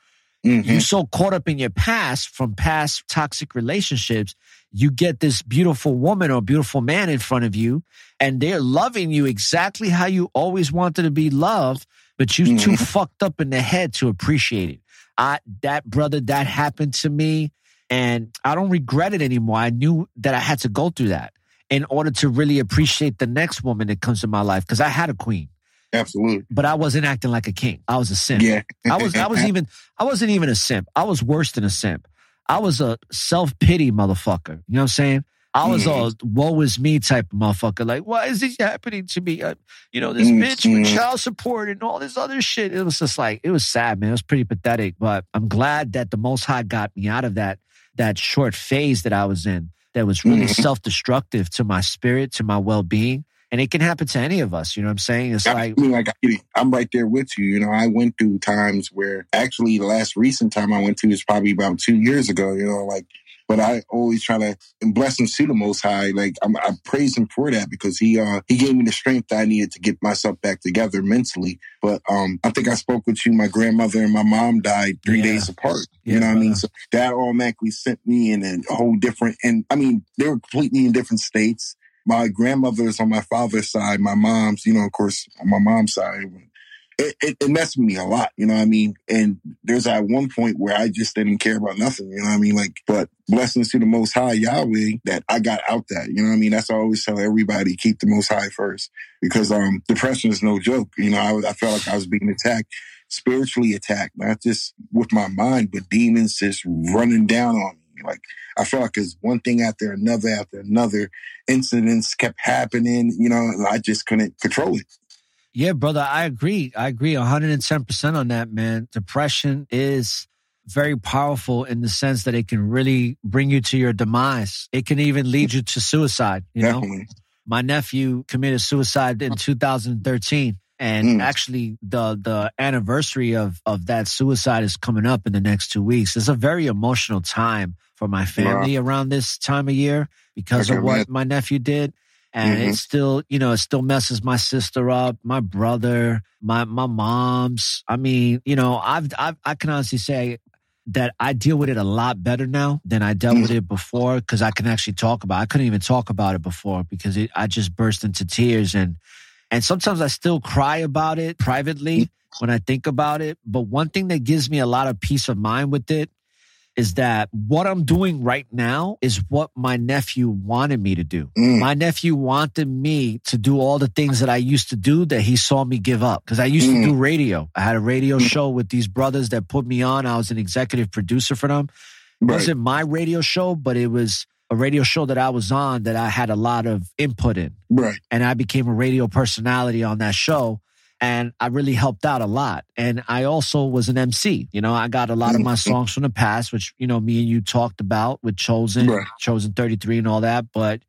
Mm-hmm. you're so caught up in your past from past toxic relationships. You get this beautiful woman or beautiful man in front of you, and they're loving you exactly how you always wanted to be loved, but you're too fucked up in the head to appreciate it. I that brother, that happened to me, and I don't regret it anymore. I knew that I had to go through that in order to really appreciate the next woman that comes in my life because I had a queen Absolutely. but I wasn't acting like a king. I was a simp. Yeah. I was I was even I wasn't even a simp. I was worse than a simp. I was a self-pity motherfucker. You know what I'm saying? I was a woe is me type of motherfucker. Like, why is this happening to me? Uh, you know, this Mm, bitch with mm. child support and all this other shit. It was just like, it was sad, man. It was pretty pathetic. But I'm glad that the Most High got me out of that that short phase that I was in that was really Mhm. self-destructive to my spirit, to my well-being and it can happen to any of us. You know what I'm saying? It's I like mean, like I'm right there with you. You know, I went through times where actually the last recent time I went to is probably about two years ago. You know, like, but I always try to bless and blessings to the Most High. Like I'm, I praise Him for that because He uh He gave me the strength I needed to get myself back together mentally. But um, I think I spoke with you. My grandmother and my mom died three Yeah. days apart. Yeah, you know what I mean? So that automatically sent me in a whole different. And I mean, they were completely in different states my grandmother's on my father's side, my mom's, you know, of course, on my mom's side. It, it, it messed with me a lot, you know what I mean? And there's at one point where I just didn't care about nothing, you know what I mean? Like, but blessings to the Most High Yahweh that I got out that, you know what I mean? That's I always tell everybody, keep the Most High first because um depression is no joke. You know, I, I felt like I was being attacked, spiritually attacked, not just with my mind, but demons just running down on me. Like I felt like it's one thing after another after another. Incidents kept happening, you know, and I just couldn't control it. Yeah, brother, I agree. I agree 110% on that, man. Depression is very powerful in the sense that it can really bring you to your demise. It can even lead you to suicide, you know? My nephew committed suicide in 2013 and Mm. actually the the anniversary of of that suicide is coming up in the next 2 weeks. It's a very emotional time for my family around this time of year because of what my nephew did. And Mhm. it still you know it still messes my sister up my brother my my mom's. I mean you know i've, I've i can honestly say that i deal with it a lot better now than i dealt with it before because i can actually talk about it. i couldn't even talk about it before because it, i just burst into tears. And and sometimes i still cry about it privately when i think about it. But one thing that gives me a lot of peace of mind with it is that what I'm doing right now is what my nephew wanted me to do. Mm. My nephew wanted me to do all the things that I used to do that he saw me give up. Cause I used to do mm. radio. I had a radio mm. show with these brothers that put me on. I was an executive producer for them. It Right. wasn't my radio show, but it was a radio show that I was on that I had a lot of input in. Right. And I became a radio personality on that show. And I really helped out a lot. And I also was an MC. You know, I got a lot of my songs from the past, which, you know, me and you talked about with Chosen, Right. Chosen 33 and all that. But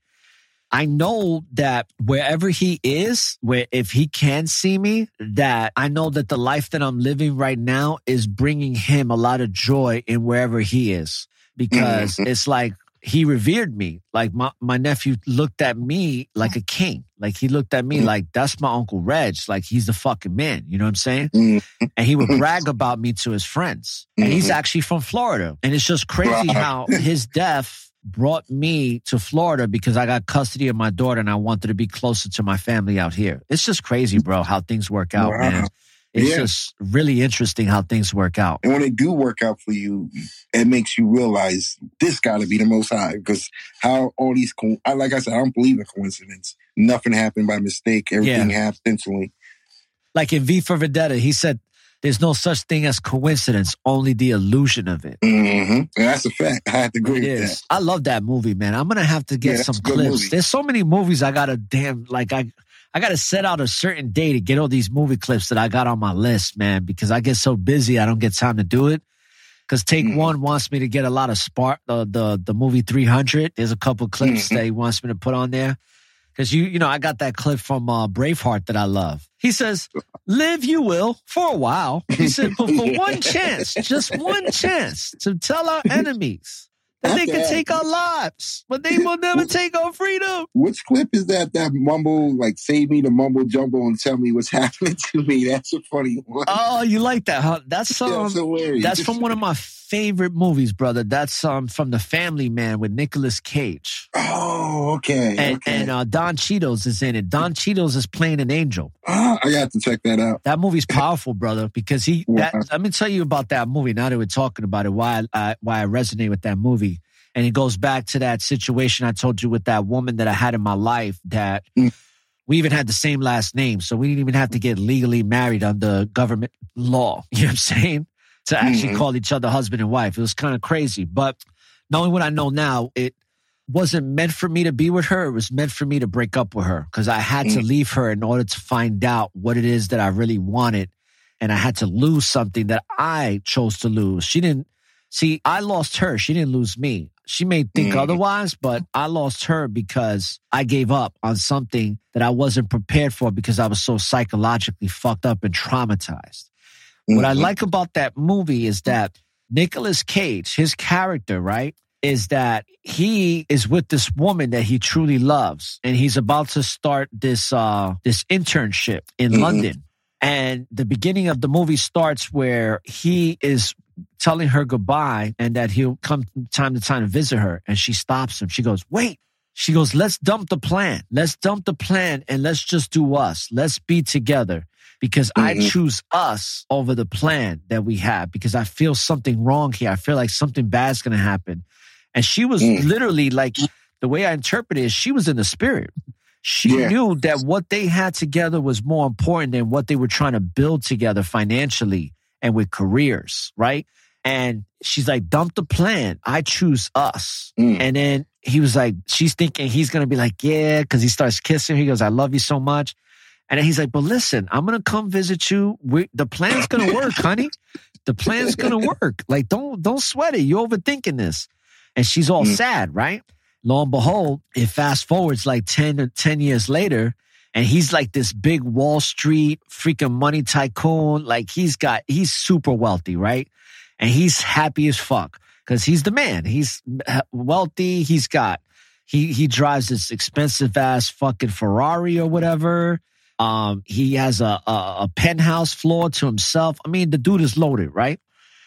I know that wherever he is, where if he can see me, that I know that the life that I'm living right now is bringing him a lot of joy in wherever he is because Mhm. it's like he revered me. Like my, my nephew looked at me like a king. Like he looked at me mm. like that's my uncle Reg. Like he's the fucking man. You know what I'm saying? Mm-hmm. And he would mm-hmm. brag about me to his friends. And he's Mhm. actually from Florida. And it's just crazy how his death brought me to Florida because I got custody of my daughter and I wanted to be closer to my family out here. It's just crazy, bro, how things work out, Wow. man. It's Yeah. just really interesting how things work out. And when they do work out for you, it makes you realize this got to be the most high because how all these, co- I, like I said, I don't believe in coincidence. Nothing happened by mistake. Everything Yeah. happened instantly. Like in V for Vendetta, he said, there's no such thing as coincidence, only the illusion of it. Mm-hmm. And that's a fact. I have to agree It with is. I love that movie, man. I'm gonna have to get Yeah, some clips. movie. There's so many movies I gotta damn like I I gotta set out a certain day to get all these movie clips that I got on my list, man, because I get so busy I don't get time to do it. Cause Take Mm-hmm. One wants me to get a lot of spark uh, the the movie 300. There's a couple clips Mm-hmm. that he wants me to put on there. Cause you you know I got that clip from uh, Braveheart that I love. He says, "Live you will for a while." He said, "But for one chance, just one chance to tell our enemies that they can take our lives, but they will never take our freedom." Which clip is that? That mumble, like, save me the mumble jumble and tell me what's happening to me. That's a funny one. Oh, you like that, huh? That's um, hilarious. that's from one of my favorite movies, brother. That's um from The Family Man with Nicolas Cage. Oh, okay. And okay. and uh, Don Cheadle's is in it. Don Cheadle's is playing an angel. Ah, I got to check that out. That movie's powerful, brother, because he. That, Wow. let me tell you about that movie. Now that we're talking about it, why I why I resonate with that movie, and it goes back to that situation I told you with that woman that I had in my life. That Mm. we even had the same last name, so we didn't even have to get legally married under government law. You know what I'm saying? To actually Mhm. call each other husband and wife. It was kind of crazy, but knowing what I know now, it wasn't meant for me to be with her. It was meant for me to break up with her because I had to Mm. leave her in order to find out what it is that I really wanted. And I had to lose something that I chose to lose. She didn't see, I lost her. She didn't lose me. She may think Mm. otherwise, but I lost her because I gave up on something that I wasn't prepared for because I was so psychologically fucked up and traumatized. What I like about that movie is that Nicolas Cage, his character, right, is that he is with this woman that he truly loves, and he's about to start this uh this internship in Mhm. London. And the beginning of the movie starts where he is telling her goodbye and that he'll come from time to time to visit her. And she stops him. She goes, Wait. She goes, Let's dump the plan. Let's dump the plan and let's just do us. Let's be together because I Mhm. choose us over the plan that we have because I feel something wrong here. I feel like something bad's going to happen. And she was Mm. literally like, the way I interpret it is she was in the spirit. She Yeah. knew that what they had together was more important than what they were trying to build together financially and with careers, right? And she's like, dump the plan. I choose us. Mm. And then he was like, she's thinking he's going to be like, yeah, because he starts kissing her. He goes, I love you so much. And he's like, but listen, I'm going to come visit you. We, the plan's going to work, honey. The plan's going to work. Like, don't, don't sweat it. You're overthinking this. And she's all Mm. sad, right? Lo and behold, it fast forwards like 10 or 10 years later. And he's like this big Wall Street freaking money tycoon. Like he's got, he's super wealthy, right? And he's happy as fuck because he's the man. He's wealthy. He's got, he, he drives this expensive ass fucking Ferrari or whatever. Um, he has a, a, a penthouse floor to himself. I mean, the dude is loaded, right?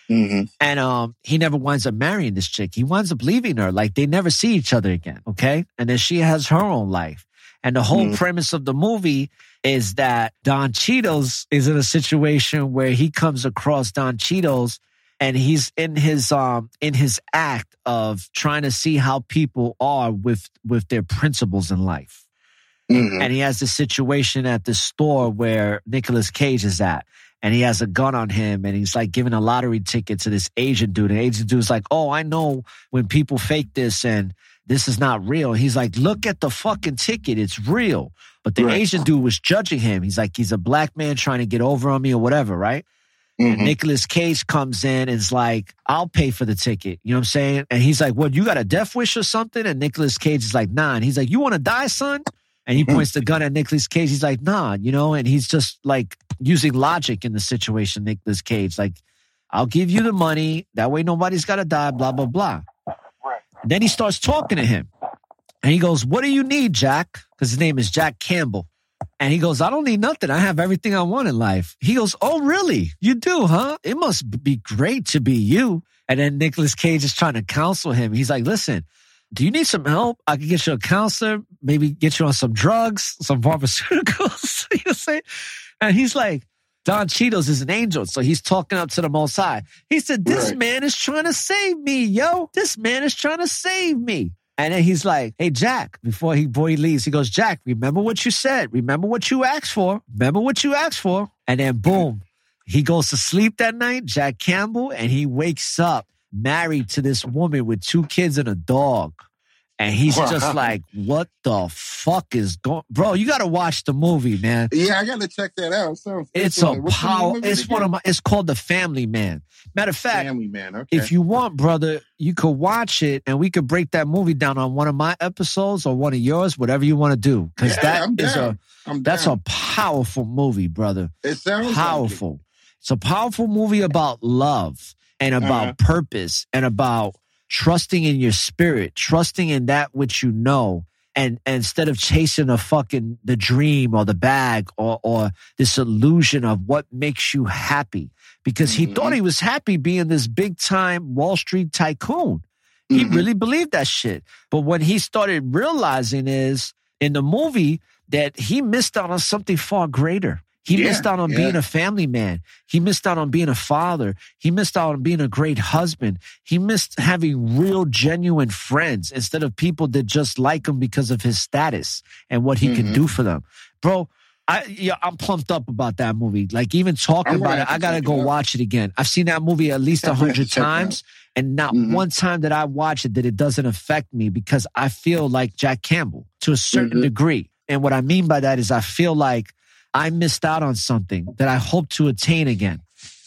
Mm-hmm. And um, he never winds up marrying this chick. He winds up leaving her. Like they never see each other again. Okay. And then she has her own life. And the whole Mhm. premise of the movie is that Don Cheadle is in a situation where he comes across Don Cheadle and he's in his um in his act of trying to see how people are with with their principles in life. Mhm. And he has this situation at the store where Nicolas Cage is at. And he has a gun on him and he's like giving a lottery ticket to this Asian dude. And the Asian dude's like, Oh, I know when people fake this and this is not real. He's like, Look at the fucking ticket. It's real. But the Right. Asian dude was judging him. He's like, He's a black man trying to get over on me or whatever, right? And Mhm. Nicolas Cage comes in and is like, I'll pay for the ticket. You know what I'm saying? And he's like, What, you got a death wish or something? And Nicolas Cage is like, Nah. And he's like, You want to die, son? And he hmm. points the gun at Nicolas Cage. He's like, Nah, you know, and he's just like using logic in the situation, Nicolas Cage. Like, I'll give you the money. That way nobody's got to die, blah, blah, blah. And then he starts talking to him. And he goes, What do you need, Jack? Because his name is Jack Campbell. And he goes, I don't need nothing. I have everything I want in life. He goes, Oh, really? You do, huh? It must be great to be you. And then Nicolas Cage is trying to counsel him. He's like, Listen, do you need some help? I can get you a counselor, maybe get you on some drugs, some pharmaceuticals. you know what I'm saying? And he's like, Don Cheadle is an angel. So he's talking up to the most high. He said, This Right. man is trying to save me, yo. This man is trying to save me. And then he's like, Hey, Jack, before he, boy leaves, he goes, Jack, remember what you said. Remember what you asked for. Remember what you asked for. And then boom, he goes to sleep that night, Jack Campbell, and he wakes up married to this woman with two kids and a dog. And he's just like, what the fuck is going, bro? You got to watch the movie, man. Yeah, I gotta check that out. It's a like- what's the name power. It's one of my. It's called The Family Man. Matter of fact, Family Man. Okay. if you want, brother, you could watch it, and we could break that movie down on one of my episodes or one of yours, whatever you want to do. Because Yeah, that is a I'm that's down. a powerful movie, brother. It sounds like it. powerful. It's a powerful movie about love and about Uh-huh. purpose and about trusting in your spirit, trusting in that which you know. And, and instead of chasing a fucking the dream or the bag or or this illusion of what makes you happy, because he thought he was happy being this big time Wall Street tycoon. He really believed that shit. But when he started realizing is in the movie that he missed out on something far greater. He Yeah, missed out on yeah. being a family man. He missed out on being a father. He missed out on being a great husband. He missed having real, genuine friends instead of people that just like him because of his status and what he can Mhm. do for them. Bro, I yeah, I'm pumped up about that movie. Like even talking I'm about it, I gotta go watch it again. I've seen that movie at least a I'm gonna have to hundred check it out. times, and not Mhm. one time that I watch it that it doesn't affect me because I feel like Jack Campbell to a certain Mhm. degree. And what I mean by that is I feel like I missed out on something that I hope to attain again.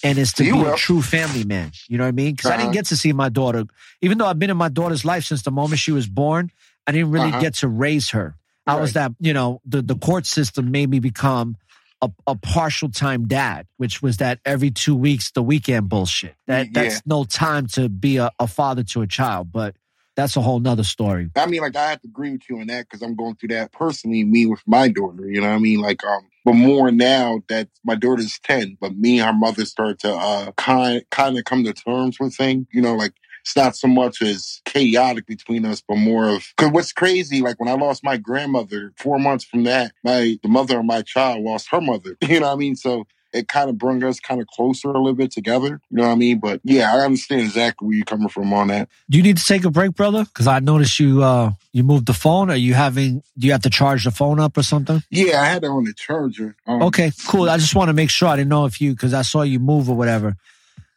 and is to You be will. a true family man. You know what I mean? Because I didn't Uh-huh. get to see my daughter, even though I've been in my daughter's life since the moment she was born. I didn't really Uh-huh. get to raise her. I was that you know the the court system made me become a, a partial time dad, which was that every two weeks the weekend bullshit. That Yeah. that's no time to be a, a father to a child, but that's a whole nother story. I mean, like I have to agree with you on that because I'm going through that personally. Me with my daughter, you know what I mean? Like, um, but more now that my daughter's ten, but me and her mother start to uh kind kind of come to terms with things. You know, like it's not so much as chaotic between us, but more of because what's crazy, like when I lost my grandmother, four months from that, my the mother of my child lost her mother. You know what I mean? So it kind of brought us kind of closer a little bit together. You know what I mean? But yeah, I understand exactly where you're coming from on that. Do you need to take a break, brother? Because I noticed you uh you moved the phone. Are you having? Do you have to charge the phone up or something? Yeah, I had it on the charger. Um, Okay, cool. I just want to make sure. I didn't know if you because I saw you move or whatever.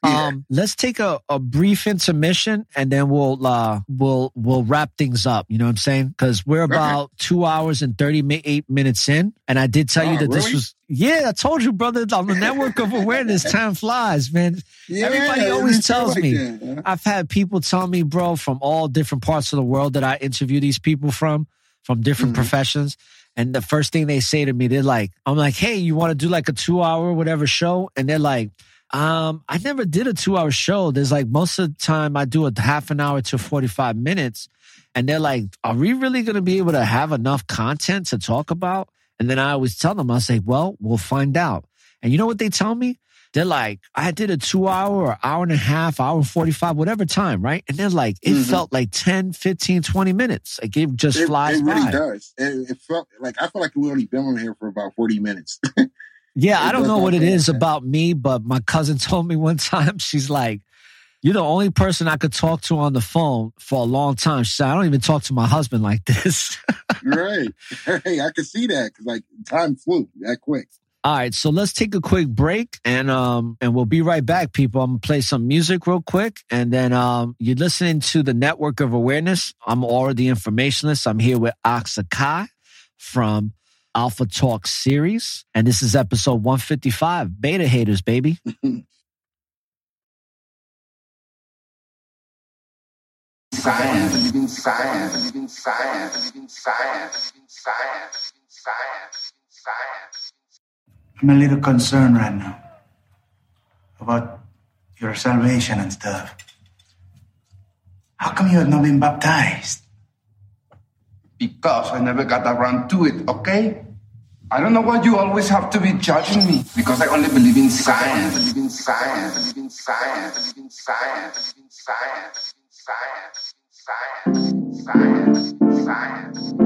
Um, let's take a, a brief intermission and then we'll uh we'll we'll wrap things up. You know what I'm saying? Because we're about two hours and thirty eight minutes in, and I did tell you Oh, that this was yeah. I told you, brother. On the network of awareness, time flies, man. Yeah, Everybody always tells like me. that, yeah. I've had people tell me, bro, from all different parts of the world that I interview these people from, from different Mm-hmm. professions. And the first thing they say to me, they're like, I'm like, hey, you want to do like a two hour, whatever show? And they're like, um, I never did a two hour show. There's like most of the time I do a half an hour to 45 minutes. And they're like, are we really going to be able to have enough content to talk about? And then I always tell them, I say, well, we'll find out. And you know what they tell me? They're like, I did a two hour or hour and a half, hour 45, whatever time, right? And they're like, it Mhm. felt like 10, 15, 20 minutes. Like it just it, flies it really by. does. It, it felt like I felt like we only been on here for about forty minutes. Yeah, I don't know what it is about me, but my cousin told me one time, she's like, You're the only person I could talk to on the phone for a long time. She said, I don't even talk to my husband like this. right? Hey, I can see that because like time flew that quick. All right, so let's take a quick break and um and we'll be right back, people. I'm gonna play some music real quick, and then um you're listening to the Network of Awareness. I'm the Informationist. I'm here with Auxakai from Alpha Talk series, and this is episode 155. Beta haters, baby. Science, science, science. I'm a little concerned right now about your salvation and stuff. How come you have not been baptized? Because I never got around to it, okay? I don't know why you always have to be judging me because I only believe in science. Believe in science. Believe in science. Believe in science. Believe in science. Believe in science. Science. Science. Science.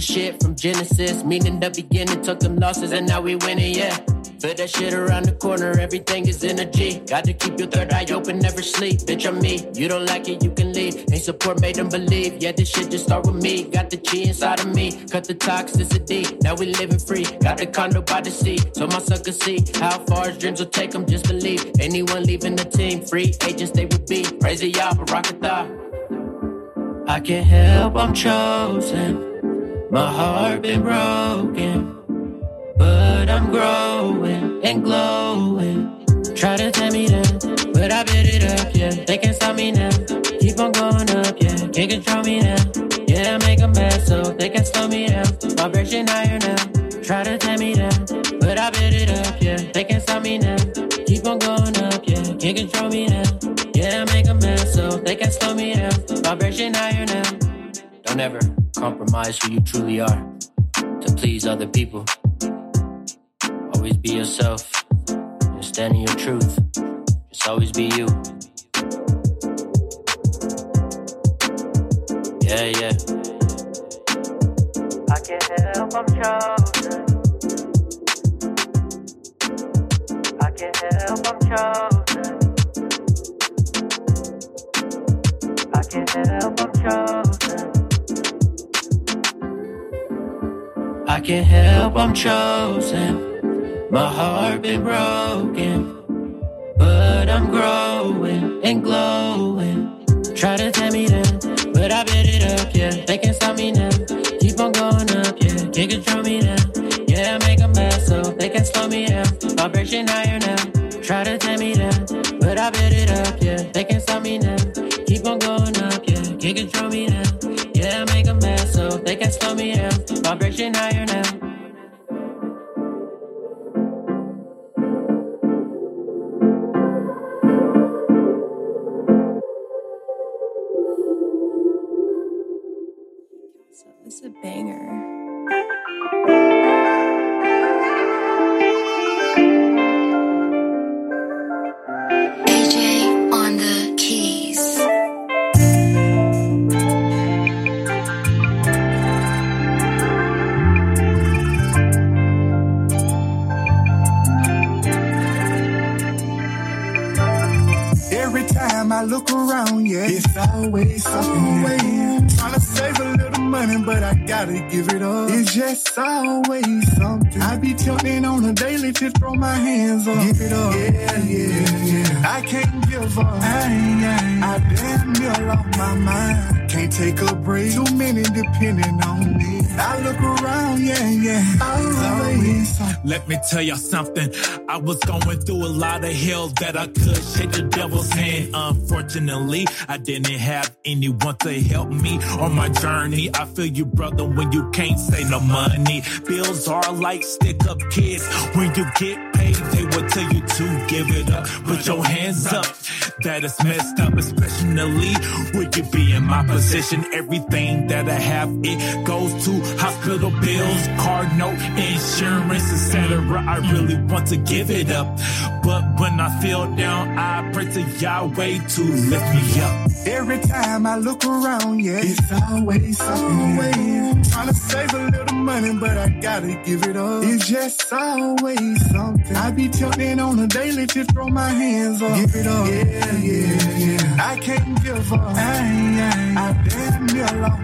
The shit from Genesis, meaning the beginning took them losses and now we winning, yeah. Feel that shit around the corner, everything is energy. Got to keep your third eye open, never sleep. Bitch, I'm me. You don't like it, you can leave. Ain't support, made them believe. Yeah, this shit just start with me. Got the chi inside of me. Cut the toxicity. Now we living free. Got the condo by the sea. So my sucker see how far his dreams will take them. Just believe. Anyone leaving the team, free agents they would be. Crazy y'all, but rock Yah, Barakatah. I can't help, I'm chosen. My heart been broken. But I'm growing and glowing. Try to tell me that, but I bet it up, yeah. They can't stop me now. Keep on going up, yeah. Can't control me now. Yeah, I make a mess, so they can slow me down. Vibration higher now. Try to tear me down, but I bet it up, yeah. They can't stop me now. Keep on going up, yeah. Can't control me now. Yeah, I make a mess, so they can slow me down. Vibration higher now. Don't ever compromise who you truly are to please other people. Always be yourself and stand in your truth. Just always be you. Yeah, yeah. I can't help, I'm chosen. I can't help, I'm chosen. I can't help, I'm chosen. I can't help, I'm chosen. My heart been broken, but I'm growing and glowing. Try to tear me down, but I bet it up, yeah. They can't stop me now. Keep on going up, yeah. Can't control me now. Yeah, I make a mess, so they can slow me down. Vibration higher now. Try to tear me down, but I bet it up, yeah. They can't stop me now. Keep on going up, yeah. Can't control me now. Yeah, I make a mess, so they can slow me down. Vibration higher now. I look around, yeah, it's always something. Always trying to save a little money, but I gotta give it up. It's just always something. I be tempted on a daily to throw my hands up. Give it up. Yeah, yeah, yeah. I can't give up. I, ain't, I damn near lost my mind. Can't take a break. Too many depending on me. I look around, yeah, yeah. Always. Let me tell y'all something. I was going through a lot of hell that I could shake the devil's hand. Unfortunately, I didn't have anyone to help me on my journey. I feel you, brother, when you can't say no money. Bills are like stick up kids. When you get paid, they will tell you to give it up. Put your hands up. That is messed up, especially when you be in my position? Everything that I have, it goes to hospital bills, car note, insurance, etc. I really want to give it up, but when I feel down, I pray to Yahweh to lift me up. Every time I look around, yeah, it's always something. Always trying to save a little money, but I gotta give it up. It's just always something. I be tempted on a daily to throw my hands up. Give it up. Yeah, yeah, yeah. I can't give up. I, ain't, I damn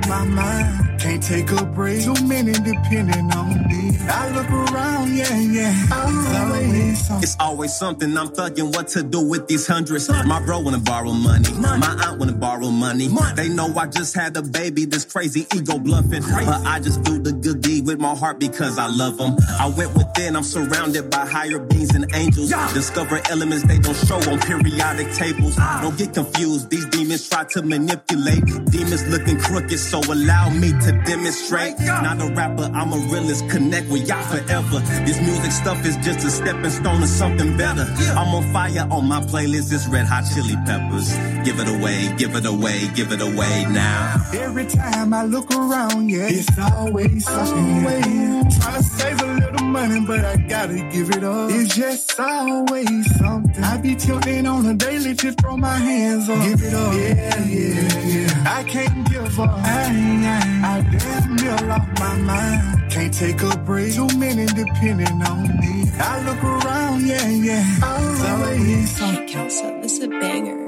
my mind. Can't take a break. Too many depending on me. I look around, yeah, yeah. Always. It's always something I'm thugging what to do with these hundreds. My bro wanna borrow money. My aunt wanna borrow money. They know I just had a baby, this crazy ego bluffing. But I just do the good deed with my heart because I love them. I went within, I'm surrounded by higher beings and angels. Discover elements they don't show on periodic tables. Ah. Don't get confused, these demons try to manipulate. Demons looking crooked, so allow me to demonstrate. Not a rapper, I'm a realist. Connect with y'all forever. This music stuff is just a stepping stone to something better. I'm on fire on my playlist, it's red hot chili peppers. Give it away, give it away, give it away now. Every time I look around, yeah, it's always something. Always trying to save a little money, but I gotta give it up. It's just always something. I be tempted on a daily to throw my hands up. Give it up. Yeah, yeah, yeah. I can't give up. I, ain't, I damn near lost my mind. Can't take a break. Too many depending on me. I look around, yeah, yeah. Always something. Kelso, this is a banger.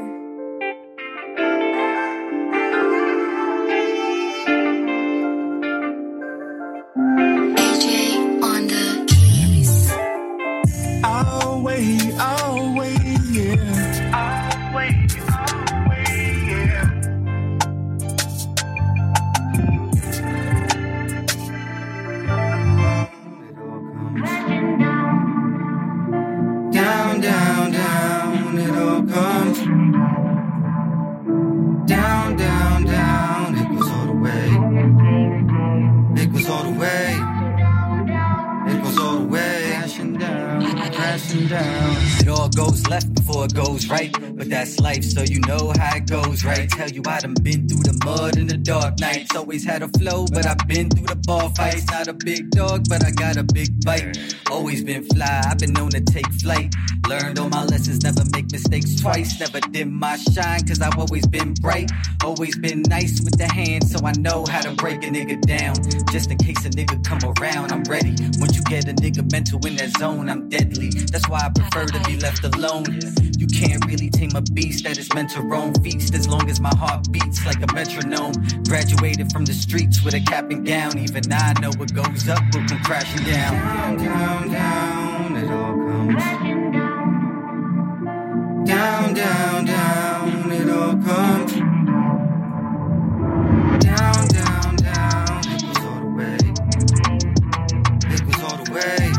down, down. It goes all the way. It goes all the way. It goes all the way. Crashing down, crashing down. It all goes left before it goes right, but that's life, so you know how it goes, right? Tell you I done been through the mud and the dark nights. Always had a flow, but I've been through the bar fights. Not a big dog, but I got a big bite. Always been fly, I've been known to take flight. Learned all my lessons, never make mistakes twice. Never dim my shine, cause I've always been bright. Always been nice with the hand, so I know how to break a nigga down. Just in case a nigga come around, I'm ready. Once you get a nigga mental in that zone, I'm deadly. That's why I prefer to be left alone. You can't really tame a beast that is meant to roam feast as long as my heart beats like a metronome. Graduated from the streets with a cap and gown. Even I know what goes up will come crashing down. Down, down, down, it all comes. Down, down, down, it all comes. Down, down, down, it goes all the way. It goes all the way.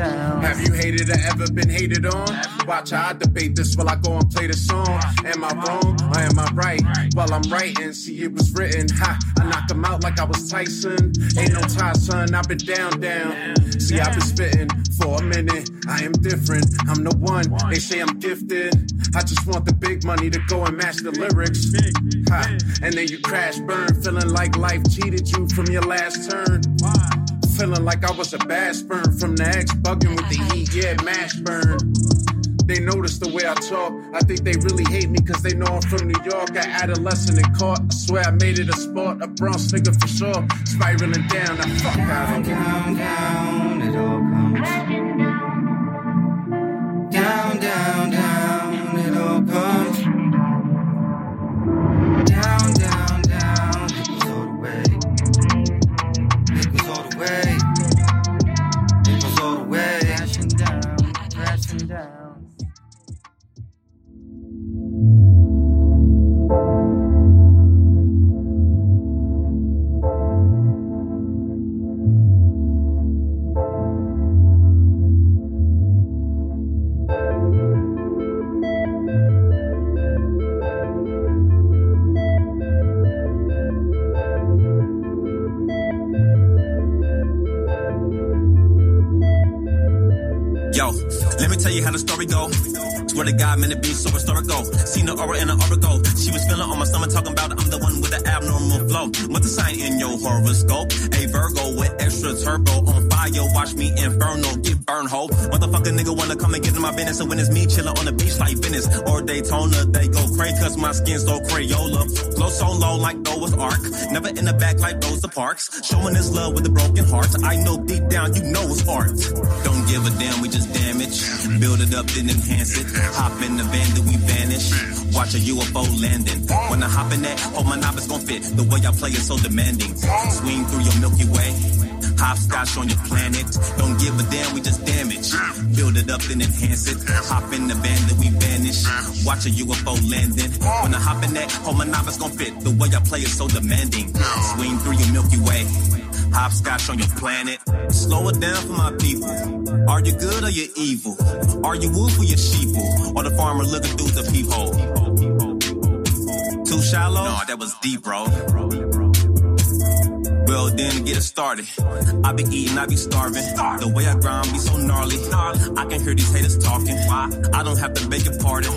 Down. Have you hated or ever been hated on? Watch how I debate this while I go and play the song. Am I wrong or am I right? While I'm writing, see it was written. Ha, I knock him out like I was Tyson. Ain't no tie, son, I've been down, down. See, I've been spitting for a minute. I am different. I'm the one. They say I'm gifted. I just want the big money to go and match the lyrics. Ha, and then you crash, burn, feeling like life cheated you from your last turn. Feeling like I was a bad sperm from the ex, bugging with the heat, yeah, mash burn. They notice the way I talk. I think they really hate me because they know I'm from New York. I adolescent and caught. I swear I made it a sport. A Bronx nigga for sure. Spiraling down. Now fuck out of Down, down, it all comes. Down, down, down, it all comes. Tell you how the story go. Swear to God, man, it be so historical. Seen the aura in the auricle. She was feeling on my stomach, talking about I'm the one with the abnormal flow. What's the sign in your horoscope? A Virgo with extra turbo on Watch me inferno get burn hole. Motherfucker nigga wanna come and get in my business. And when it's me chilling on the beach like Venice or Daytona, they go crazy cause my skin so Crayola. Glow so low like Noah's Ark. Never in the back like Rosa Parks. Showing this love with a broken heart. I know deep down you know it's art. Don't give a damn, we just damage. Build it up, then enhance it. Hop in the van, then we vanish. Watch a UFO landing. When I hop in that, hope my knob is gon' fit. The way I play is so demanding. Swing through your Milky Way. Hopscotch on your planet. Don't give a damn, we just damage. Build it up, then enhance it. Hop in the van, then we vanish. Watch a UFO landing. When I hop in that, hope my is gon' fit. The way I play is so demanding. Swing through your Milky Way. Hopscotch on your planet. Slow it down for my people. Are you good or you evil? Are you wolf or you sheeple? Or the farmer looking through the peephole? Too shallow? No, that was deep, bro. Well, then get it started. I be eating, I be starving. The way I grind be so gnarly. I can hear these haters talking. I don't have to beg a pardon.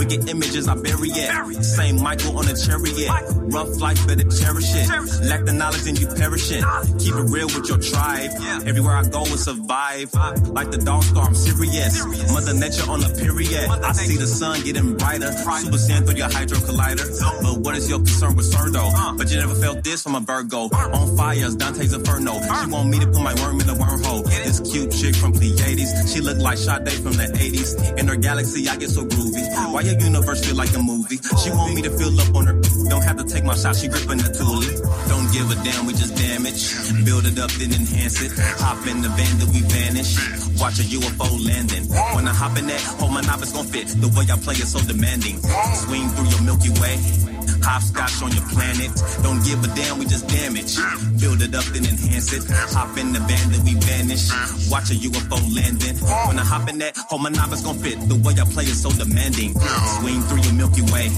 Wicked images, I bury it. Same Michael on a chariot. Rough life, better cherish it. Lack the knowledge and you perishing. Keep it real with your tribe. Everywhere I go, we survive. Like the dog star, I'm serious. Mother nature on a period. I see the sun getting brighter. Super saiyan through your hydro collider. But what is your concern with Cerdo? But you never felt this from a Virgo. On fire as Dante's Inferno. She want me to put my worm in the wormhole. This cute chick from Pleiades. She look like Sade from the 80s. In her galaxy, I get so groovy. Why your universe feel like a movie? She want me to fill up on her. Don't have to take my shot, she gripping the toolie. Don't give a damn, we just damage. Build it up, then enhance it. Hop in the van, then we vanish. Watch a UFO landing. When I hop in that, hold my knob, it's gonna fit. The way I play is so demanding. Swing through your Milky Way. Hopscotch on your planet. Don't give a damn, we just damage. Build it up, then enhance it. Hop in the van, then we vanish. Watch a UFO landing. When I hop in that, hold my knob, it's gonna fit. The way I play is so demanding. Swing through your Milky Way.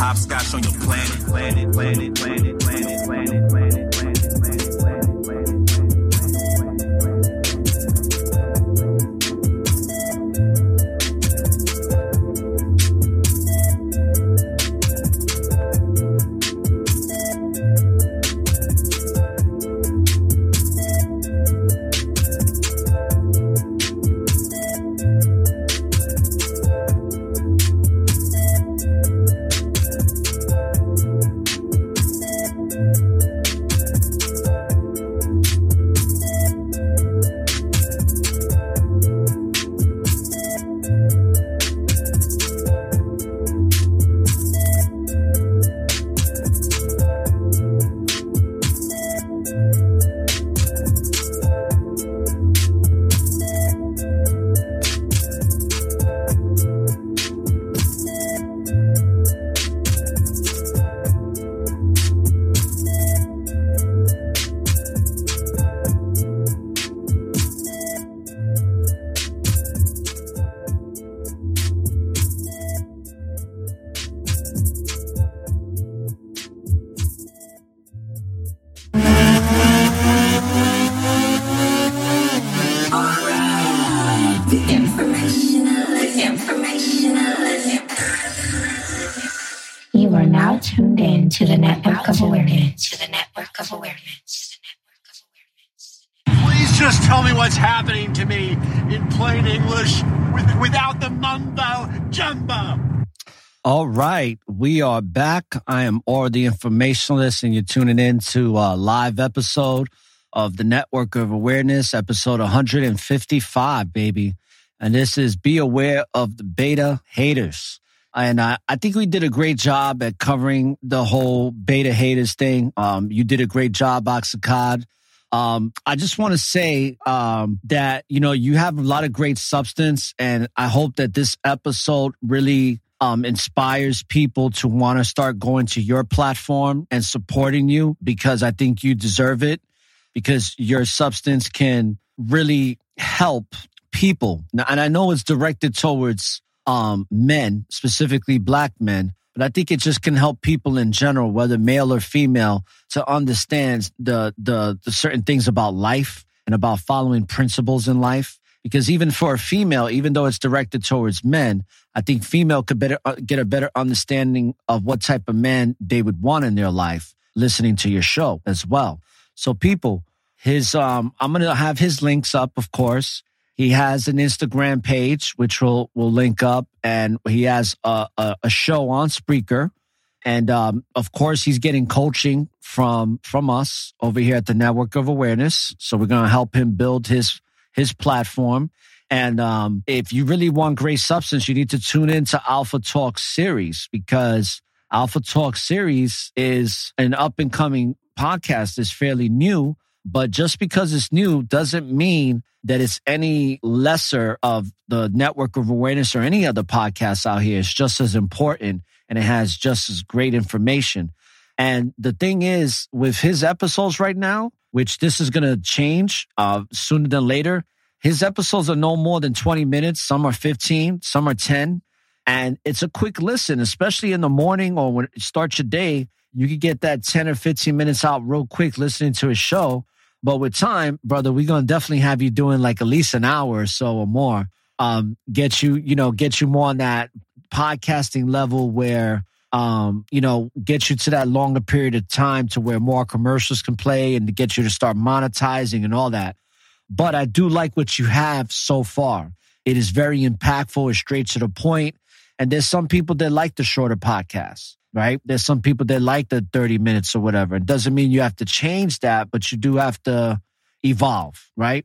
Hopscotch on your planet. Planet, planet, planet, planet, planet, planet. We are back. I am ORRA the Informationalist, and you're tuning in to a live episode of the Network of Awareness, episode 155, baby. And this is Be Aware of the Beta Haters. And I, I think we did a great job at covering the whole beta haters thing. Um, you did a great job, Auxakai. Um, I just want to say um, that you know you have a lot of great substance, and I hope that this episode really um, inspires people to want to start going to your platform and supporting you because I think you deserve it. Because your substance can really help people, Now, and I know it's directed towards um, men, specifically black men, but I think it just can help people in general, whether male or female, to understand the the the certain things about life and about following principles in life. Because even for a female, even though it's directed towards men, I think female could better uh, get a better understanding of what type of man they would want in their life, listening to your show as well. So, people, his um, I'm gonna have his links up, of course. He has an Instagram page, which will will link up, and he has a, a, a show on Spreaker. And um, of course, he's getting coaching from from us over here at the Network of Awareness. So we're to help him build his his platform. And um, if you really want great substance, you need to tune into Alpha Talk series because Alpha Talk series is an up and coming podcast. It's fairly new, but just because it's new doesn't mean that it's any lesser of the network of awareness or any other podcasts out here. It's just as important and it has just as great information. And the thing is, with his episodes right now, which this is going to change uh, sooner than later, his episodes are no more than 20 minutes. Some are 15, some are 10. And it's a quick listen, especially in the morning or when it starts your day. You can get that 10 or 15 minutes out real quick listening to a show. But with time, brother, we're gonna definitely have you doing like at least an hour or so or more. Um, get you, you know, get you more on that podcasting level where um, you know, get you to that longer period of time to where more commercials can play and to get you to start monetizing and all that. But I do like what you have so far. It is very impactful, it's straight to the point. And there's some people that like the shorter podcasts, right? There's some people that like the 30 minutes or whatever. It doesn't mean you have to change that, but you do have to evolve, right?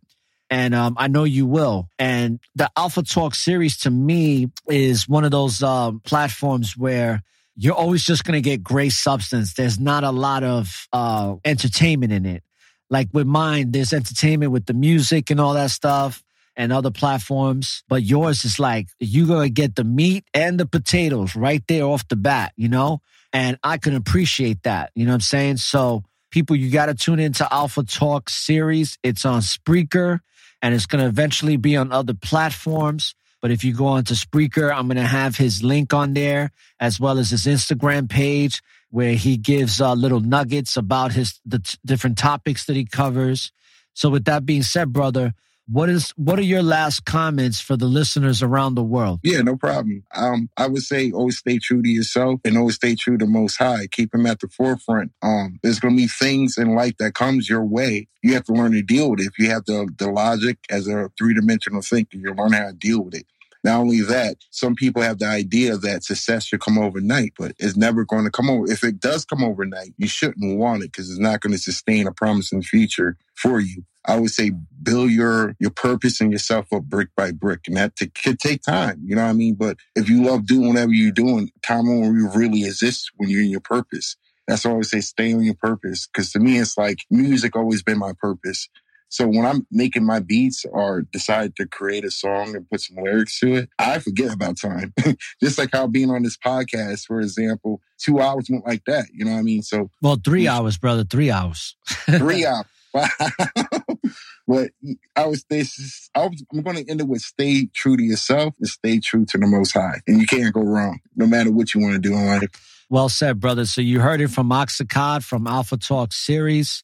And um, I know you will. And the Alpha Talk series to me is one of those um, platforms where you're always just going to get great substance. There's not a lot of uh, entertainment in it. Like with mine, there's entertainment with the music and all that stuff and other platforms. But yours is like, you're going to get the meat and the potatoes right there off the bat, you know? And I can appreciate that. You know what I'm saying? So, people, you got to tune into Alpha Talk series. It's on Spreaker and it's going to eventually be on other platforms. But if you go onto Spreaker, I'm going to have his link on there as well as his Instagram page where he gives uh, little nuggets about his the t- different topics that he covers. So with that being said, brother, what is what are your last comments for the listeners around the world? Yeah, no problem. Um, I would say always stay true to yourself and always stay true to Most High. Keep him at the forefront. Um, there's going to be things in life that comes your way. You have to learn to deal with it. If you have the the logic as a three dimensional thinker, you learn how to deal with it. Not only that, some people have the idea that success should come overnight, but it's never going to come over. If it does come overnight, you shouldn't want it because it's not going to sustain a promising future for you. I would say build your your purpose and yourself up brick by brick, and that t- could take time. You know what I mean? But if you love doing whatever you're doing, time won't really exists when you're in your purpose. That's why I always say stay on your purpose. Because to me, it's like music always been my purpose. So when I'm making my beats or decide to create a song and put some lyrics to it, I forget about time. Just like how being on this podcast, for example, two hours went like that. You know what I mean? So Well, three hours, brother. Three hours. three hours. but I was this. I was, I'm going to end it with stay true to yourself and stay true to the Most High, and you can't go wrong, no matter what you want to do in life. Well said, brother. So you heard it from Auxakai from Alpha Talk series.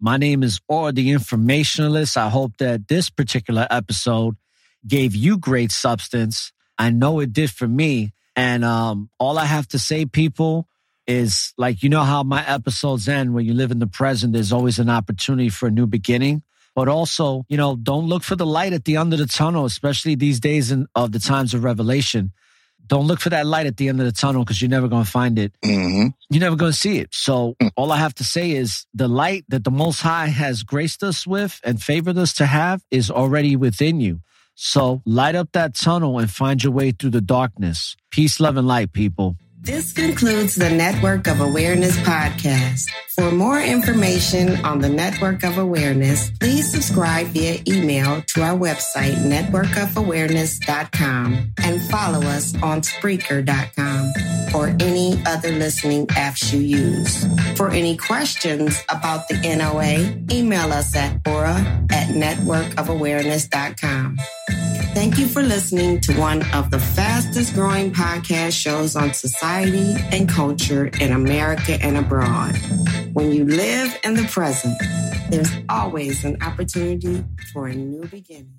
My name is ORRA the Informationalist. I hope that this particular episode gave you great substance. I know it did for me. And um, all I have to say, people, is like, you know how my episodes end when you live in the present, there's always an opportunity for a new beginning. But also, you know, don't look for the light at the end of the tunnel, especially these days in, of the times of revelation. Don't look for that light at the end of the tunnel because you're never going to find it. Mm-hmm. You're never going to see it. So all I have to say is the light that the Most High has graced us with and favored us to have is already within you. So light up that tunnel and find your way through the darkness. Peace, love, and light, people. This concludes the Network of Awareness podcast. For more information on the Network of Awareness, please subscribe via email to our website, networkofawareness.com, and follow us on Spreaker.com or any other listening apps you use. For any questions about the NOA, email us at orra at networkofawareness.com. Thank you for listening to one of the fastest growing podcast shows on society and culture in America and abroad. When you live in the present, there's always an opportunity for a new beginning.